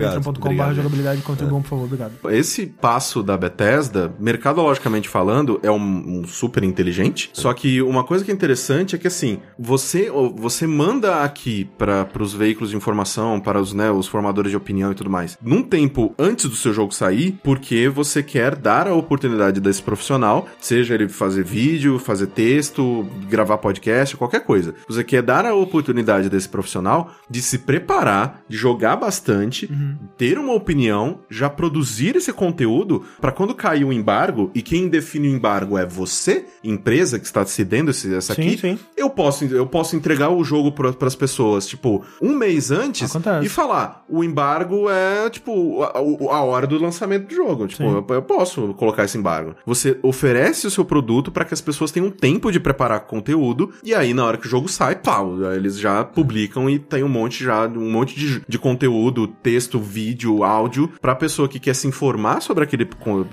jogabilidade, contribuam, por favor, obrigado. Esse passo da Bethesda, mercadologicamente falando, é um, um super inteligente. Só que uma coisa que é interessante é que assim, você você manda aqui para os veículos de informação, para os, né, os formadores de opinião e tudo mais, num tempo antes do seu jogo sair, porque você quer dar a oportunidade desse profissional, seja ele fazer vídeo, fazer texto, gravar podcast, qualquer coisa. Você quer dar a oportunidade desse profissional de se preparar, de jogar bastante, ter uma opinião, já produzir esse conteúdo para quando cair o embargo e quem define o embargo é você, empresa que está cedendo esse, essa Sim, aqui, sim. eu posso eu posso entregar o jogo para as pessoas tipo um mês antes Acontece. e falar o embargo é tipo a, a hora do lançamento do jogo, tipo eu, eu posso colocar esse embargo. Você oferece o seu produto para que as pessoas tenham tempo de preparar conteúdo e aí na hora que o jogo sai, pau, eles já publicam e tem um monte já um monte de, de conteúdo, texto, vídeo, áudio para a pessoa que quer se informar sobre aquele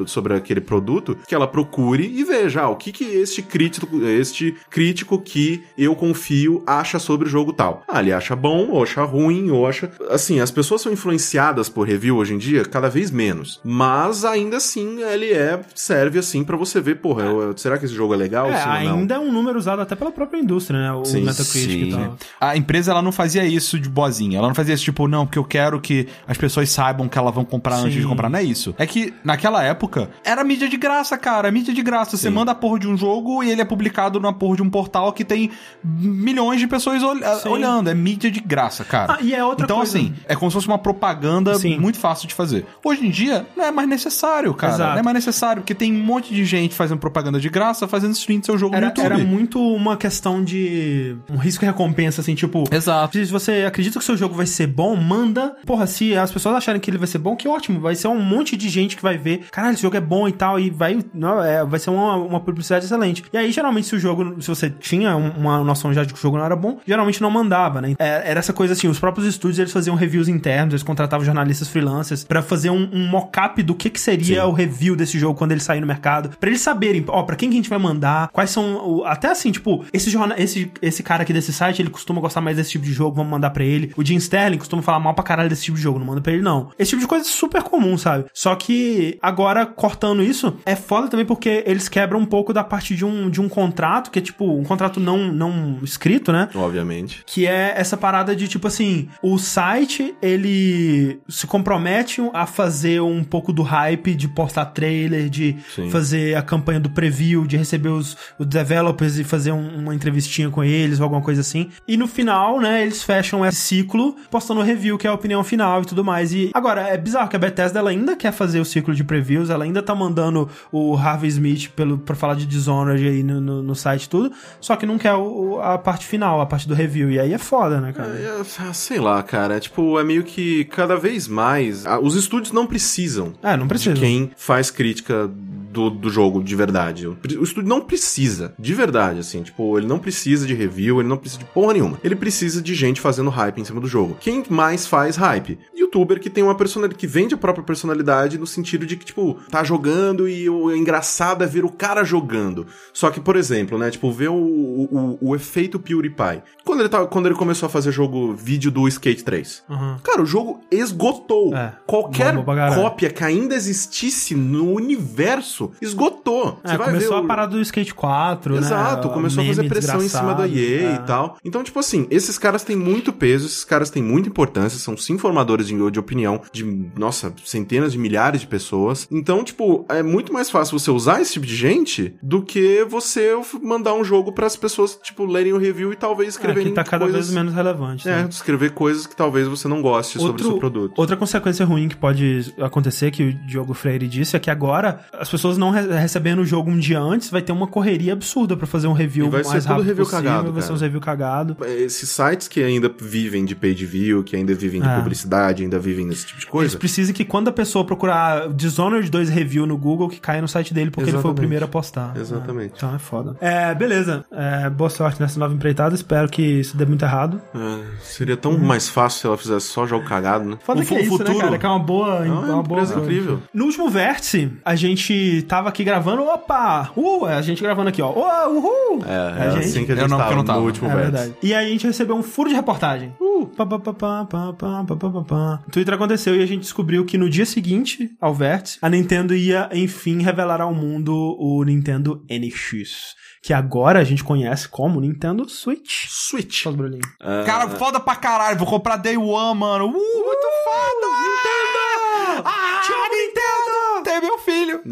sobre aquele produto, que ela procure e veja ah, o que que este crítico, este crítico que eu confio acha sobre o jogo tal. Ah, ele acha bom, ou acha ruim, ou acha assim, as pessoas são influenciadas por review hoje em dia cada vez menos, mas ainda assim ele é serve assim para você ver, porra, eu- será que esse jogo é legal? É, sim ou não? ainda é um número usado até pela própria indústria, né? O Sim, Metacritic e sim. tal. A empresa ela não fazia isso de boazinha. Ela não fazia isso tipo, não, porque eu quero que as pessoas saibam que elas vão comprar antes Sim. de comprar. Não é isso. É que naquela época era mídia de graça, cara. Mídia de graça. Você manda a porra de um jogo e ele é publicado na porra de um portal que tem milhões de pessoas ol- Sim. olhando. É mídia de graça, cara. Ah, e é outra então, coisa. assim, é como se fosse uma propaganda Sim. muito fácil de fazer. Hoje em dia, não é mais necessário, cara. Exato. Não é mais necessário, porque tem um monte de gente fazendo propaganda de graça, fazendo stream do seu jogo no Era, YouTube. era muito uma questão de um risco e recompensa, assim, tipo. Exato. Se você acredita que o seu jogo vai ser bom, manda. Porra, se as pessoas acharem que ele vai ser bom, que ótimo. Vai ser um monte de gente que vai ver. Caralho, esse jogo é bom e tal. E vai. Não, é, vai ser uma, uma publicidade excelente. E aí, geralmente, se o jogo. Se você tinha um- uma noção já de que o jogo não era bom, geralmente não mandava, né? É, era essa coisa assim, os próprios estúdios eles faziam reviews internos, eles contratavam jornalistas freelancers pra fazer um, um mock-up do que, que seria o review desse jogo quando ele sair no mercado. Pra eles saberem, ó, pra quem que a gente vai mandar, quais são. o- até assim, tipo, esse, jorna, esse, esse cara aqui desse site, ele costuma gostar mais desse tipo de jogo, vamos mandar pra ele. O Jim Sterling costuma falar mal pra caralho desse tipo de jogo, não manda pra ele, não. Esse tipo de coisa é super comum, sabe? Só que agora, cortando isso, é foda também porque eles quebram um pouco da parte de um, de um contrato, que é tipo, um contrato não, não escrito, né? Obviamente. Que é essa parada de tipo assim, o site ele se compromete a fazer um pouco do hype, de postar trailer, de Sim. fazer a campanha do preview, de receber os, os developers e fazer um- uma entrevistinha com eles ou alguma coisa assim. E no final, né, eles fecham esse ciclo postando o review, que é a opinião final e tudo mais. E agora, é bizarro que a Bethesda ela ainda quer fazer o ciclo de previews, ela ainda tá mandando o Harvey Smith pelo, pra falar de Dishonored aí no, no, no site tudo, só que não quer o- a parte final, a parte do review. E aí é foda, né, cara? É, é, sei lá, cara. É, tipo, é meio que cada vez mais. ah, Os estúdios não precisam É, não precisa. de quem faz crítica do, do jogo de verdade. O, o estúdio não precisa, de verdade, assim. Tipo, ele não precisa de review, ele não precisa de porra nenhuma. Ele precisa de gente fazendo hype em cima do jogo. Quem mais faz hype? Youtuber que tem uma personalidade, que vende a própria personalidade no sentido de que, tipo, tá jogando e o engraçado é ver o cara jogando. Só que, por exemplo, né, tipo, ver o, o, o efeito PewDiePie. Quando ele, tá, quando ele começou a fazer jogo, vídeo do Skate 3. Uhum. Cara, o jogo esgotou. É, Qualquer cópia que ainda existisse no universo esgotou. É, começou a o- parada do Skate 4, Exato, né? começou a fazer pressão em cima da EA é. e tal. Então, tipo assim, esses caras têm muito peso, esses caras têm muita importância, são sim formadores de, de opinião de, nossa, centenas de milhares de pessoas. Então, tipo, é muito mais fácil você usar esse tipo de gente do que você mandar um jogo para as pessoas, tipo, lerem o review e talvez É, escreverem que tá cada coisas... vez menos relevante. É, né? escrever coisas que talvez você não goste sobre o seu produto. Outra consequência ruim que pode acontecer, que o Diogo Freire disse, é que agora as pessoas não re recebendo o jogo um dia antes, vai ter uma correria absurda pra fazer um review E vai ser mais tudo rápido review possível, cagado, vai ser cara. uns review cagado. Esses sites que ainda vivem de page view, que ainda vivem de É. publicidade, ainda vivem nesse tipo de Eles coisa. precisam que quando a pessoa procurar Dishonored 2 review no Google, que caia no site dele, porque ele foi o Exatamente. primeiro a postar. Exatamente. É, então é foda. É, beleza. É, boa sorte nessa nova empreitada. Espero que isso dê muito errado. É, seria tão mais fácil se ela fizesse só jogo cagado, né? Foda O que é isso, né, cara? Que é uma boa, Não, é uma uma boa incrível. No último vértice, a gente tava aqui gravando, opa! Uh, a gente gravando aqui, ó. Oh, uhul! É, é a gente. assim que a Eu gente não, porque tava eu não tava. no último É vértice. verdade. E aí a gente recebeu um furo de reportagem. Uh, pá, pá, pá, pá, pá, pá, pá, pá, pá, O Twitter aconteceu e a gente descobriu que no dia seguinte ao vértice, a Nintendo ia, enfim, revelar ao mundo o Nintendo NX. Que agora a gente conhece como Nintendo Switch. Switch. Só os barulhinhos. Cara, foda pra caralho. Vou comprar Day One, mano. Uh, muito foda! Nintendo! Ah, Nintendo!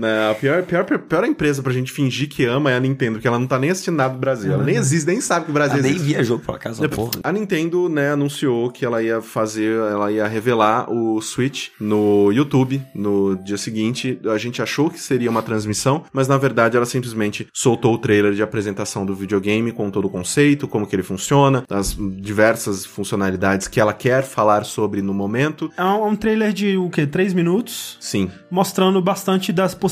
Não, a pior, pior, pior empresa pra gente fingir que ama é a Nintendo, porque ela não tá nem assistindo nada do Brasil. ela nem existe, nem sabe que o Brasil nem existe. via jogo pra casa, porra. A Nintendo, né, anunciou que ela ia fazer, ela ia revelar o Switch no YouTube no dia seguinte. A gente achou que seria uma transmissão, mas na verdade ela simplesmente soltou o trailer de apresentação do videogame com todo o conceito, como que ele funciona, as diversas funcionalidades que ela quer falar sobre no momento. É um, um trailer de o quê? Três minutos, Sim, mostrando bastante das possibilidades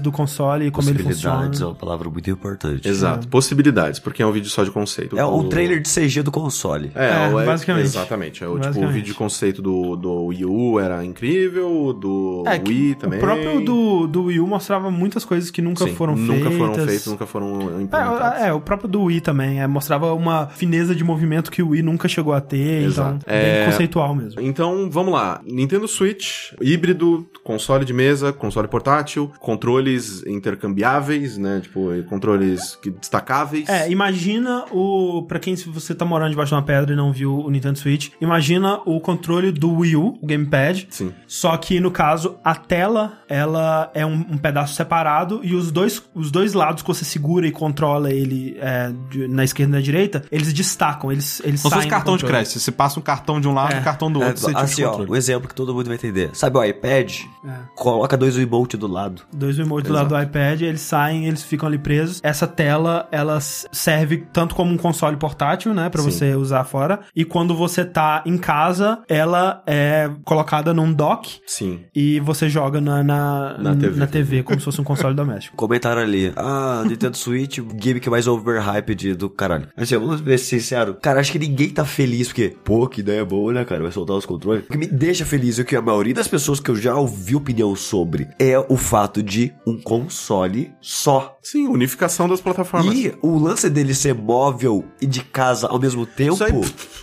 do console e como ele funciona. Possibilidades é uma palavra muito importante. exato. Possibilidades, porque é um vídeo só de conceito. É um O- trailer de CG do console. É, É, é- basicamente. Exatamente. É, o, tipo, o Basicamente. vídeo de conceito do, do Wii U era incrível, o do É, Wii também. O próprio do, do Wii U mostrava muitas coisas que nunca Sim, foram nunca feitas. foram feitos, nunca foram implementados. É, é, o próprio do Wii também. É, mostrava uma fineza de movimento que o Wii nunca chegou a ter. Exato. Então, bem É, conceitual mesmo. Então, vamos lá. Nintendo Switch, híbrido, console de mesa, console portátil, portátil, controles intercambiáveis, né? Tipo, controles que- destacáveis. É, imagina o. Pra quem se você tá morando debaixo de uma pedra e não viu o Nintendo Switch, imagina o controle do Wii U, o Gamepad. Sim. Só que no caso, a tela, ela é um, um pedaço separado e os dois, os dois lados que você segura e controla ele é, de- na esquerda e na direita, eles destacam, eles, eles saem fosse do cartão de crédito. Você passa um cartão de um lado e um cartão do É, outro. você de assim, ó, um exemplo que todo mundo vai entender. Sabe o iPad? É. Coloca dois emotes do lado. Dois remote do lado do iPad, eles saem, eles ficam ali presos. Essa tela, ela serve tanto como um console portátil, né, Pra Sim. você usar fora, e quando você tá em casa, ela é colocada num dock Sim. e você joga na, na, Na TV. na TV, como se fosse um console doméstico. Comentaram ali, ah, Nintendo Switch, o game que é mais overhyped do caralho. Assim, vamos ver ser sincero. Cara, acho que ninguém tá feliz porque, pô, que ideia boa, né, cara? Vai soltar os controles. O que me deixa feliz é que a maioria das pessoas que eu já ouvi opinião sobre é o fato de um console só. Sim, unificação das plataformas. E o lance dele ser móvel e de casa ao mesmo tempo, Isso aí-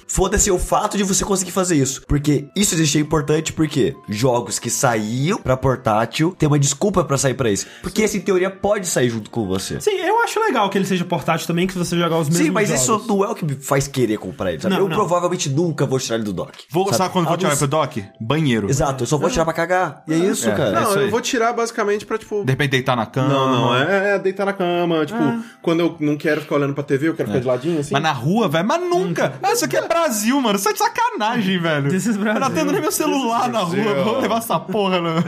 foda-se o fato de você conseguir fazer isso. Porque isso existia importante porque jogos que saíam pra portátil tem uma desculpa pra sair pra isso. Porque esse, em teoria, pode sair junto com você. Sim, eu acho legal que ele seja portátil também, que você jogar os mesmos Sim, mas jogos. isso não é o que me faz querer comprar ele, sabe? Não, eu não. provavelmente nunca vou tirar ele do dock. Vou, sabe, quando vou tirar não pro dock? Banheiro. Exato, eu só vou tirar pra cagar. E é isso, É. cara. Não, isso aí. eu vou tirar basicamente pra, tipo. De repente deitar na cama. Não, não, é, é deitar na cama. Tipo, quando eu não quero ficar olhando pra TV, eu quero ficar de ladinho assim. Mas na rua, velho, mas nunca. Ah, isso aqui é Brasil, mano. Isso é de sacanagem, velho. This is Eu Brasil. atendo nem meu celular na rua. Vou levar essa porra, né?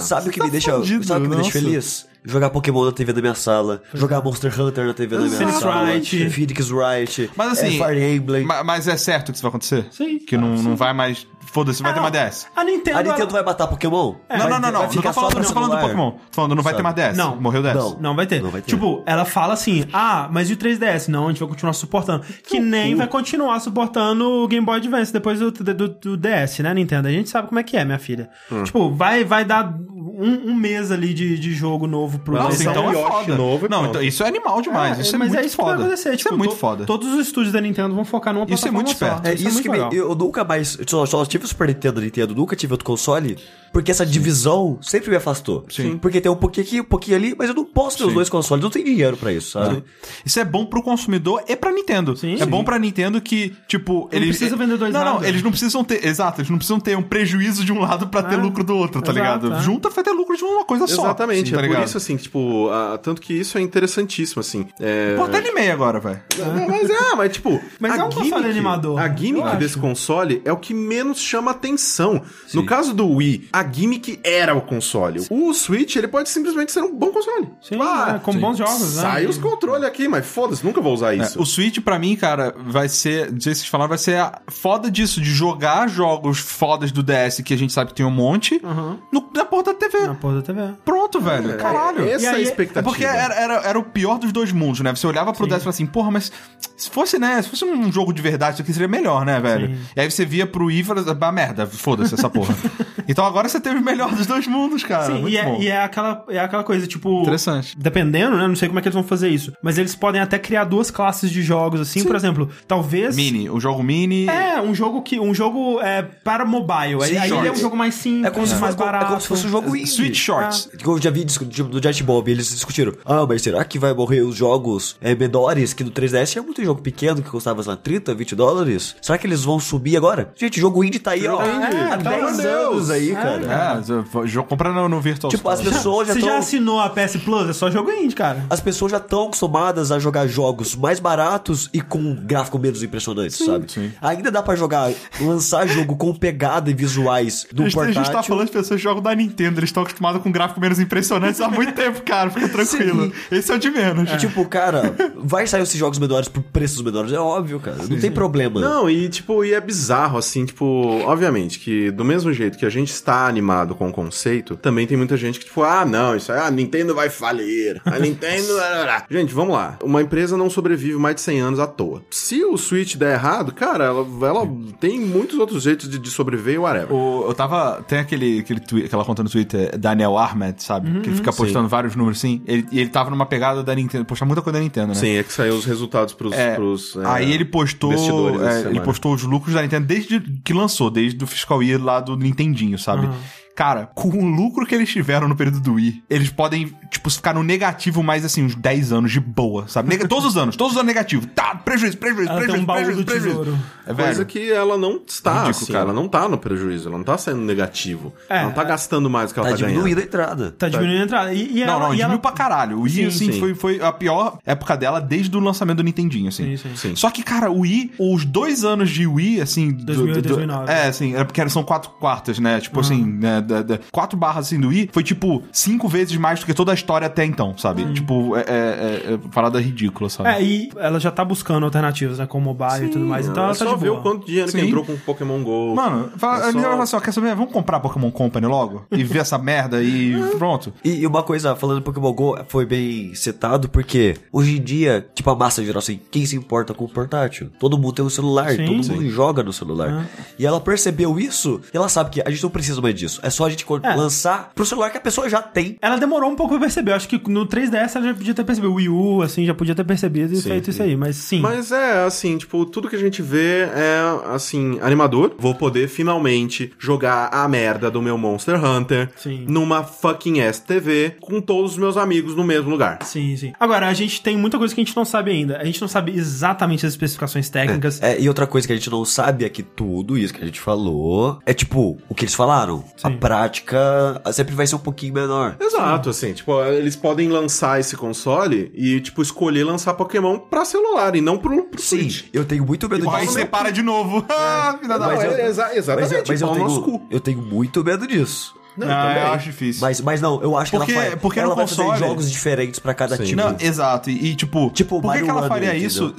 Sabe o que tá me deixa, sabe o que me deixa nossa. feliz? Jogar Pokémon na TV da minha sala, jogar Monster Hunter na TV da minha Phoenix sala, Wright. Phoenix Wright, Mas assim. é, Fire Emblem. ma- Mas é certo que isso vai acontecer? Sim, Que não, não vai mais. Foda-se, vai Ah, ter não. uma DS. A Nintendo, A Nintendo vai matar Pokémon? Não, Vai- não, não, não. vai Não ficar tô falando, só não tô falando do celular. Pokémon. Tô falando, não vai ter Sabe? mais DS. Não. Morreu DS. Não. Não vai ter. Não vai ter. Tipo, ela fala assim: ah, mas e o 3DS? Não, a gente vai continuar suportando. Que nem vai continuar suportando o Game Boy Advance depois do, do, do DS, né, Nintendo? A gente sabe como é que é, minha filha. Tipo, vai, vai dar um, um mês ali de, de jogo novo pro Nossa, DS. então é Yoshi foda. novo e não, então isso é animal demais. isso é mas muito é isso foda. que vai acontecer. isso Tipo, é muito to- foda. Todos os estúdios da Nintendo vão focar numa Isso é plataforma muito só. esperto. É Isso isso, é que muito me, legal. eu nunca mais. Só, só tive o Super Nintendo Nintendo, nunca tive outro console. Porque essa divisão sempre me afastou. Sim. Porque tem um pouquinho aqui, um pouquinho ali, mas eu não posso ter os Sim. dois consoles, não tem dinheiro pra isso, sabe? Isso é bom pro consumidor e pra Nintendo. Sim. é Sim. bom pra Nintendo que, tipo, Ele eles. precisa vender dois Não, não, lados. eles não precisam ter. Exato, eles não precisam ter um prejuízo de um lado pra ter É. lucro do outro, tá Exato, ligado? é. Junta vai ter lucro de uma coisa só. Exatamente, tá é por ligado? isso, assim, que, tipo, a- tanto que isso é interessantíssimo, assim. É... Pô, até animei agora, velho. Não, mas é, mas tipo. Mas a é um console animador, A gimmick desse console é o que menos chama atenção. No caso do Wii, a gimmick era o console. O Switch, ele pode simplesmente ser um bom console. Sim, Ah, é, com bons jogos, né? Sai os controles aqui, mas foda-se, nunca vou usar isso. É, o Switch, pra mim, cara, vai ser. Não sei se vocês falaram, vai ser a foda disso, de jogar jogos fodas do DS, que a gente sabe que tem um monte, Uhum. no- na porta da TV. Na porra da TV. Pronto, velho. Caralho. É, essa E é a aí- expectativa. É porque era, era, era o pior dos dois mundos, né? Você olhava pro DS e falava assim, porra, mas se fosse, né? Se fosse um jogo de verdade, isso aqui seria melhor, né, velho? Sim. E aí você via pro Wii e falava, ah, merda, foda-se essa porra. então agora você teve o melhor dos dois mundos, cara. Sim, Muito e é, e é aquela, é aquela coisa, tipo. Interessante. Dependendo, né? Não sei como é que eles vão fazer isso. Mas eles podem até criar duas classes de jogos, assim. Por exemplo, talvez. Mini, o jogo mini. É, um jogo que. Um jogo é, para mobile. Aí, Sim, aí ele é um jogo mais simples, É como, se mais fosse, barato. é como se fosse um jogo indie. Switch Shorts. Que Eu já vi tipo, no Jet Bob, eles discutiram. Ah, mas será que vai morrer os jogos é, menores? Que no 3DS tinha muito jogo pequeno que custava, sei lá, 30, 20 dólares. Será que eles vão subir agora? Gente, jogo indie tá aí, ó. há É, 10 pelo Deus. anos aí, É, cara. É, jogo compra no, no Virtual Tipo, as Store. pessoas já Você já estão. assinou a PS Plus? É só jogo indie, cara. As pessoas já estão acostumadas a jogar jogos mais baratos e com um gráfico menos impressionante, sabe? sim. Ainda dá pra jogar, lançar jogo com pegada e visuais do A gente, a portátil. gente tá falando de pessoas que jogam da Nintendo, eles estão acostumados com gráfico menos impressionantes há muito tempo, cara. Fica tranquilo. Esse é o de menos. Tipo, cara, vai sair esses jogos menores por preços menores, é óbvio, cara. Não tem problema. Não, e tipo, e é bizarro, assim, tipo, obviamente, que do mesmo jeito que a gente está animado com o conceito, também tem muita gente que, tipo, ah, não, isso aí, a Nintendo vai falir. A Nintendo. gente, vamos lá. Uma empresa não sobrevive mais de 100 anos à toa. Se o Switch der errado, cara, ela, ela tem muitos outros jeitos de, de sobreviver e whatever. O- eu tava. Tem aquele, aquele tweet, aquela conta no Twitter, Daniel Ahmed, sabe? que ele fica postando vários números assim. Ele, e ele tava numa pegada da Nintendo, postar muita coisa da Nintendo, né? Sim, é que saiu os resultados pros. É, pros, é, aí ele postou. é, ele postou os lucros da Nintendo desde que lançou, desde o fiscal year lá do Nintendinho, sabe? Uh-huh. Cara, com o lucro que eles tiveram no período do Wii, eles podem, tipo, ficar no negativo mais, assim, uns 10 anos de boa, sabe? Nega- todos os anos, todos os anos negativo. Tá, prejuízo, prejuízo, Ela tem prejuízo, um baú prejuízo, do prejuízo. É Coisa velho. que ela não está, Ridículo, assim, cara. ela não tá no prejuízo, ela não tá sendo negativo. É. ela não tá gastando mais do que ela Tá tá, ganhando. diminuindo a entrada. Tá diminuindo a entrada. E, e Não, ela, não, e diminuiu ela... pra caralho. O Wii, Sim, assim, sim. Foi, foi a pior época dela desde o lançamento do Nintendinho, assim. Sim, sim. Sim. Só que, cara, o Wii, os dois anos de Wii, assim... do- 2000 e do- do- 2009. É, assim, é porque são quatro quartas, né? Tipo assim, né, da- da- quatro barras, assim, do Wii, foi, tipo, cinco vezes mais do que toda a história até então, sabe? Tipo, é, é, é, é parada ridícula, sabe? É, e ela já tá buscando alternativas, né, com mobile e tudo mais, então é ela tá só de ver boa. o quanto dinheiro que Sim. entrou com o Pokémon GO. Mano, fala, É a minha só- fala assim, ó, quer saber? Vamos comprar Pokémon Company logo? E ver essa merda e pronto. E, e uma coisa, falando do Pokémon GO, foi bem citado porque hoje em dia, tipo, a massa geral, assim, quem se importa com o portátil? Todo mundo tem um celular, Sim, todo sim. mundo joga no celular. E ela percebeu isso, e ela sabe que a gente não precisa mais disso. É só a gente É. lançar pro celular que a pessoa já tem. Ela demorou um pouco pra perceber. Eu acho que no 3DS ela já podia ter percebido. O Wii U, assim, já podia ter percebido e Sim, feito sim. isso aí. Mas sim. Mas é, assim, tipo, tudo que a gente vê é, assim, animador. Vou poder finalmente jogar a merda do meu Monster Hunter Sim. numa fucking STV com todos os meus amigos no mesmo lugar. Sim, sim. Agora, a gente tem muita coisa que a gente não sabe ainda. A gente não sabe exatamente as especificações técnicas. É, e outra coisa que a gente não sabe é que tudo isso que a gente falou é tipo o que eles falaram. A Sim. Prática sempre vai ser um pouquinho menor. Exato, assim, tipo, eles podem lançar esse console e, tipo, escolher lançar Pokémon pra celular e não pro, pro Sim, Switch. eu tenho muito medo Aí disso. separa de novo. Ah, filha da mãe. é, exa- Mas, exatamente, eu- mas eu, no nosso tenho, eu tenho muito medo disso. Não, Ah, também. eu acho difícil. Mas, mas não, eu acho Porque- que ela, vai, porque ela no vai console- fazer jogos diferentes pra cada Sim. tipo. Não, exato. E, e, tipo, Tipo, por que, que ela faria entendeu? isso?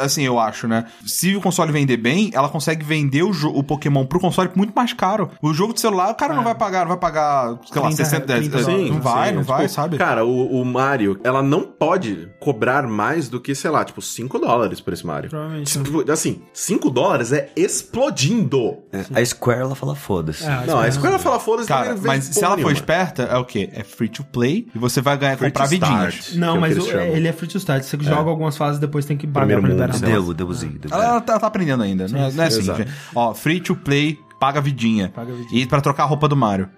Assim, eu acho, né? Se o console vender bem, ela consegue vender o, o Pokémon pro console muito mais caro. O jogo de celular, o cara não vai pagar, não vai pagar, sei lá, 30, 60, 30 é, dólares. não vai, sim, não tipo, vai, sabe? Cara, o, o Mario, ela não pode cobrar mais do que, sei lá, tipo, 5 dólares por esse Mario. Provavelmente. Tipo, Assim, 5 dólares é explodindo. É, a Square, ela fala foda-se. É, Não, a Square fala foda-se. Cara, mas se ela for esperta, é o quê? É free to play e você vai ganhar, Free comprar vidinhas. Não, que é mas que o- ele é free to start. Você joga algumas fases depois tem que pagar Primeiro pra liberar. sim. demozinho. demo. Ela, ela tá, tá aprendendo ainda, não é, não é assim. Ó, free to play, paga vidinha. Paga vidinha. E pra trocar a roupa do Mario.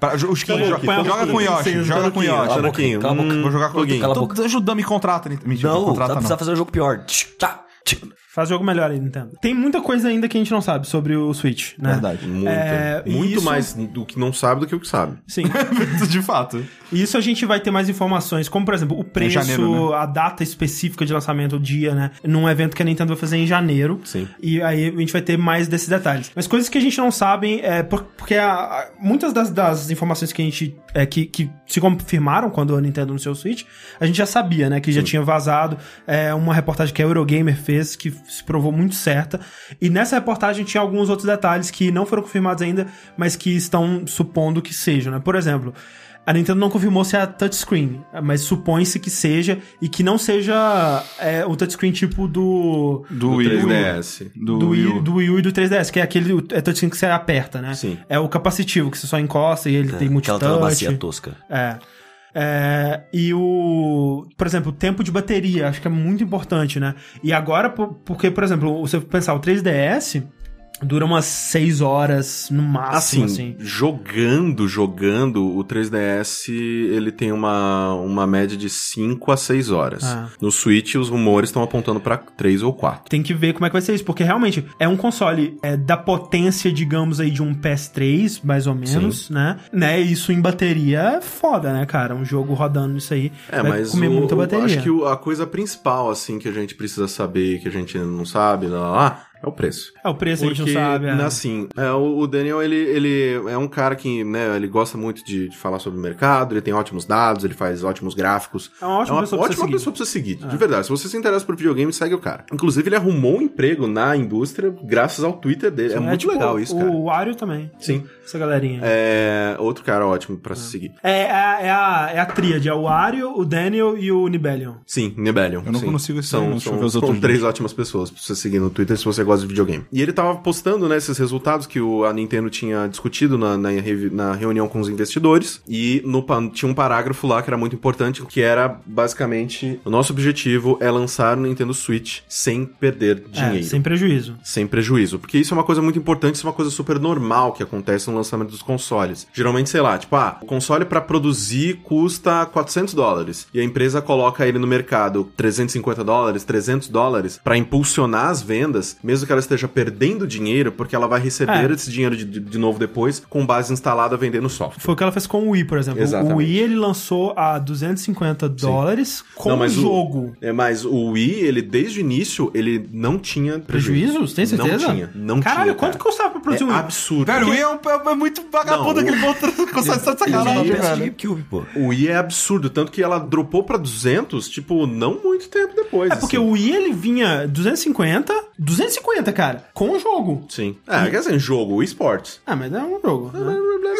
pra, os Põe- joga, com Yoshi, joga com Yoshi. Cala a boca. Vou jogar com Loguinho. Cala a Tô ajudando, me contrata. Mentira, Não, contrata tá, não. precisa fazer um jogo pior. Tch, tá, tch. Faz jogo melhor aí, Nintendo. Tem muita coisa ainda que a gente não sabe sobre o Switch, né? Verdade. Muito. É, muito isso- mais do que não sabe do que o que sabe. Sim. De fato. Isso a gente vai ter mais informações, como por exemplo, o preço, janeiro, né? a data específica de lançamento, o dia, né? Num evento que a Nintendo vai fazer em janeiro. Sim. E aí a gente vai ter mais desses detalhes. Mas coisas que a gente não sabe é por- porque a- a- muitas das, das informações que a gente. é, que, que se confirmaram quando a Nintendo anunciou o Switch, a gente já sabia, né? Que já tinha vazado é, uma reportagem que a Eurogamer fez, que se provou muito certa. E nessa reportagem tinha alguns outros detalhes que não foram confirmados ainda, mas que estão supondo que sejam, né? Por exemplo. A Nintendo não confirmou se é touchscreen, mas supõe-se que seja e que não seja é, o touchscreen tipo do Do, Do Wii U. 3DS. Do, do Wii do Wii U e do 3DS, que é aquele é touchscreen que você aperta, né? Sim. É o capacitivo, que você só encosta e ele tem Aquela tela macia multitouch. tosca. É. É, e o. Por exemplo, o tempo de bateria, acho que é muito importante, né? E agora, por- porque, por exemplo, você pensar, o 3DS dura umas 6 horas no máximo, Assim, assim. jogando, jogando, o 3DS ele tem uma, uma média de 5 a 6 horas. Ah. No Switch, os rumores estão apontando pra 3 ou 4. Tem que ver como é que vai ser isso, porque realmente é um console é, da potência, digamos aí, de um PS3, mais ou menos, né? né? Isso em bateria é foda, né, cara? Um jogo rodando isso aí É, vai mas comer o- muita bateria. acho que a coisa principal, assim, que a gente precisa saber, que a gente não sabe, lá, lá, lá, é o preço. É, o preço Porque, a gente não sabe. É. assim, é, o, Daniel, ele, ele é um cara que, né, ele gosta muito de, de falar sobre o mercado, ele tem ótimos dados, ele faz ótimos gráficos. É uma ótima pessoa pra ótima você seguir. pessoa pra você seguir, de verdade. Se você se interessa por videogame, segue o cara. Inclusive, ele arrumou um emprego na indústria graças ao Twitter dele. É, muito tipo, legal isso, cara. O Wario também. Sim. Essa galerinha. É outro cara ótimo pra se seguir. É, é, a- é, a, é a tríade, é o Wario, o Daniel e o Nibelion. Sim, Nebelion. Eu não sim. consigo esse são, são, são outros três ótimas pessoas pra você seguir no Twitter se você gosta negócio de videogame. E ele tava postando, né, esses resultados que o, a Nintendo tinha discutido na, na, na reunião com os investidores. E no, tinha um parágrafo lá que era muito importante, que era basicamente: o nosso objetivo é lançar o Nintendo Switch sem perder dinheiro. É, sem prejuízo. Sem prejuízo. Porque isso é uma coisa muito importante, isso é uma coisa super normal que acontece no lançamento dos consoles. Geralmente, sei lá, tipo, ah, o console pra produzir custa 400 dólares. E a empresa coloca ele no mercado 350 dólares, 300 dólares, pra impulsionar as vendas, mesmo que ela esteja perdendo dinheiro, porque ela vai receber É. esse dinheiro de, de- de novo depois, com base instalada vendendo software. Foi o que ela fez com o Wii, por exemplo. Exatamente. O Wii ele lançou a 250 dólares com Não, o mas o- jogo. É, mas o Wii, ele desde o início, ele não tinha prejuízo. Prejuízo? Tem certeza? Não tinha, não Caralho, tinha. quanto cara. custava pra produzir é o Wii? absurdo. Velho, o Porque- Wii é, um, é muito vagabundo aquele contra consegue estar de sacanagem, velho. O Wii é absurdo, tanto que ela dropou pra 200, tipo, não muito tempo depois. É porque assim. o Wii ele vinha 250, 250, cara, com o jogo. Sim. É, quer dizer, jogo, o esports. Ah, mas é um jogo. né?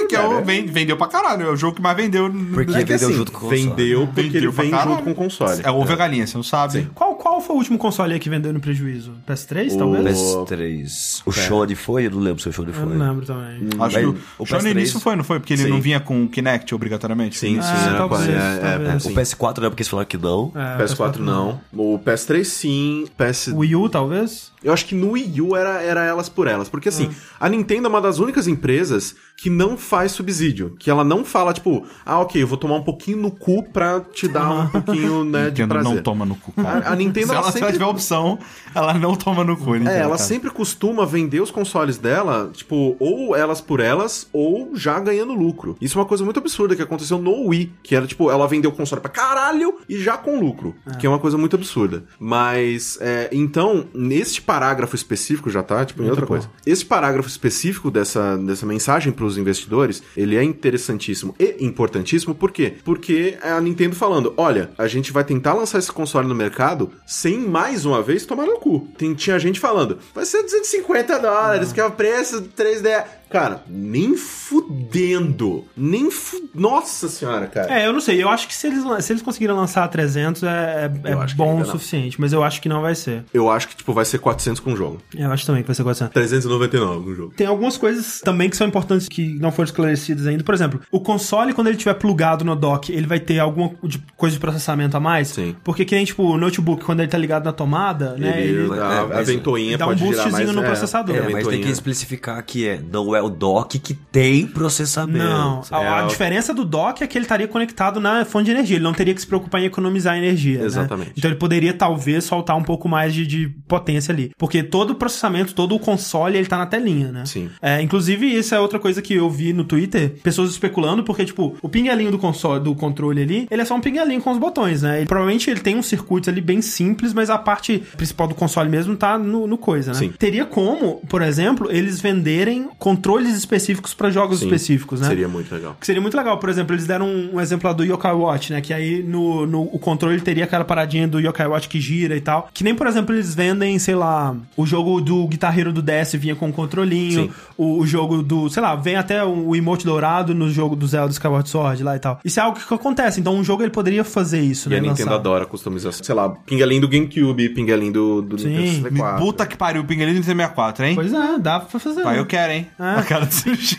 Que é o, vem- vendeu pra caralho, é o jogo que mais vendeu. no- Porque É que vendeu assim, junto com o console. Vendeu porque Vendeu ele vem caralho. junto com o console. É ovo e galinha, você não sabe. Qual, qual foi o último console aí que vendeu no prejuízo? PS3, O- talvez? PS3. O Shone foi? Eu não lembro se o Shone Eu foi. não lembro também. Acho Mas que o, o PS3 início foi, não foi? Porque ele Sim. não vinha com o Kinect obrigatoriamente. Sim, sim. Ah, talvez, é, é, é, O sim. PS4 não é porque eles falaram que não. É, PS4 não. O PS3 sim. PS... Wii U, talvez? Eu acho que no Wii U era, era elas por elas. Porque assim, a Nintendo é uma das únicas empresas que não faz subsídio. Que ela não fala, tipo, ah, ok, eu vou tomar um pouquinho no cu pra te dar um pouquinho, né, de prazer. não toma no cu, cara. A, a Nintendo, Se ela, ela, se ela sempre... tiver opção, ela não toma no cu. Nintendo, É, ela cara. sempre costuma vender os consoles dela, tipo, ou elas por elas, ou já ganhando lucro. Isso é uma coisa muito absurda que aconteceu no Wii, que era, tipo, ela vendeu o console pra caralho e já com lucro, que é uma coisa muito absurda. Mas, é, então, neste parágrafo específico, já tá, tipo, em outra coisa. Esse parágrafo específico dessa, dessa mensagem pros investidores, ele é interessantíssimo e importantíssimo, por quê? Porque é a Nintendo falando, olha, a gente vai tentar lançar esse console no mercado sem mais uma vez tomar no cu. Tem, tinha gente falando, vai ser 250 dólares, que é o preço do 3D. Cara, nem fudendo. Nem fu... Nossa senhora, cara. É, eu não sei. Eu acho que se eles, se eles conseguirem lançar a 300 é, é, é bom o suficiente, mas eu acho que não vai ser. Eu acho que, tipo, vai ser 400 com o jogo. Eu acho também que vai ser 400. 399 com o jogo. Tem algumas coisas também que são importantes que não foram esclarecidas ainda. Por exemplo, o console, quando ele estiver plugado no dock, ele vai ter alguma coisa de processamento a mais? Sim. Porque que nem, tipo, o notebook, quando ele tá ligado na tomada, né? Ele, Ele, a, é, a ventoinha dá um boostzinho mais, no é, processador. É, mas tem que especificar que é, não é o dock que tem processamento. Não, a, É, a o- diferença do dock é que ele estaria conectado na fonte de energia. Ele não teria que se preocupar em economizar energia. né? Exatamente. Então ele poderia, talvez, soltar um pouco mais de, de potência ali. Porque todo o processamento, todo o console, ele tá na telinha, né? Sim. É, inclusive, isso é outra coisa que eu vi no Twitter, pessoas especulando, porque, tipo, o pingalinho do console, do controle ali, ele é só um pingalinho com os botões, né? Ele, provavelmente ele tem um circuito ali bem simples, mas a parte principal do console mesmo tá no, no coisa, né? Sim. Teria como, por exemplo, eles venderem controles específicos pra jogos Sim. específicos, né? Seria muito legal. Que seria muito legal. Por exemplo, eles deram um, um exemplo lá do Yokai Watch, né? Que aí no, no o controle teria aquela paradinha do Yokai Watch que gira e tal. Que nem, por exemplo, eles vendem, sei lá, o jogo do Guitar Hero do DS vinha com um controlinho. O, o jogo do, sei lá, vem até o, o emote dourado no jogo do Zelda Skyward Sword lá e tal. Isso é algo que acontece. Então um jogo ele poderia fazer isso, E né? a Nintendo lançar. adora customização. Sei lá, pingalinho do GameCube, pingalinho do, do Sim. Nintendo Me 64. Puta que pariu, pinguelinho do 64, hein? Pois é, dá pra fazer. Pai, né? eu quero, hein? Ah. A cara do sushi.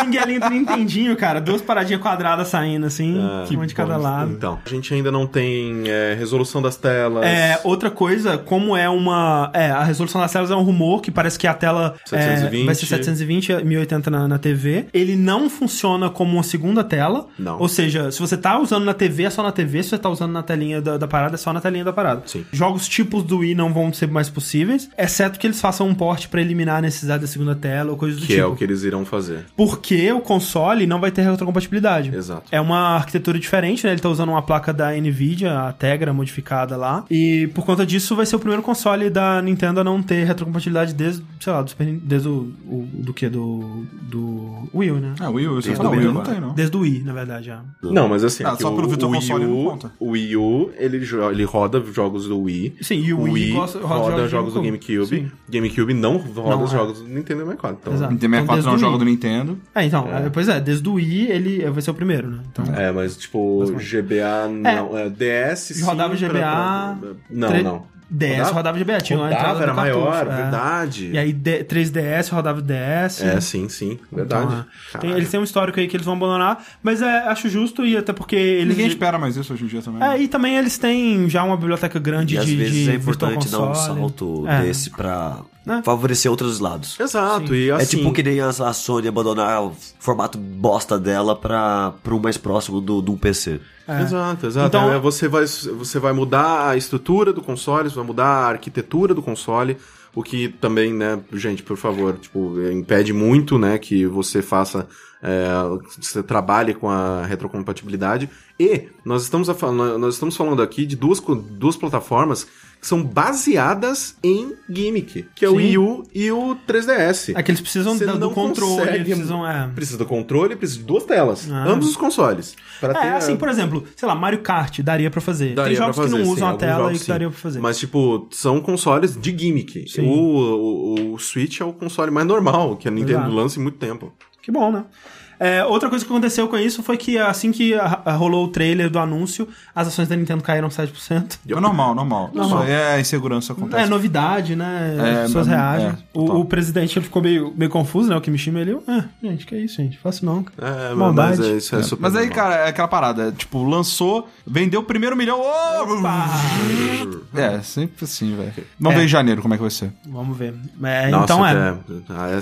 Pinguelinho do Nintendinho, cara. Duas paradinhas quadradas saindo assim, uma de cada lado. Então, a gente ainda não tem é, resolução das telas. É, outra coisa, como é uma. É, a resolução das telas é um rumor que parece que a tela é, 720. vai ser 720, 1080 na, na TV. Ele não funciona como uma segunda tela. Não. Ou seja, se você tá usando na TV, é só na TV. Se você tá usando na telinha da, da parada, é só na telinha da parada. Sim. Jogos tipos do Wii não vão ser mais possíveis, exceto que eles façam um port pra eliminar a necessidade da segunda tela ou coisa do que tipo. é o que eles irão fazer. Porque o console não vai ter retrocompatibilidade. Exato. É uma arquitetura diferente, né? Ele tá usando uma placa da Nvidia, a Tegra modificada lá. E por conta disso vai ser o primeiro console da Nintendo a não ter retrocompatibilidade desde, sei lá, do Super desde o, o- do que do do Wii U, né? Ah, Wii U, você Desde fala o Wii Wii U, não tem, não. Desde o Wii, na verdade, já. Não, mas assim, Ah, aqui só pelo Wii Console U, não conta. O Wii U, ele, ele roda jogos do Wii. Sim, e o Wii gosta- roda roda, jogos jogos do do GameCube. GameCube. Sim. GameCube não roda Não, os é. jogos do Nintendo 64. Então, Exato. Nintendo 64 Então, não joga do Nintendo. É, então, é, pois é, desde o Wii ele vai ser o primeiro, né? Então, É, mas tipo, GBA não. É, DS. sim, Rodava pra- GBA, pra- Não, tre- não. DS Rodava? rodava GBA, tinha uma Rodava, entrada era maior, é. verdade. E aí D- 3DS rodava o DS. É, sim, sim, verdade. Então, é. Tem- eles têm um histórico aí que eles vão abandonar, mas é, acho justo e até porque eles. Ninguém espera mais isso hoje em dia também. É, e também eles têm já uma biblioteca grande E às de, vezes de é importante Virtual dar um salto É. desse pra É. favorecer outros lados. Exato, Sim. e assim... É tipo que nem a, a Sony abandonar o formato bosta dela pra, pra um mais próximo do, do PC. É. Exato, exato. Então- É, você, vai, você vai mudar a estrutura do console, você vai mudar a arquitetura do console, o que também, né, gente, por favor, tipo, impede muito, né, que você faça, é, você trabalhe com a retrocompatibilidade. E nós estamos, a, nós estamos falando aqui de duas, duas plataformas que são baseadas em gimmick, que é o Sim. Wii U e o 3DS. É que eles precisam da- do controle, consegue- precisam. É. Precisa do controle, precisa de duas telas. Ah. Ambos os consoles. Pra ter É, a- assim, por exemplo, sei lá, Mario Kart daria pra fazer. Daria Tem jogos fazer, que não sim, usam a tela jogos, e que sim. daria pra fazer. Mas, tipo, são consoles de gimmick. O, o, o Switch é o console mais normal que a Nintendo Exato. lança em muito tempo. Que bom, né? É, outra coisa que aconteceu com isso foi que assim que a- a- rolou o trailer do anúncio, as ações da Nintendo caíram 7%. É normal, normal. Normal. Isso aí é insegurança acontece. É novidade, né? É, As pessoas é, reagem. é, o, o presidente ele ficou meio, meio confuso, né? O Kimishima ele. Ah, gente, que é isso, gente? Faço não. É, Maldade. mas é, isso é, É, super Mas aí, normal. cara, é aquela parada. é, tipo, lançou, vendeu o primeiro milhão. ô! É, sempre assim, velho. Vamos É. ver em janeiro como é que vai ser. Vamos ver. É, Nossa, então é.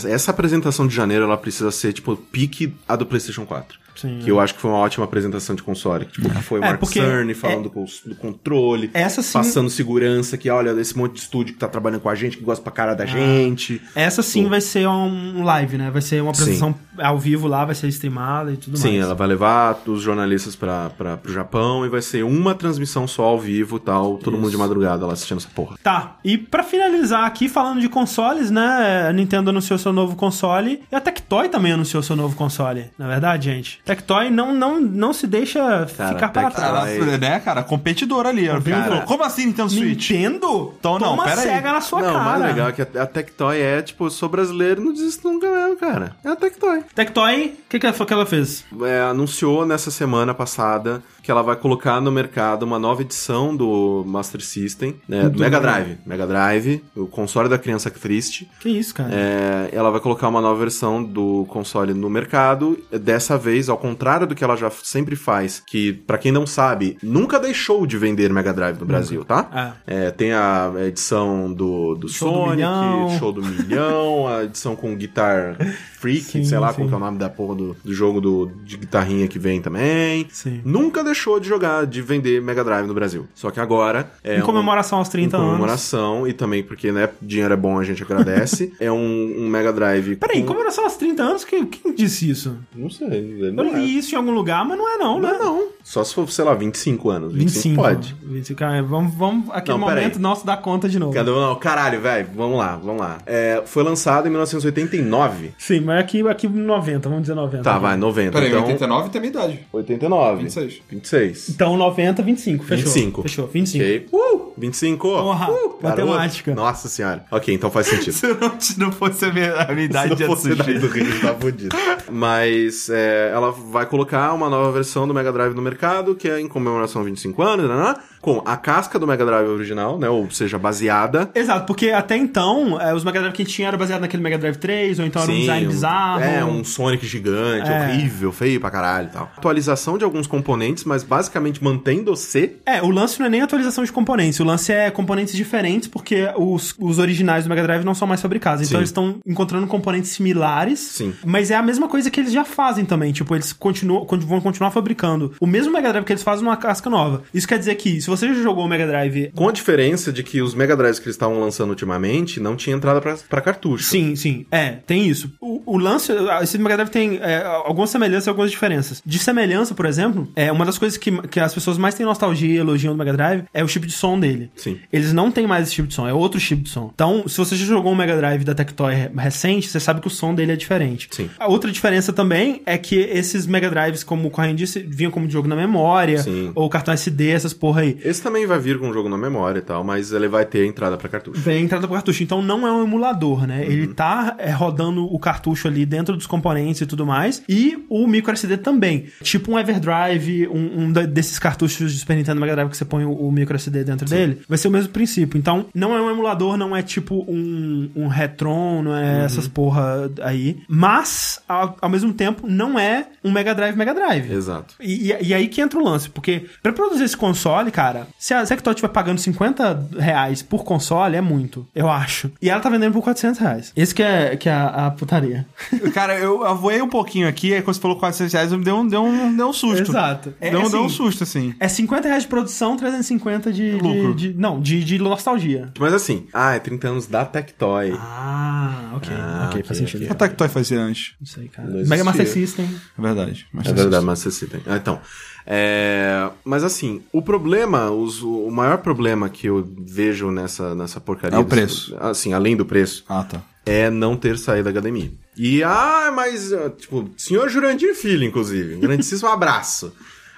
é. Essa apresentação de janeiro, ela precisa ser, tipo, pique a do PlayStation 4. Sim. Que eu acho que foi uma ótima apresentação de console. Tipo, que foi o É, Mark Cerny é- falando os- do controle. Essa sim- Passando segurança, que olha, esse monte de estúdio que tá trabalhando com a gente, que gosta pra cara Ah. da gente. Essa sim vai ser um live, né? Vai ser uma apresentação ao vivo lá, vai ser streamada e tudo Sim, mais. ela vai levar os jornalistas pra, pra, pro Japão e vai ser uma transmissão só ao vivo e tal. Todo mundo de madrugada lá assistindo essa porra. Tá, e pra finalizar aqui, falando de consoles, né? A Nintendo anunciou seu novo console e a Tectoy também anunciou seu novo console. Na verdade, gente, Tectoy não, não, não se deixa ficar para trás. Cara, né, cara? Competidor ali. Cara, Como assim Nintendo Switch? Nintendo? Então, não, Toma pera aí. cega na sua não, o cara. mais legal é que a, a Tectoy é, tipo, eu sou brasileiro não desisto nunca mesmo, cara. É a Tectoy. Tectoy, o que, que, ela- que ela fez? É, anunciou nessa semana passada que ela vai colocar no mercado uma nova edição do Master System, né, do Mega Drive. Mega Drive, o console da criança triste. Que isso, cara? É, ela vai colocar uma nova versão do console no mercado. Dessa vez, ao contrário do que ela já sempre faz, que, pra quem não sabe, nunca deixou de vender Mega Drive no Brasil, tá? É, tem a edição do, do Show do Sonic, milhão. Show do Milhão, a edição com Guitar Freak, Sim, sei lá sim. qual que é o nome da porra do, do jogo do, de guitarrinha que vem também. Sim. Nunca deixou de jogar, de vender Mega Drive no Brasil. Só que agora... É em um- comemoração aos 30 em anos. comemoração e também porque, né, dinheiro é bom, a gente agradece. é um, um Mega Drive. Peraí, com... comemoração aos 30 anos? Quem, quem disse isso? Não sei. Eu Não é. li isso em algum lugar, mas não é não, né? Não, não. Só se for, sei lá, 25 anos. 25, 25. pode. 25, ah, vamos, vamos aquele Não, peraí. momento nosso dar conta de novo. Cada um, não, caralho, velho. Vamos lá, vamos lá. É, foi lançado em 1989. Sim, mas aqui, aqui 90, vamos dizer 90. Tá, vai, 90. Peraí, então, 89 tem minha idade. 89. 26. 26. Então 90, 25, fechou. 25. Fechou, 25. Ok. Uh, 25. Porra, uh, matemática. Nossa senhora. Ok, então faz sentido. Se não, se não fosse a minha, a minha idade Se não fosse Atsushi. daí do Rio, tá fudido. Mas é, ela vai colocar uma nova versão do Mega Drive no mercado, que é em comemoração a 25 anos, né, com a casca do Mega Drive original, né? Ou seja, baseada. Exato, porque até então, é, os Mega Drive que tinha era baseado naquele Mega Drive 3, ou então era um Sim, design um- bizarro. É, um Sonic gigante, É. horrível, feio pra caralho e tal. Atualização de alguns componentes, mas basicamente mantendo-se. É, o lance não é nem atualização de componentes, o lance é componentes diferentes, porque os, os originais do Mega Drive não são mais fabricados. Então Sim. eles estão encontrando componentes similares, Sim. mas é a mesma coisa que eles já fazem também. Tipo, eles continuam, con- vão continuar fabricando o mesmo Mega Drive que eles fazem numa casca nova. Isso quer dizer que, se você já jogou o Mega Drive. Com a diferença de que os Mega Drives que eles estavam lançando ultimamente não tinha entrada pra, pra cartucho. Sim, sim, é, tem isso. O, o lance, esse Mega Drive tem é, algumas semelhanças e algumas diferenças. De semelhança, por exemplo, é uma das coisas que, que as pessoas mais têm nostalgia e elogiam do Mega Drive é o chip de som dele. Sim. Eles não têm mais esse chip de som, é outro chip de som. Então, se você já jogou um Mega Drive da Tectoy re- recente, você sabe que o som dele é diferente. Sim. A outra diferença também é que esses Mega Drives, como o Corrêa disse, vinham como jogo na memória, Sim. ou cartão SD, essas porra aí. Esse também vai vir com um jogo na memória e tal, mas ele vai ter entrada pra cartucho. Vem entrada pro cartucho. Então não é um emulador, né? Ele Uhum. tá é, rodando o cartucho ali dentro dos componentes e tudo mais. E o micro SD também. Tipo um Everdrive, um, um desses cartuchos de Super Nintendo Mega Drive que você põe o, o micro SD dentro dele. Vai ser o mesmo princípio. Então, não é um emulador, não é tipo um, um Retron, não é essas porra aí. Mas, ao, ao mesmo tempo, não é um Mega Drive Mega Drive. Exato. E, e- e aí que entra o lance, porque pra produzir esse console, cara, se a Tectoy estiver pagando 50 reais por console, é muito, eu acho. E ela tá vendendo por 400 reais. Esse que é, que é a, a putaria. Cara, eu avoei um pouquinho aqui, aí quando você falou 400 reais, me deu um, deu um, deu um susto. Exato. É, Deu, um- assim, deu um susto, assim. É 50 reais de produção, 350 de... de, Lucro. de- não, de, de nostalgia. Mas assim, ah, é 30 anos da Tectoy. Ah, ok. Ah, ok, ok, faz sentido. O que a Tectoy fazia antes? Não sei, cara. Não Mega. Master System. É verdade. Mas É verdade, mas você tem. Ah, então. É, mas assim, o problema, os- o maior problema que eu vejo nessa, nessa porcaria. É o desse- preço. Assim, além do preço, Ah, tá. é não ter saído HDMI. E, ah, mas, ah, tipo, senhor Jurandir Filho, inclusive. Um grandíssimo abraço.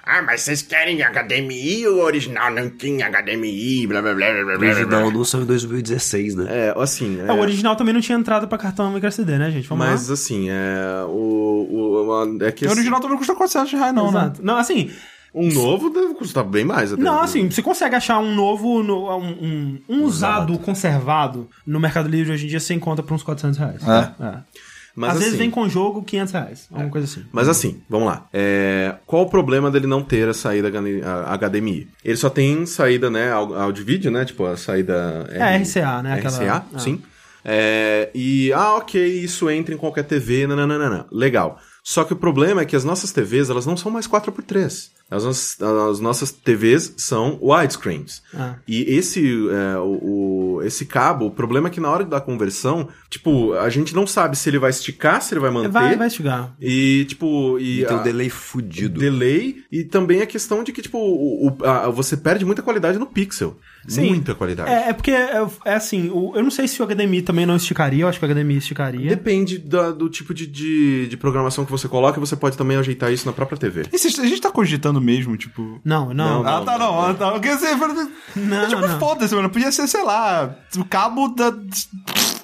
Ah, mas vocês querem HDMI? O original não tinha HDMI, blá blá blá blá blá O blá. original não saiu em 2016, né? É, assim. É, o original também não tinha entrada pra cartão micro SD, né, gente? Vamos Mas lá. assim, é. O. o a- é que O original também não custa 400 reais, não, né? Exato. Não, assim, Um novo deve custar bem mais até. Não, assim, você consegue achar um novo, no- um, um- um usado conservado no Mercado Livre hoje em dia, você encontra por uns 400 reais. É? Mas, Às vezes assim, vem com jogo 500 reais, alguma coisa assim. Mas assim, vamos lá. É, qual o problema dele não ter a saída HDMI? Ele só tem saída, né, áudio vídeo, né? Tipo, a saída... É, RCA, né, aquela- RCA, ah. sim. É, e, ah, ok, isso entra em qualquer TV, nananana. Legal. Só que o problema é que as nossas TVs, elas não são mais 4x3. As, nossas- as nossas TVs são widescreens. Ah. E esse, é, o, o- esse cabo, o problema é que na hora da conversão, tipo, a gente não sabe se ele vai esticar, se ele vai manter. Vai, vai chegar. E, tipo... E, E tem um delay fudido. delay e também a questão de que, tipo, o, o- a- você perde muita qualidade no pixel. Sim. Muita qualidade. É, é porque, é, é assim, o- eu não sei se o HDMI também não esticaria, eu acho que o HDMI esticaria. Depende da- do tipo de, de, de programação que você coloca, você pode também ajeitar isso na própria TV. E se- a gente tá cogitando mesmo, tipo. Não, não. Não, ah, tá, não. Ah, tá. Porque você. Não, tipo, não. foda-se, mano. Podia ser, sei lá, o cabo da.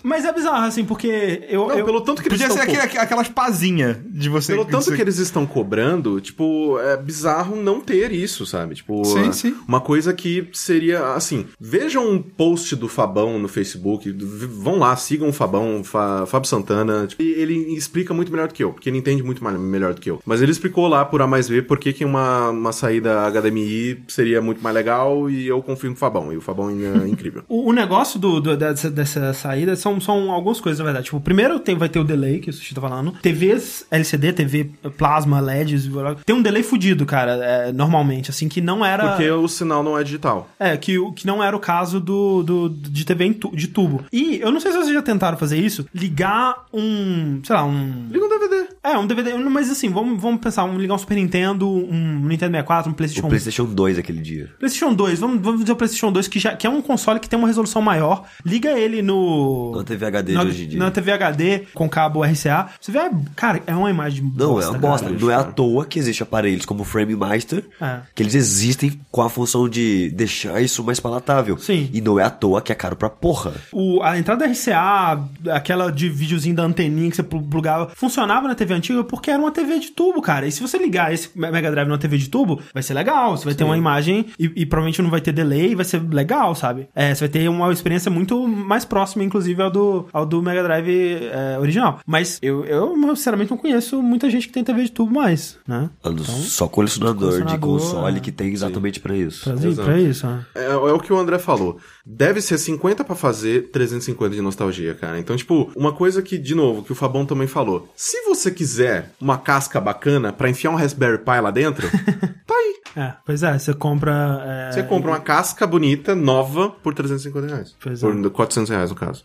Mas é bizarro, assim, porque eu... Não, eu- pelo tanto que eles Podia ser co- aquele, aquelas pazinhas de você. Pelo tanto você- que eles estão cobrando, tipo, é bizarro não ter isso, sabe? Tipo, Sim, é, sim. uma coisa que seria, assim, vejam um post do Fabão no Facebook, vão lá, sigam o Fabão, Fa, Fábio Santana, tipo, e ele explica muito melhor do que eu, porque ele entende muito mais, melhor do que eu. Mas ele explicou lá por A mais V por que que uma, uma saída HDMI seria muito mais legal e eu confio no Fabão, e o Fabão é incrível. O, o negócio do, do- dessa, dessa saída são, são algumas coisas, na verdade. Tipo, primeiro tem, vai ter o delay, que o Sushi tá falando. TVs LCD, TV plasma, LEDs, tem um delay fudido, cara, é, normalmente, assim, que não era... Porque o sinal não é digital. É, que, o- que não era o caso do, do, de TV tu- de tubo. E eu não sei se vocês já tentaram fazer isso, ligar um, sei lá, um... Liga um DVD. É, um DVD, mas assim, vamos, vamos pensar, vamos ligar um Super Nintendo, um Nintendo 64, um O PlayStation PlayStation 2 aquele dia. PlayStation 2, vamos, vamos dizer o PlayStation 2, que, já, que é um console que tem uma resolução maior. Liga ele no. Na TV HD na, de hoje em dia. Na TV HD com cabo RCA. Você vê, cara, é uma imagem Não, bosta, é uma cara. bosta. Não é à toa que existe aparelhos como o Frame Master, É. que eles existem com a função de deixar isso mais palatável. Sim. E não é à toa que é caro pra porra. O, a entrada RCA, aquela de videozinho da anteninha que você plu- plugava, funcionava na TV antiga porque era uma TV de tubo, cara. E se você ligar esse Mega Drive numa TV de tubo, vai ser legal. Você vai ter uma imagem e, e provavelmente não vai ter delay, vai ser legal, sabe? É, você vai ter uma experiência muito mais próxima, inclusive, ao do, ao do Mega Drive é, original. Mas eu, eu, sinceramente, não conheço muita gente que tem TV de tubo mais, né? Mano, só colecionador, de colecionador, console é. que tem exatamente pra isso. Pra, pra isso, né? É, é o que o André falou. Deve ser 50 pra fazer 350 de nostalgia, cara. Então, tipo, uma coisa que, de novo, que o Fabão também falou. Se você quiser uma casca bacana pra enfiar um Raspberry Pi lá dentro, tá aí. É, pois é, você compra. é, Você compra uma casca bonita, nova, por 350 reais. Pois é. por 400 reais, no caso.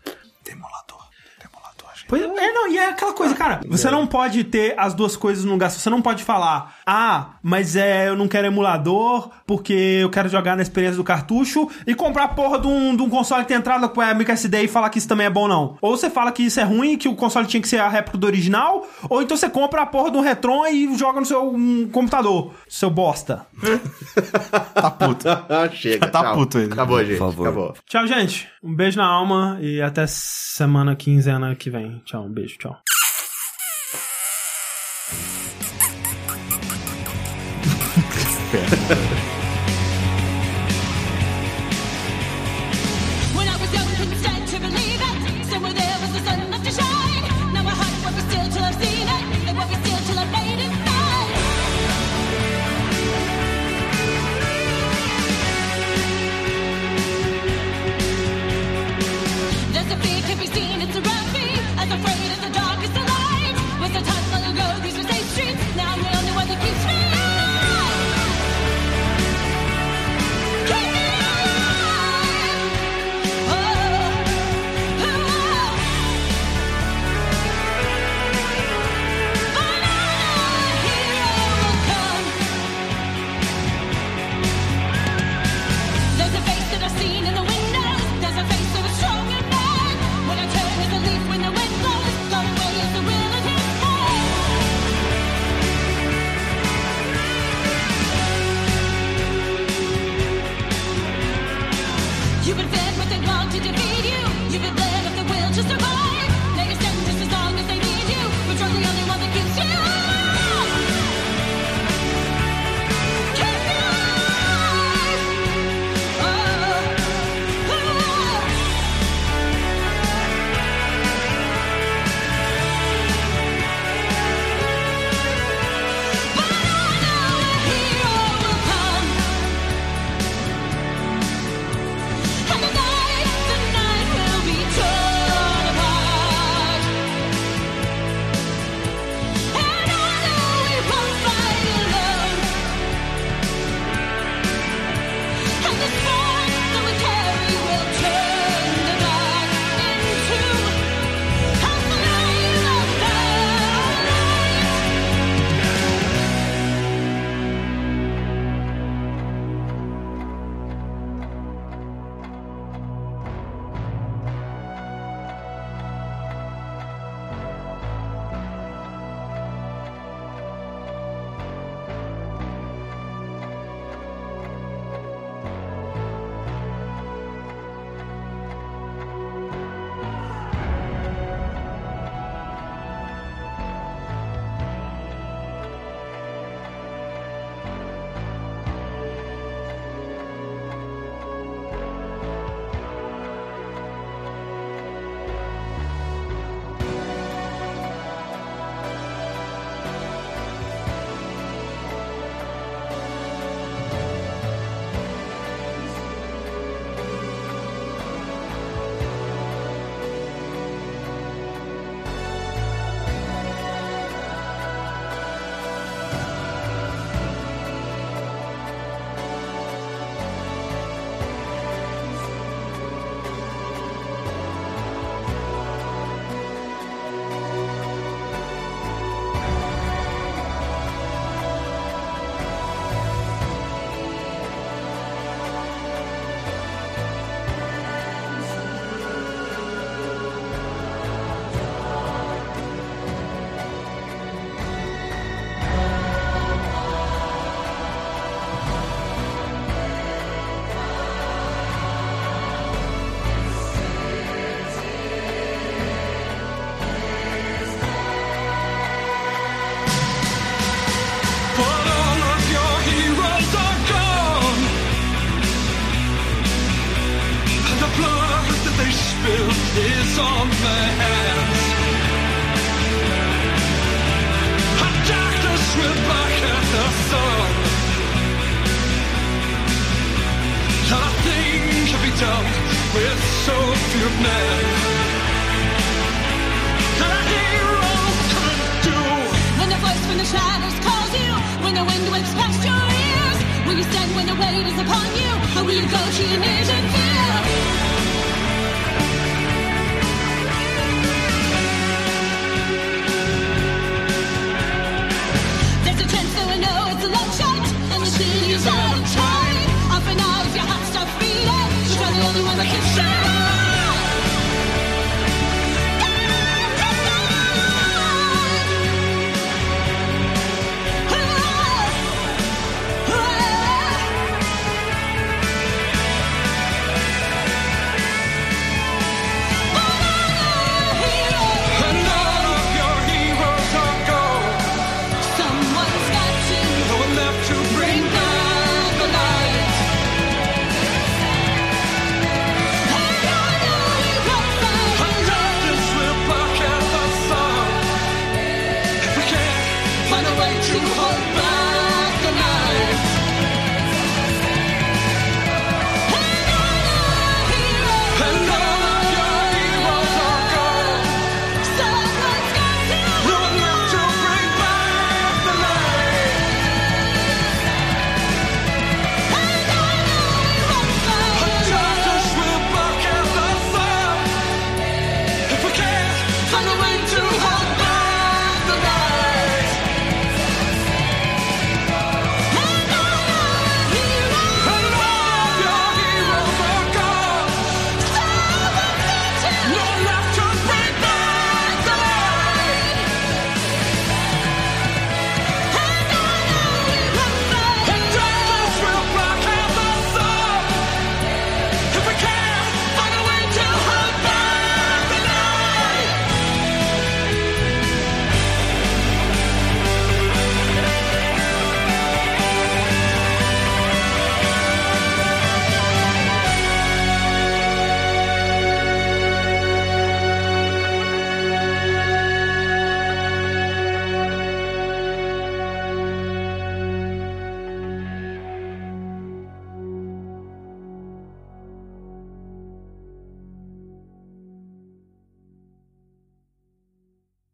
Pois é, não, e é aquela coisa, cara. Você não pode ter as duas coisas no lugar. Você não pode falar, ah, mas é, eu não quero emulador porque eu quero jogar na experiência do cartucho e comprar a porra de um, de um console que tem entrada com a micro SD e falar que isso também é bom, não. Ou você fala que isso é ruim, que o console tinha que ser a réplica do original, ou então você compra a porra do Retron e joga no seu um, computador, seu bosta. Tá puto. Chega, Tá tchau. puto ele. Acabou, gente. favor. Acabou. Tchau, gente. Um beijo na alma e até semana quinzena que vem. Tchau, um beijo, tchau.